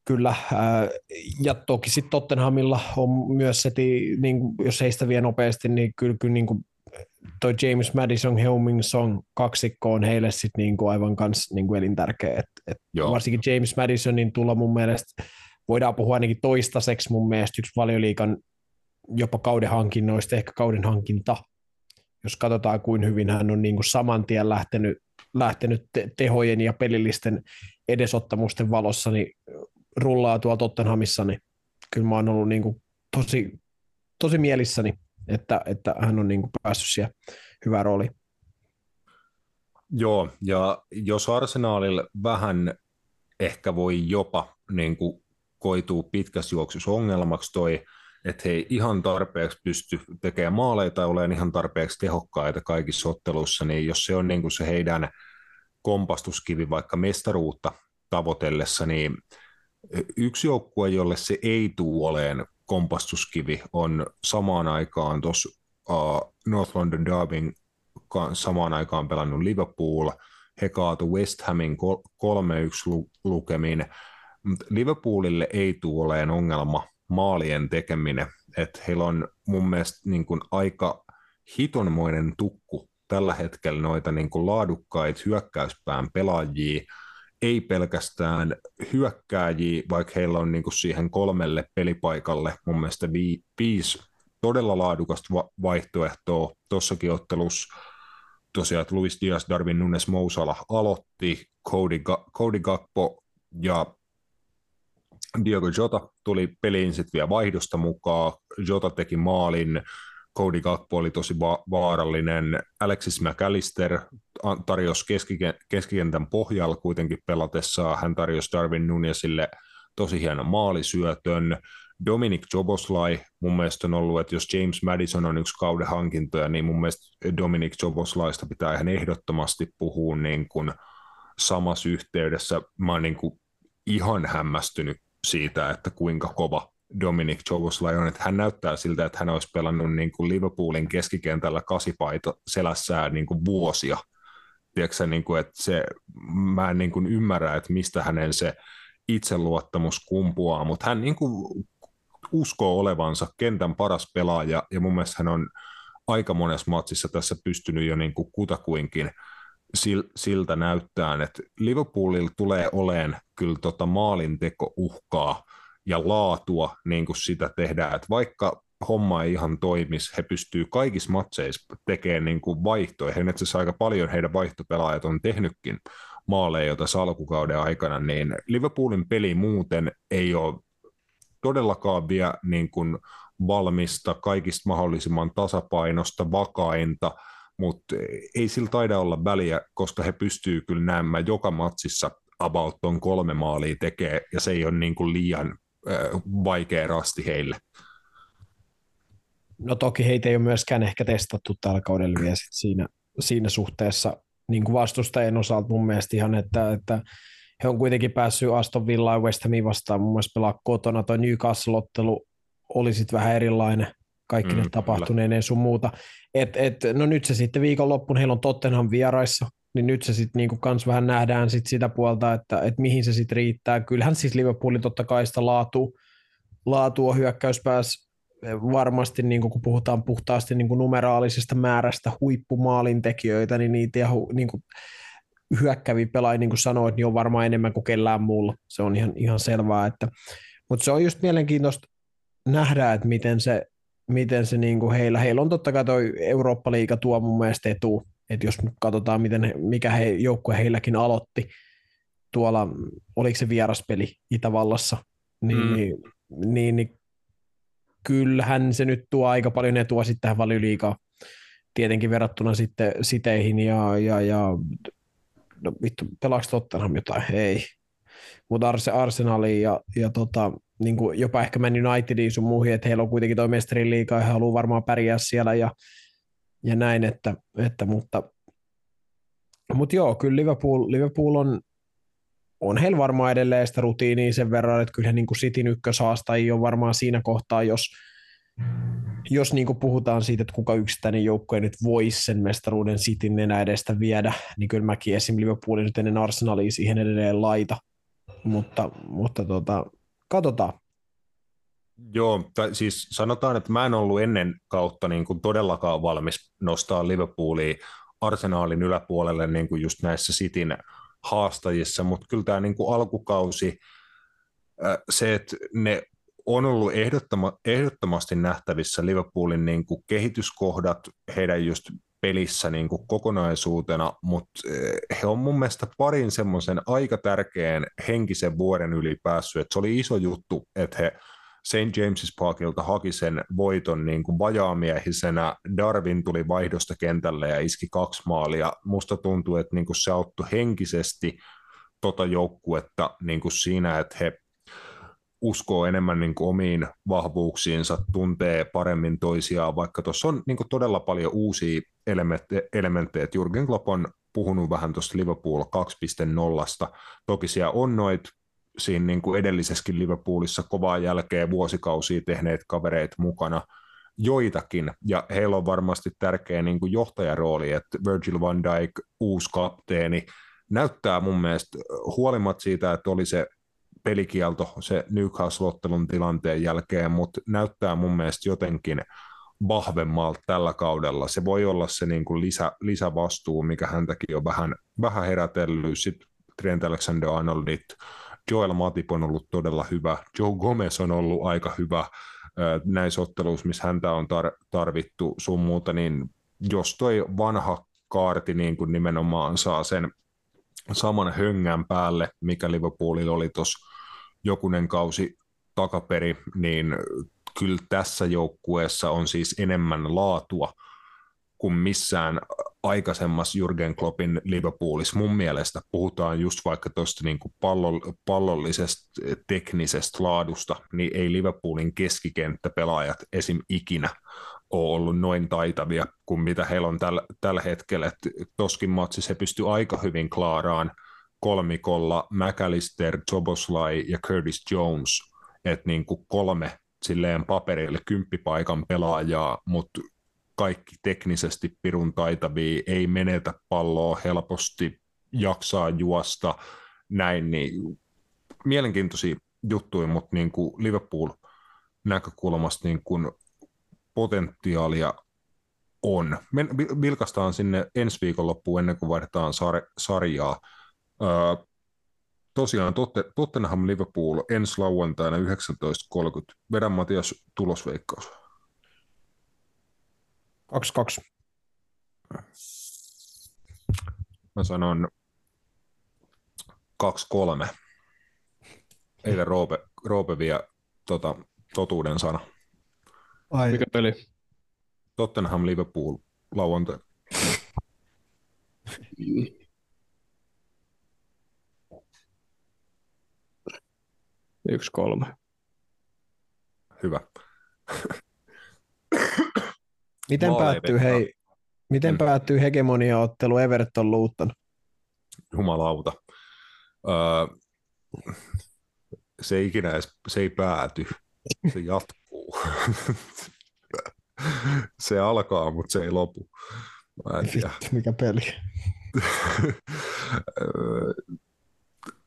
kyllä, ää, ja toki sitten Tottenhamilla on myös se, niin kuin, jos heistä vie nopeasti, niin kyllä, kyllä niin kuin, toi James Madison Heuming Song kaksikko on heille sitten niin kuin aivan kans niin kuin elintärkeä. Et, et varsinkin James Madisonin tulla mun mielestä, voidaan puhua ainakin toistaiseksi mun mielestä yksi valioliikan jopa kauden hankinnoista, ehkä kauden hankinta jos katsotaan kuin hyvin hän on niin kuin saman tien lähtenyt, lähtenyt te- tehojen ja pelillisten edesottamusten valossa, niin rullaa tuolla Tottenhamissa, niin kyllä mä oon ollut niin kuin tosi, tosi mielissäni, että, että hän on niin kuin päässyt siihen hyvään rooliin. Joo, ja jos Arsenalilla vähän ehkä voi jopa niin kuin koituu pitkässä juoksussa ongelmaksi toi että he ei ihan tarpeeksi pysty tekemään maaleja tai olemaan ihan tarpeeksi tehokkaita kaikissa otteluissa, niin jos se on niin kuin se heidän kompastuskivi vaikka mestaruutta tavoitellessa, niin yksi joukkue, jolle se ei tule oleen kompastuskivi, on samaan aikaan tuossa uh, North London Derbyn samaan aikaan pelannut Liverpool, he kaatu West Hamin 3-1 lukemin, mutta Liverpoolille ei tule oleen ongelma maalien tekeminen, että heillä on mun mielestä niin kuin aika hitonmoinen tukku tällä hetkellä noita niin kuin laadukkaita hyökkäyspään pelaajia, ei pelkästään hyökkääjiä, vaikka heillä on niin kuin siihen kolmelle pelipaikalle mun mielestä vi- viisi todella laadukasta va- vaihtoehtoa. Tuossakin ottelussa tosiaan, että Luis Diaz, Darwin Nunes, Mousala aloitti, Cody, Ga- Cody Gakpo ja Diogo Jota tuli peliin sitten vielä vaihdosta mukaan. Jota teki maalin, Cody Gakpo oli tosi va- vaarallinen. Alexis McAllister tarjosi keskikentän pohjalla kuitenkin pelatessaan. Hän tarjosi Darwin Nunesille tosi hieno maalisyötön. Dominic Joboslai mun mielestä on ollut, että jos James Madison on yksi kauden hankintoja, niin mun mielestä Dominic Joboslaista pitää ihan ehdottomasti puhua niin kuin samassa yhteydessä. Mä oon niin kuin ihan hämmästynyt siitä, että kuinka kova Dominic Joboslai on, että hän näyttää siltä, että hän olisi pelannut niin kuin Liverpoolin keskikentällä kasipaita selässään niin kuin vuosia. Tiedätkö, niin kuin, että se, mä en niin kuin ymmärrä, että mistä hänen se itseluottamus kumpuaa, mutta hän niin kuin uskoo olevansa kentän paras pelaaja, ja mun mielestä hän on aika monessa matsissa tässä pystynyt jo niin kuin kutakuinkin siltä näyttää, että Liverpoolilla tulee oleen kyllä tota maalinteko uhkaa ja laatua, niin kuin sitä tehdään, että vaikka homma ei ihan toimisi, he pystyy kaikissa matseissa tekemään niin kuin vaihtoja. He itse aika paljon heidän vaihtopelaajat on tehnytkin maaleja jo tässä alkukauden aikana, niin Liverpoolin peli muuten ei ole todellakaan vielä niin kuin valmista, kaikista mahdollisimman tasapainosta, vakainta, mutta ei sillä taida olla väliä, koska he pystyy kyllä näemään joka matsissa about on kolme maalia tekee, ja se ei ole niin kuin liian äh, vaikea rasti heille. No toki heitä ei ole myöskään ehkä testattu tällä kaudella vielä sit siinä, siinä suhteessa niin kuin vastustajien osalta mun mielestä ihan, että, että he on kuitenkin päässyt Aston Villa ja West Hamiin vastaan mun mielestä pelaa kotona. Tuo Newcastle-ottelu oli sitten vähän erilainen kaikki mm, ne tapahtuneen sun muuta. Et, et, no nyt se sitten viikonloppuun, heillä on Tottenham vieraissa, niin nyt se sitten niinku kans vähän nähdään sit sitä puolta, että et mihin se sitten riittää. Kyllähän siis Liverpoolin totta kai sitä laatu, laatua hyökkäyspäässä varmasti, niin kun puhutaan puhtaasti niin numeraalisesta määrästä huippumaalintekijöitä, niin niitä ja niin kuin hyökkäviä pelaajia, niin kuin sanoit, niin on varmaan enemmän kuin kellään muulla. Se on ihan, ihan selvää. Että, mutta se on just mielenkiintoista nähdä, että miten se, miten se niin kuin heillä, heillä on totta kai toi Eurooppa-liiga tuo mun mielestä etu, että jos katsotaan, miten he, mikä he, joukkue heilläkin aloitti tuolla, oliko se vieraspeli Itävallassa, niin, mm. niin, niin, niin kyllähän se nyt tuo aika paljon etua sitten tähän valioliigaan, tietenkin verrattuna sitten siteihin ja, ja, ja no vittu, pelaako Tottenham jotain? Ei. Mutta Arse, Arsenaliin ja, ja tota, niin kuin jopa ehkä Man Unitediin sun muihin, että heillä on kuitenkin toi mestarin liikaa ja he haluaa varmaan pärjää siellä ja, ja näin, että, että mutta, mutta joo, kyllä Liverpool, Liverpool on, on heillä varmaan edelleen sitä rutiiniä sen verran, että kyllä niin Cityn ykköshaastajia on varmaan siinä kohtaa, jos, jos niin kuin puhutaan siitä, että kuka yksittäinen joukkue nyt voisi sen mestaruuden Cityn enää edestä viedä, niin kyllä mäkin esim. Liverpoolin nyt ennen Arsenalia siihen edelleen laita. Mutta, mutta tota, katsotaan. Joo, tai siis sanotaan, että mä en ollut ennen kautta niin kuin todellakaan valmis nostaa Liverpoolia arsenaalin yläpuolelle niin kuin just näissä Cityn haastajissa, mutta kyllä tämä niin kuin alkukausi, se, että ne on ollut ehdottoma, ehdottomasti nähtävissä Liverpoolin niin kuin kehityskohdat heidän just pelissä niin kuin kokonaisuutena, mutta he on mun mielestä parin semmoisen aika tärkeän henkisen vuoden yli päässyt, että se oli iso juttu, että he St. James's Parkilta haki sen voiton niin kuin vajaamiehisenä. Darwin tuli vaihdosta kentälle ja iski kaksi maalia. Musta tuntuu, että niin kuin se auttoi henkisesti tota joukkuetta niin kuin siinä, että he uskoo enemmän niin kuin omiin vahvuuksiinsa, tuntee paremmin toisiaan, vaikka tuossa on niin kuin todella paljon uusia elementtejä. Jurgen Klopp on puhunut vähän tuosta Liverpool 2.0. Toki siellä on noit siinä niin kuin edellisessäkin Liverpoolissa kovaa jälkeen vuosikausia tehneet kavereet mukana, joitakin, ja heillä on varmasti tärkeä niin kuin johtajarooli, että Virgil van Dijk, uusi kapteeni, näyttää mun mielestä, huolimatta siitä, että oli se pelikielto se Newcastle-ottelun tilanteen jälkeen, mutta näyttää mun mielestä jotenkin vahvemmalta tällä kaudella. Se voi olla se niin kuin lisä, lisävastuu, mikä häntäkin on vähän, vähän herätellyt. Sitten Trent Alexander-Arnoldit, Joel Matip on ollut todella hyvä, Joe Gomez on ollut aika hyvä näissä otteluissa, missä häntä on tar- tarvittu sun muuta, niin jos toi vanha kaarti niin kuin nimenomaan saa sen saman höngän päälle, mikä Liverpoolilla oli tuossa jokunen kausi takaperi, niin kyllä tässä joukkueessa on siis enemmän laatua kuin missään aikaisemmassa Jurgen Kloppin Liverpoolissa. Mun mielestä puhutaan just vaikka tuosta niin pallollisesta teknisestä laadusta, niin ei Liverpoolin keskikenttäpelaajat esim. ikinä ole ollut noin taitavia kuin mitä heillä on tällä, tällä hetkellä. Et toskin matsissa he pystyy aika hyvin klaaraan kolmikolla McAllister, Joboslai ja Curtis Jones, että niin kuin kolme silleen paperille kymppipaikan pelaajaa, mutta kaikki teknisesti pirun taitavia, ei menetä palloa helposti, jaksaa juosta, näin, niin mielenkiintoisia juttuja, mutta niin kuin Liverpool näkökulmasta niin kuin potentiaalia on. Me vilkastaan sinne ensi viikon loppuun ennen kuin vaihdetaan sar- sarjaa. Öö, tosiaan Totte, Tottenham Liverpool ensi lauantaina 19.30. Vedän Matias tulosveikkaus. 2-2. Mä sanon 2-3. Eilen Roope, Roope vie tota, totuuden sana. Ai. Mikä peli? Tottenham Liverpool lauantai. Yksi kolme. Hyvä. Miten Maaleja päättyy, hei, miten mm. päättyy hegemonia-ottelu Everton Luutton? Jumalauta. Öö, se ei ikinä edes, se ei pääty, se jatkuu. se alkaa, mutta se ei lopu. Mä en tiedä. mikä peli.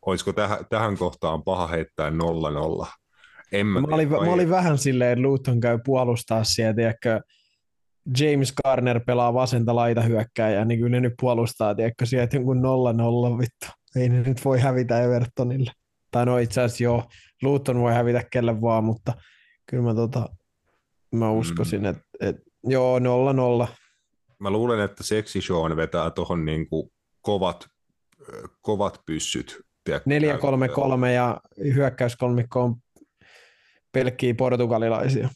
Olisiko tähän, tähän kohtaan paha heittää 0-0? En mä, mä, olin, mä olin vähän silleen, Luton käy puolustaa sieltä, että James Garner pelaa vasenta laita hyökkääjää, niin kyllä ne nyt puolustaa, tiedätkö, sieltä jonkun 0-0 vittu. Ei ne nyt voi hävitä Evertonille. Tai no itse asiassa joo, Luton voi hävitä kelle vaan, mutta kyllä mä, tota, mä uskoisin, mm. että et, joo, 0-0. Mä luulen, että Sexy Sean vetää tuohon niinku kovat, kovat pyssyt. 4-3-3 ja hyökkäyskolmikko on pelkkiä portugalilaisia.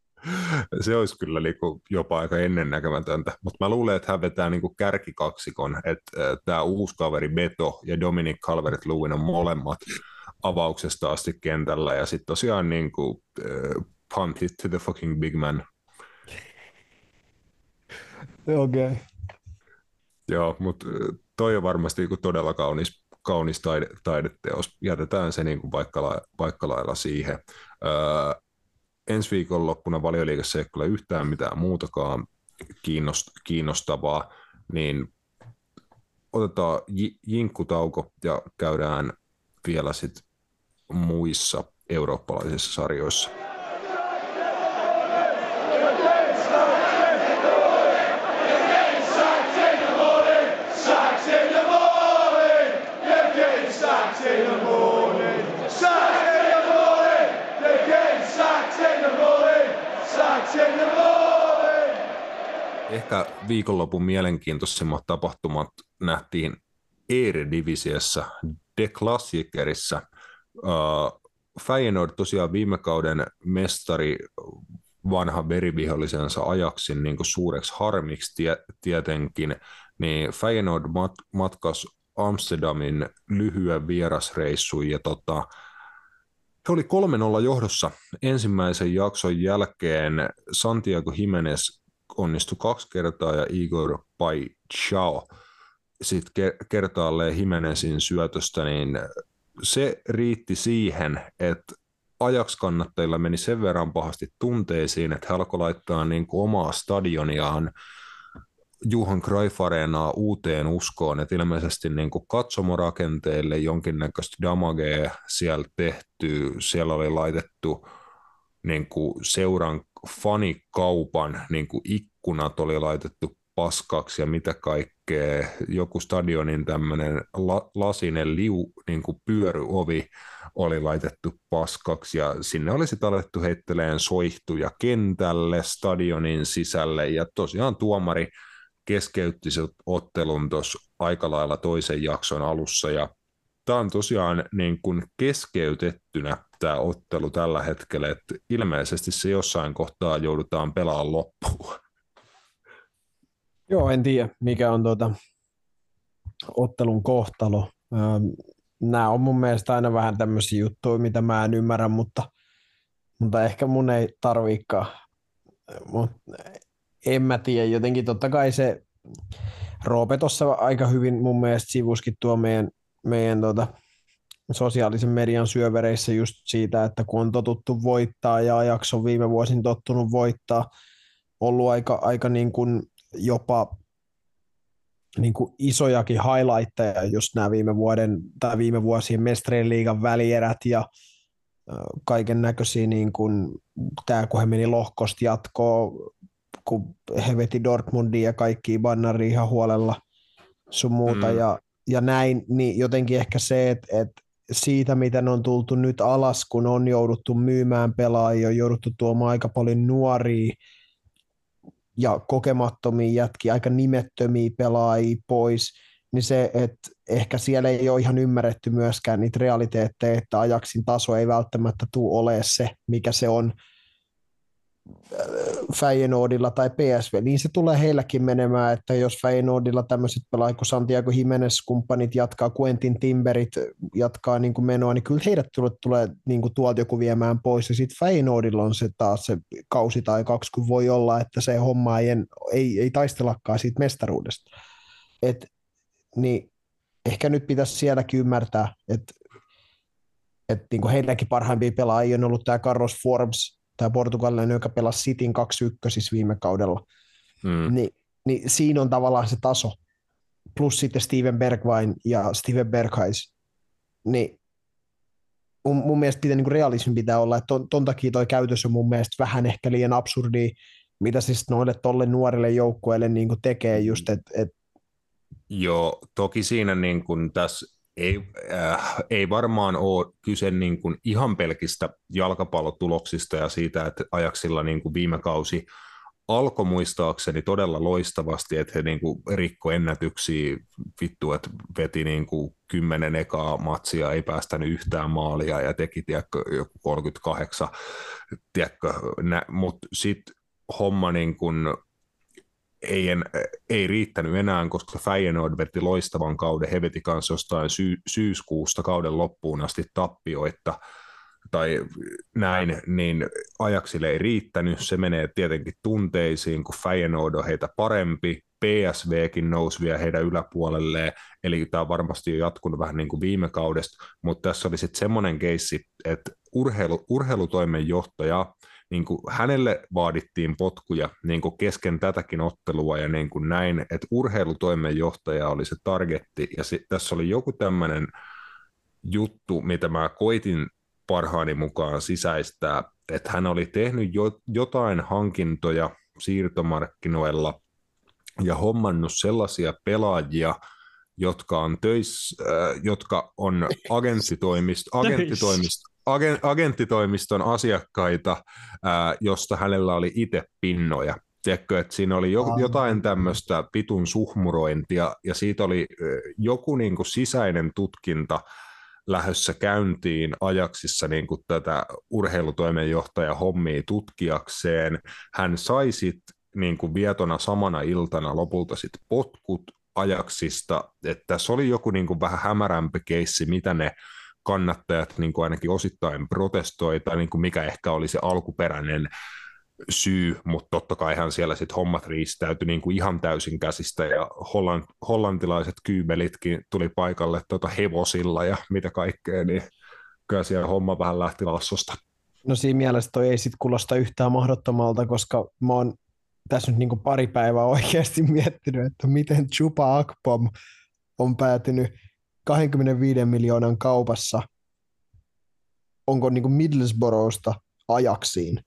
se olisi kyllä niinku jopa aika ennennäkemätöntä, mutta mä luulen, että hän vetää niinku kärkikaksikon, että tämä uusi kaveri Beto ja Dominic Calvert-Lewin on molemmat avauksesta asti kentällä, ja sitten tosiaan niinku, uh, punt it to the fucking big man. Okei. Okay. Joo, mutta toi on varmasti niinku todella kaunis, kaunis taide, taideteos. Jätetään se niinku vaikka, la, vaikka lailla siihen. Öö, ensi viikonloppuna valioliikassa ei ole yhtään mitään muutakaan kiinnostavaa, niin otetaan jinkkutauko ja käydään vielä sitten muissa eurooppalaisissa sarjoissa. Ehkä viikonlopun mielenkiintoisimmat tapahtumat nähtiin Eredivisiossa, De Klassikerissa. Uh, Feyenoord tosiaan viime kauden mestari vanha verivihollisensa ajaksin niin suureksi harmiksi tie, tietenkin, niin Feyenoord mat, matkas Amsterdamin lyhyen vierasreissuun ja tota, he oli 3-0 johdossa ensimmäisen jakson jälkeen. Santiago Jimenez onnistui kaksi kertaa ja Igor Chao sitten kertaalleen Jimenezin syötöstä, niin se riitti siihen, että ajakskannattajilla meni sen verran pahasti tunteisiin, että he alkoi laittaa niin kuin omaa stadioniaan Juhan Cruyff uuteen uskoon, että ilmeisesti niin kuin katsomorakenteille jonkinnäköistä damagea siellä tehty, siellä oli laitettu niin kuin seuran fanikaupan niin kuin ikkunat oli laitettu paskaksi ja mitä kaikkea. Joku stadionin tämmöinen la, lasinen liu, niin kuin pyöryovi oli laitettu paskaksi ja sinne oli sitten alettu heitteleen soihtuja kentälle, stadionin sisälle ja tosiaan tuomari keskeytti se ottelun tuossa aika lailla toisen jakson alussa ja tämä on tosiaan niin kuin keskeytettynä tämä ottelu tällä hetkellä, että ilmeisesti se jossain kohtaa joudutaan pelaamaan loppuun. Joo, en tiedä, mikä on tuota ottelun kohtalo. Nämä on mun mielestä aina vähän tämmöisiä juttuja, mitä mä en ymmärrä, mutta, mutta ehkä mun ei tarviikaan. Mut en mä tiedä, jotenkin totta kai se Roope tuossa aika hyvin mun mielestä sivuskin tuo meidän, meidän tota, sosiaalisen median syövereissä just siitä, että kun on totuttu voittaa ja ajaksi on viime vuosin tottunut voittaa, ollut aika, aika niin kuin jopa niin kuin isojakin highlightteja, just nämä viime vuoden tai viime vuosien mestarien liigan välierät ja kaiken näköisiä, niin kuin, tämä kun he meni lohkosta jatkoon, kun he veti Dortmundia ja kaikki bannari ihan huolella sun muuta mm. ja, ja näin, niin jotenkin ehkä se, että, että siitä, miten on tultu nyt alas, kun on jouduttu myymään pelaajia, on jouduttu tuomaan aika paljon nuoria ja kokemattomia jätkiä, aika nimettömiä pelaajia pois, niin se, että ehkä siellä ei ole ihan ymmärretty myöskään niitä realiteetteja, että ajaksin taso ei välttämättä tule ole se, mikä se on Feyenoordilla tai PSV, niin se tulee heilläkin menemään, että jos Feyenoordilla tämmöiset pelaajat kuin Santiago Jimenez-kumppanit jatkaa, Quentin Timberit jatkaa niin kuin menoa, niin kyllä heidät tulee, tulee niin kuin tuolta joku viemään pois, ja sitten Feyenoordilla on se taas se kausi tai kaksi, kun voi olla, että se homma ei, ei, ei taistellakaan siitä mestaruudesta. Et, niin ehkä nyt pitäisi sielläkin ymmärtää, että että niin kuin heidänkin parhaimpia pelaajia on ollut tämä Carlos Forbes, tämä portugalilainen, joka pelasi Cityn 2-1 viime kaudella, mm. niin, niin siinä on tavallaan se taso. Plus sitten Steven Bergwijn ja Steven Berghuis. Niin mun, mun mielestä pitää, niin kuin realismi pitää olla, että ton, ton takia toi käytös on mun mielestä vähän ehkä liian absurdi, mitä siis noille tolle nuorille joukkueille niin kuin tekee just, että et... Joo, toki siinä niin kuin tässä ei, äh, ei varmaan ole kyse niin kuin ihan pelkistä jalkapallotuloksista ja siitä, että ajaksilla niin kuin viime kausi alkoi muistaakseni todella loistavasti, että he niin kuin rikko ennätyksiä, vittu, että veti niin kuin kymmenen ekaa matsia, ei päästänyt yhtään maalia ja teki tiedätkö, joku 38, tiedätkö, mutta sitten homma niin kuin ei, en, ei riittänyt enää, koska Feyenoord veti loistavan kauden, he veti kanssa jostain sy- syyskuusta kauden loppuun asti tappioita, tai näin, niin ajaksille ei riittänyt. Se menee tietenkin tunteisiin, kun Feyenoord on heitä parempi, PSVkin nousi vielä heidän yläpuolelleen, eli tämä on varmasti jo jatkunut vähän niin kuin viime kaudesta, mutta tässä oli sitten semmoinen keissi, että urheilu, urheilutoimen johtaja niin kuin hänelle vaadittiin potkuja niin kuin kesken tätäkin ottelua ja niin kuin näin, että urheilutoimenjohtaja oli se targetti. Ja se, tässä oli joku tämmöinen juttu, mitä mä koitin parhaani mukaan sisäistää, että hän oli tehnyt jo, jotain hankintoja siirtomarkkinoilla ja hommannut sellaisia pelaajia, jotka on töissä, äh, jotka on agenttitoimist, agenttitoimist, agenttitoimiston asiakkaita, ää, josta hänellä oli itse pinnoja. Tiedätkö, että siinä oli jo, jotain tämmöistä pitun suhmurointia, ja siitä oli joku niin kuin sisäinen tutkinta lähdössä käyntiin ajaksissa niin kuin tätä urheilutoimenjohtaja hommia tutkiakseen. Hän sai sitten niin kuin vietona samana iltana lopulta sit potkut ajaksista, että tässä oli joku niin kuin vähän hämärämpi keissi, mitä ne kannattajat niin kuin ainakin osittain protestoi, tai niin kuin mikä ehkä oli se alkuperäinen syy, mutta totta kaihan siellä sitten hommat riistäytyi niin kuin ihan täysin käsistä, ja hollant, hollantilaiset kyybelitkin tuli paikalle tota hevosilla ja mitä kaikkea, niin kyllä siellä homma vähän lähti lassosta. No siinä mielessä toi ei sitten kuulosta yhtään mahdottomalta, koska mä oon tässä nyt niin kuin pari päivää oikeasti miettinyt, että miten Chupa Akpom on päätynyt 25 miljoonan kaupassa, onko niin kuin Middlesbroughsta ajaksiin.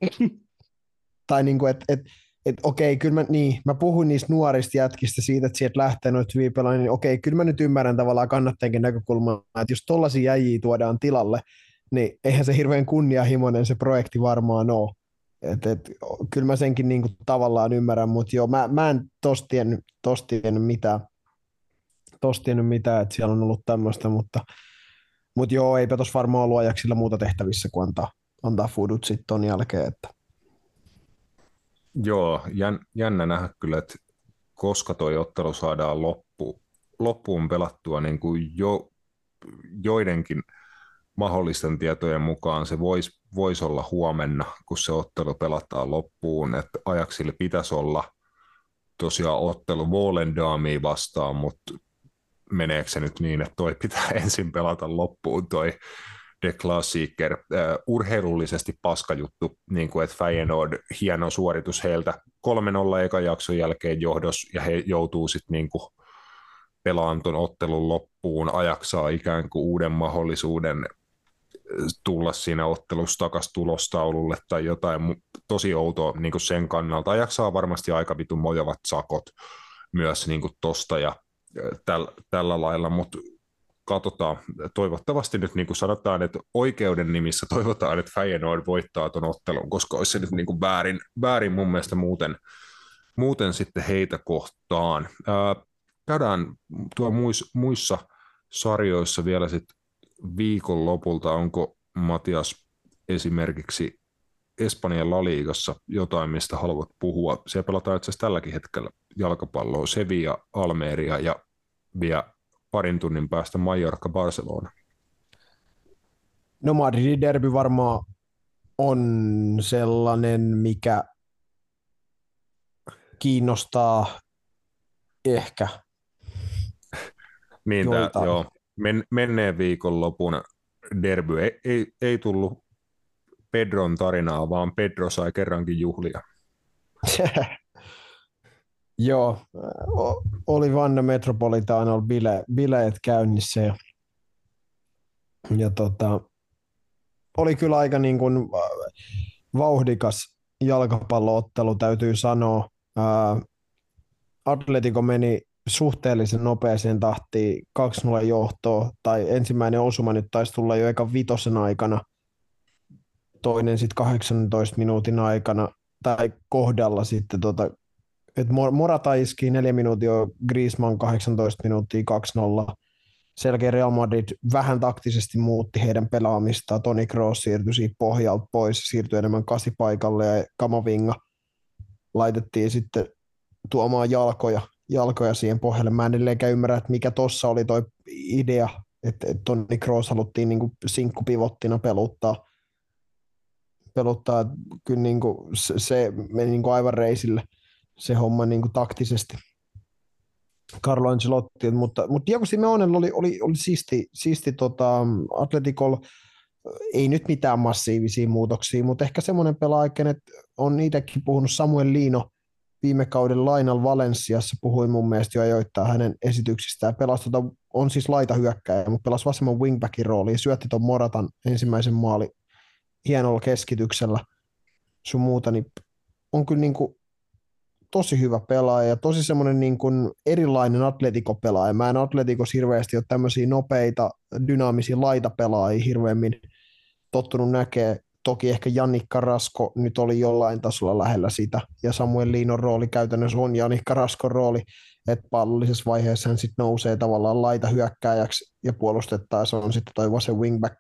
tai niin kuin, että et, et, okei, kyllä mä, niin, mä puhuin niistä nuorista jätkistä siitä, että sieltä lähtee noita hyviä pelaajia, niin okei, kyllä mä nyt ymmärrän tavallaan kannattajankin näkökulmaa, että jos tollaisia jäjiä tuodaan tilalle, niin eihän se hirveän kunnianhimoinen se projekti varmaan ole. Et, et, kyllä mä senkin niinku tavallaan ymmärrän, mutta joo, mä, mä en tosta tiennyt, tosta tiennyt mitään, tosta tiennyt mitään, että siellä on ollut tämmöistä, mutta, mutta joo, eipä tuossa varmaan ollut ajaksilla muuta tehtävissä kuin antaa, antaa foodut sitten ton jälkeen. Että. Joo, jän, jännä nähdä kyllä, että koska toi ottelu saadaan loppu, loppuun pelattua niin kuin jo, joidenkin mahdollisten tietojen mukaan se voisi vois olla huomenna, kun se ottelu pelataan loppuun, että ajaksille pitäisi olla tosiaan ottelu Volendamia vastaan, mutta meneekö se nyt niin, että toi pitää ensin pelata loppuun toi The Klassiker, uh, urheilullisesti paskajuttu, niin kuin että Feyenoord, hieno suoritus heiltä. 3-0 ekan jakson jälkeen johdos, ja he joutuu sitten niin kuin pelaan tuon ottelun loppuun, ajaksaa ikään kuin uuden mahdollisuuden tulla siinä ottelussa takaisin tulostaululle tai jotain. Tosi outoa niin kuin sen kannalta. Ajaksaa varmasti aika vitun mojavat sakot myös niin kuin tosta ja täl, tällä lailla, mutta katsotaan. Toivottavasti nyt niin kuin sanotaan, että oikeuden nimissä toivotaan, että Feyenoord voittaa tuon ottelun, koska olisi se nyt niin kuin väärin, väärin mun mielestä muuten, muuten sitten heitä kohtaan. Ää, käydään tuo muissa, muissa sarjoissa vielä sitten viikon lopulta, onko Matias esimerkiksi Espanjan laliigassa jotain, mistä haluat puhua? Siellä pelataan itse asiassa tälläkin hetkellä jalkapalloa, Sevilla, Almeria ja vielä parin tunnin päästä Mallorca, Barcelona. No Madridin derby varmaan on sellainen, mikä kiinnostaa ehkä. Niin, tämä, joo. Men, menneen viikonlopun derby ei, ei, ei tullut Pedron tarinaa, vaan Pedro sai kerrankin juhlia. Joo, oli Vanna Metropolitanolla bile, bileet käynnissä ja, ja tota, oli kyllä aika niin kuin vauhdikas jalkapalloottelu, täytyy sanoa. Atletico meni suhteellisen nopeeseen tahtiin 2-0 johtoa, tai ensimmäinen osuma nyt taisi tulla jo eka vitosen aikana, toinen sitten 18 minuutin aikana, tai kohdalla sitten tota, että Morata iski neljä minuuttia, Griezmann 18 minuuttia 2-0. Selkeä Real Madrid vähän taktisesti muutti heidän pelaamistaan. Toni Kroos siirtyi siitä pohjalta pois, siirtyi enemmän kasipaikalle ja Kamavinga laitettiin sitten tuomaan jalkoja jalkoja siihen pohjalle. Mä en edelleenkään ymmärrä, että mikä tuossa oli toi idea, että Toni Kroos haluttiin niin sinkkupivottina peluttaa. Peluttaa. Kyllä niin kuin se, meni niin kuin aivan reisille se homma niin kuin taktisesti. Carlo Ancelotti, mutta, mutta Diego Simeonella oli, oli, oli siisti, siisti tota, Atleticol, ei nyt mitään massiivisia muutoksia, mutta ehkä semmoinen pelaaja, että on itsekin puhunut Samuel Liino viime kauden Lainal Valensiassa puhui mun mielestä jo ajoittaa hänen esityksistään. Pelasi tota, on siis laita hyökkäjä, mutta pelasi vasemman wingbackin rooliin. Syötti tuon Moratan ensimmäisen maali hienolla keskityksellä sun muuta, niin on kyllä niin kuin tosi hyvä pelaaja ja tosi semmoinen niin kuin erilainen Atletico-pelaaja. Mä en Atletico hirveästi ole tämmöisiä nopeita, dynaamisia laitapelaajia hirveämmin tottunut näkee Toki ehkä Jannikka Rasko nyt oli jollain tasolla lähellä sitä, ja Samuel Liinon rooli käytännössä on Jannikka Raskon rooli, että pallollisessa vaiheessa hän sitten nousee tavallaan laita hyökkääjäksi ja puolustettaessa on sitten toi vasen wingback.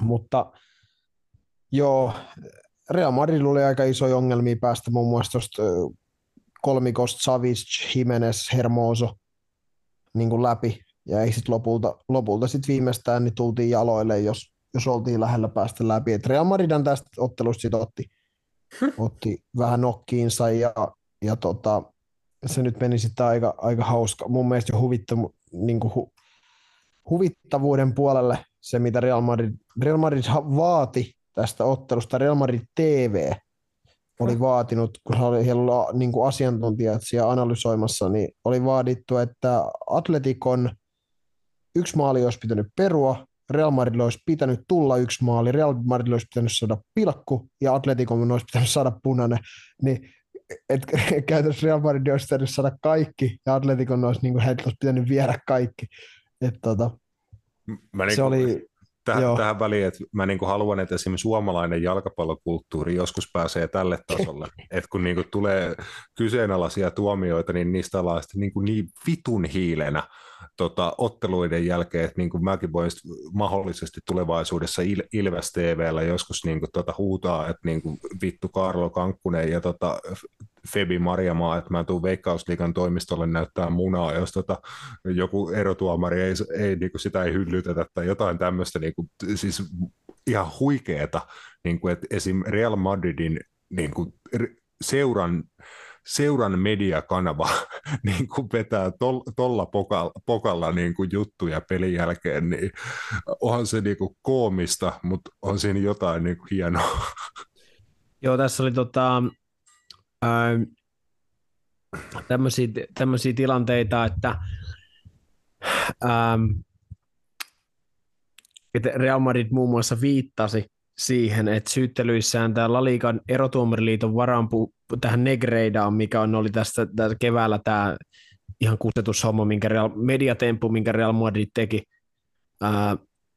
Mutta joo, Real Madrid oli aika iso ongelmia päästä muun muassa tuosta kolmikosta Savic, Jimenez, Hermoso niin kuin läpi, ja ei sitten lopulta, lopulta sit viimeistään niin tultiin jaloille, jos jos oltiin lähellä päästä läpi. Et Real Madrid tästä ottelusta sit otti, otti vähän nokkiinsa ja, ja tota, se nyt meni sitten aika, aika hauska. Mun mielestä jo huvittavu, niin hu, huvittavuuden puolelle se, mitä Real Madrid, Real Madrid vaati tästä ottelusta. Real Madrid TV oli vaatinut, kun oli, heillä oli niin kuin asiantuntijat siellä analysoimassa, niin oli vaadittu, että Atletikon yksi maali olisi pitänyt perua Real Madrid olisi pitänyt tulla yksi maali, Real Madrid olisi pitänyt saada pilkku ja Atletico olisi pitänyt saada punainen, niin et, käytännössä Real Madrid olisi pitänyt saada kaikki ja Atletico olisi, niin kuin, olisi pitänyt viedä kaikki. Et, tota, Mä niin se oli, tähän, joo. tähän väliin, että mä niin kuin haluan, että esimerkiksi suomalainen jalkapallokulttuuri joskus pääsee tälle tasolle. että kun niin kuin tulee kyseenalaisia tuomioita, niin niistä ollaan sitten niin, kuin niin vitun hiilenä tota, otteluiden jälkeen, että niin kuin mäkin voisin mahdollisesti tulevaisuudessa Il- Ilves TVllä joskus niin kuin tota, huutaa, että niin kuin vittu Karlo Kankkunen ja tota, Febi Marjamaa, että mä tuun Veikkausliikan toimistolle näyttää munaa, jos tota, joku erotuomari ei, ei niin kuin sitä ei hyllytetä tai jotain tämmöistä, niin kuin, siis ihan huikeeta, niin kuin, että esim. Real Madridin niin kuin, seuran seuran mediakanava niin kuin vetää tol, tolla pokalla, pokalla niin kuin juttuja pelin jälkeen, niin onhan se niin kuin koomista, mutta on siinä jotain niin kuin hienoa. Joo, tässä oli tota, tämmöisiä, tämmöisiä tilanteita, että ähm, Real Madrid muun muassa viittasi siihen, että syyttelyissään tämä La Ligan erotuomariliiton varanpu tähän Negreidaan, mikä on, oli tästä, keväällä tämä ihan kusetushomma, minkä Real, mediatemppu, minkä Real Madrid teki, ää,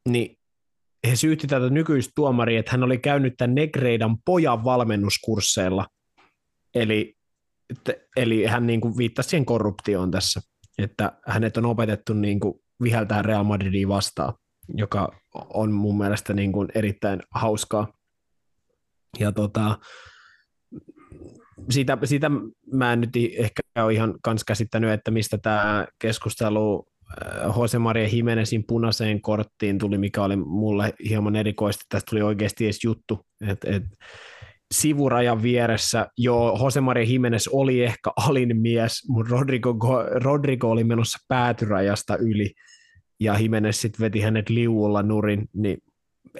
niin he syytti tätä nykyistä tuomaria, että hän oli käynyt tämän Negreidan pojan valmennuskursseilla, eli, eli hän niin kuin viittasi siihen korruptioon tässä, että hänet on opetettu niin kuin viheltää Real Madridia vastaan, joka on mun mielestä niin kuin erittäin hauskaa. Ja tota, siitä, siitä mä en nyt ehkä ole ihan kans käsittänyt, että mistä tämä keskustelu äh, Jose Maria Jimenezin punaiseen korttiin tuli, mikä oli mulle hieman erikoista. Tästä tuli oikeasti edes juttu, että et, sivurajan vieressä, joo, Jose Maria Jimenez oli ehkä alin mies, mutta Rodrigo, Rodrigo oli menossa päätyrajasta yli, ja Jimenez sitten veti hänet liuulla nurin, niin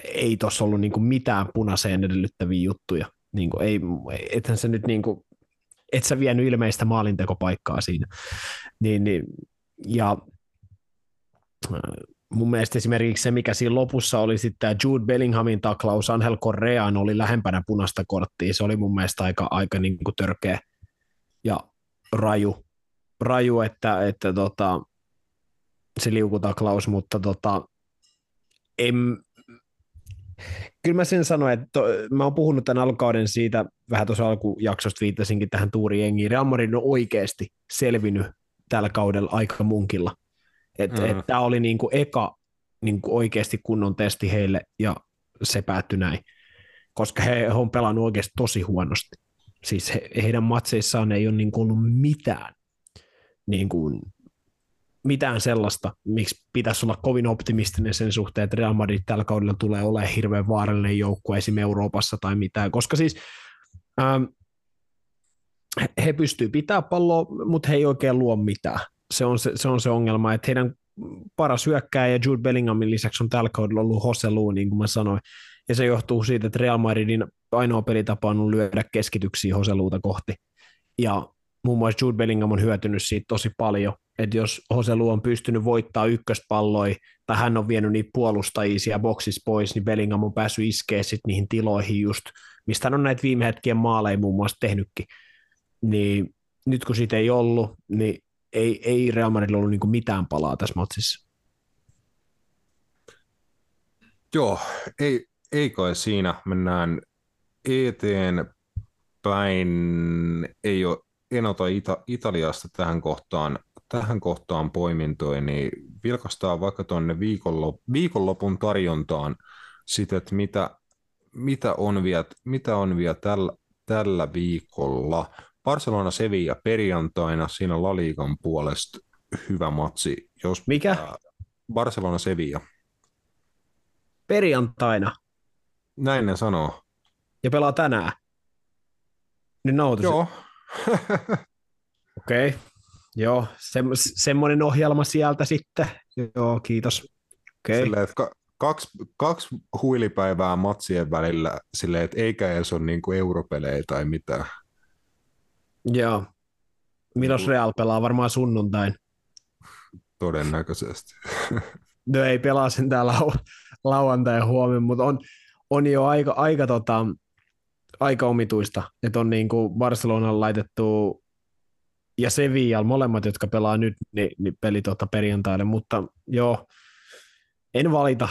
ei tuossa ollut niinku mitään punaiseen edellyttäviä juttuja. Niinku ei, ethän se nyt niinku, et sä vienyt ilmeistä maalintekopaikkaa siinä. Niin, niin, ja mun mielestä esimerkiksi se, mikä siinä lopussa oli sitten tämä Jude Bellinghamin taklaus Angel Correaan oli lähempänä punaista korttia. Se oli mun mielestä aika, aika niin kuin törkeä ja raju, raju että, että tota, se liukutaklaus, mutta tota, en, kyllä mä sen sanoin, että to, mä oon puhunut tämän alkauden siitä, vähän tuossa alkujaksosta viittasinkin tähän tuuriengiin, Real Madrid on oikeasti selvinnyt tällä kaudella aika munkilla. Että mm. et tämä oli niinku eka niinku oikeasti kunnon testi heille, ja se päättyi näin. Koska he, on pelannut oikeasti tosi huonosti. Siis he, heidän matseissaan ei ole niinku ollut mitään niinku, mitään sellaista, miksi pitäisi olla kovin optimistinen sen suhteen, että Real Madrid tällä kaudella tulee olemaan hirveän vaarallinen joukkue esim. Euroopassa tai mitään, koska siis ähm, he pystyvät pitämään palloa, mutta he ei oikein luo mitään. Se on se, se, on se ongelma, että heidän paras hyökkääjä Jude Bellinghamin lisäksi on tällä kaudella ollut Jose Lu, niin kuin mä sanoin, ja se johtuu siitä, että Real Madridin ainoa pelitapa on lyödä keskityksiä Jose Luuta kohti, ja muun muassa Jude Bellingham on hyötynyt siitä tosi paljon, että jos Hoselu on pystynyt voittaa ykköspalloja, tai hän on vienyt niitä puolustajia siellä boksissa pois, niin Bellingham on päässyt iskeä sit niihin tiloihin just, mistä hän on näitä viime hetkien maaleja muun muassa tehnytkin. Niin nyt kun siitä ei ollut, niin ei, ei Real Madrid ollut niinku mitään palaa tässä matsissa. Joo, ei, ei kai siinä. Mennään eteenpäin. Ei ole en ota Ita- Italiasta tähän kohtaan, tähän kohtaan poimintoja, niin vilkastaa vaikka tuonne viikonlop- viikonlopun tarjontaan sitä, että mitä, mitä on vielä, mitä on vielä tällä, tällä viikolla. Barcelona Sevilla perjantaina, siinä La Ligan puolesta hyvä matsi. Jos, Mikä? Barcelona Sevilla. Perjantaina. Näin ne sanoo. Ja pelaa tänään. Nyt nauhoitus. Joo. Okei. Okay. Joo, se, semmoinen ohjelma sieltä sitten. Joo, kiitos. Okay. Silleen, että ka- kaksi, kaksi huilipäivää matsien välillä silleen, että eikä edes ole niin kuin europelejä tai mitään. Joo. Milloin Real pelaa? Varmaan sunnuntain. Todennäköisesti. no ei pelaa sen täällä lauantai huomenna, mutta on, on jo aika, aika, tota, aika omituista, että on niin kuin Barcelonan laitettu ja Sevilla, molemmat, jotka pelaa nyt, niin, niin peli tota perjantaille, mutta joo, en valita.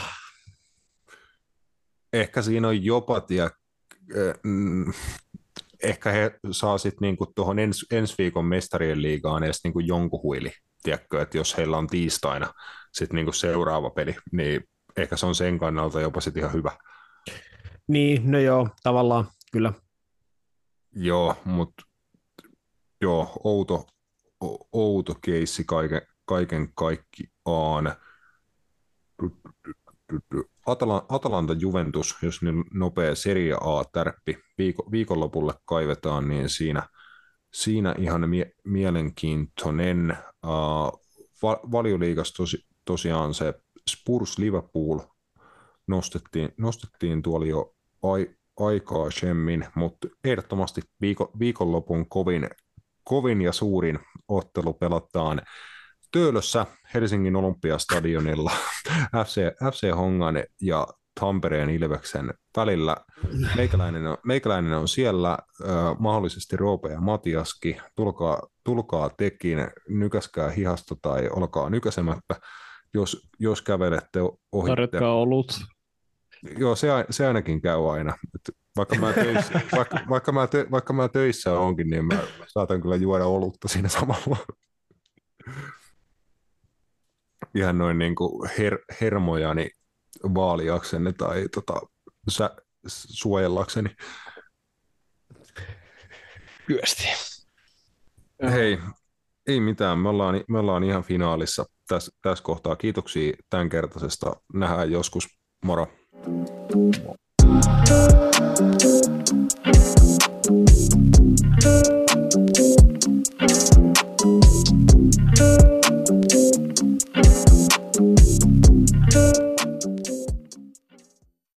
Ehkä siinä on jopa, tie, mm, ehkä he saa sitten niinku tuohon ens, ensi viikon mestarien liigaan edes niinku jonkun huili, tiedätkö, että jos heillä on tiistaina sitten niinku seuraava peli, niin ehkä se on sen kannalta jopa sitten ihan hyvä. Niin, no joo, tavallaan, kyllä. Joo, mutta joo, outo, outo keissi kaiken, kaiken kaikkiaan. Atalanta Juventus, jos niin nopea Serie A-tärppi viiko, viikonlopulle kaivetaan, niin siinä, siinä ihan mie- mielenkiintoinen. Uh, va- valioliigas tosi, tosiaan se Spurs Liverpool nostettiin, nostettiin tuolla jo ai, aikaa semmin, mutta ehdottomasti viiko, viikonlopun kovin, kovin ja suurin ottelu pelataan Töölössä Helsingin Olympiastadionilla FC, FC Hongan ja Tampereen Ilveksen välillä. Meikäläinen on, meikäläinen on siellä, äh, mahdollisesti Roope ja Matiaski. Tulkaa, tulkaa tekin, nykäskää hihasta tai olkaa nykäsemättä, jos, jos kävelette ohitte. Tarjotkaa olut. Joo, se, se ainakin käy aina. Et vaikka, mä töissä, vaikka, vaikka, mä tö, vaikka mä töissä onkin, niin mä saatan kyllä juoda olutta siinä samalla ihan noin niin kuin her- hermojani vaaliakseni tai tota, sä, suojellakseni? Kyösti. Hei, ei mitään. Me ollaan, me ollaan ihan finaalissa tässä täs kohtaa. Kiitoksia tämänkertaisesta. Nähdään joskus. Moro.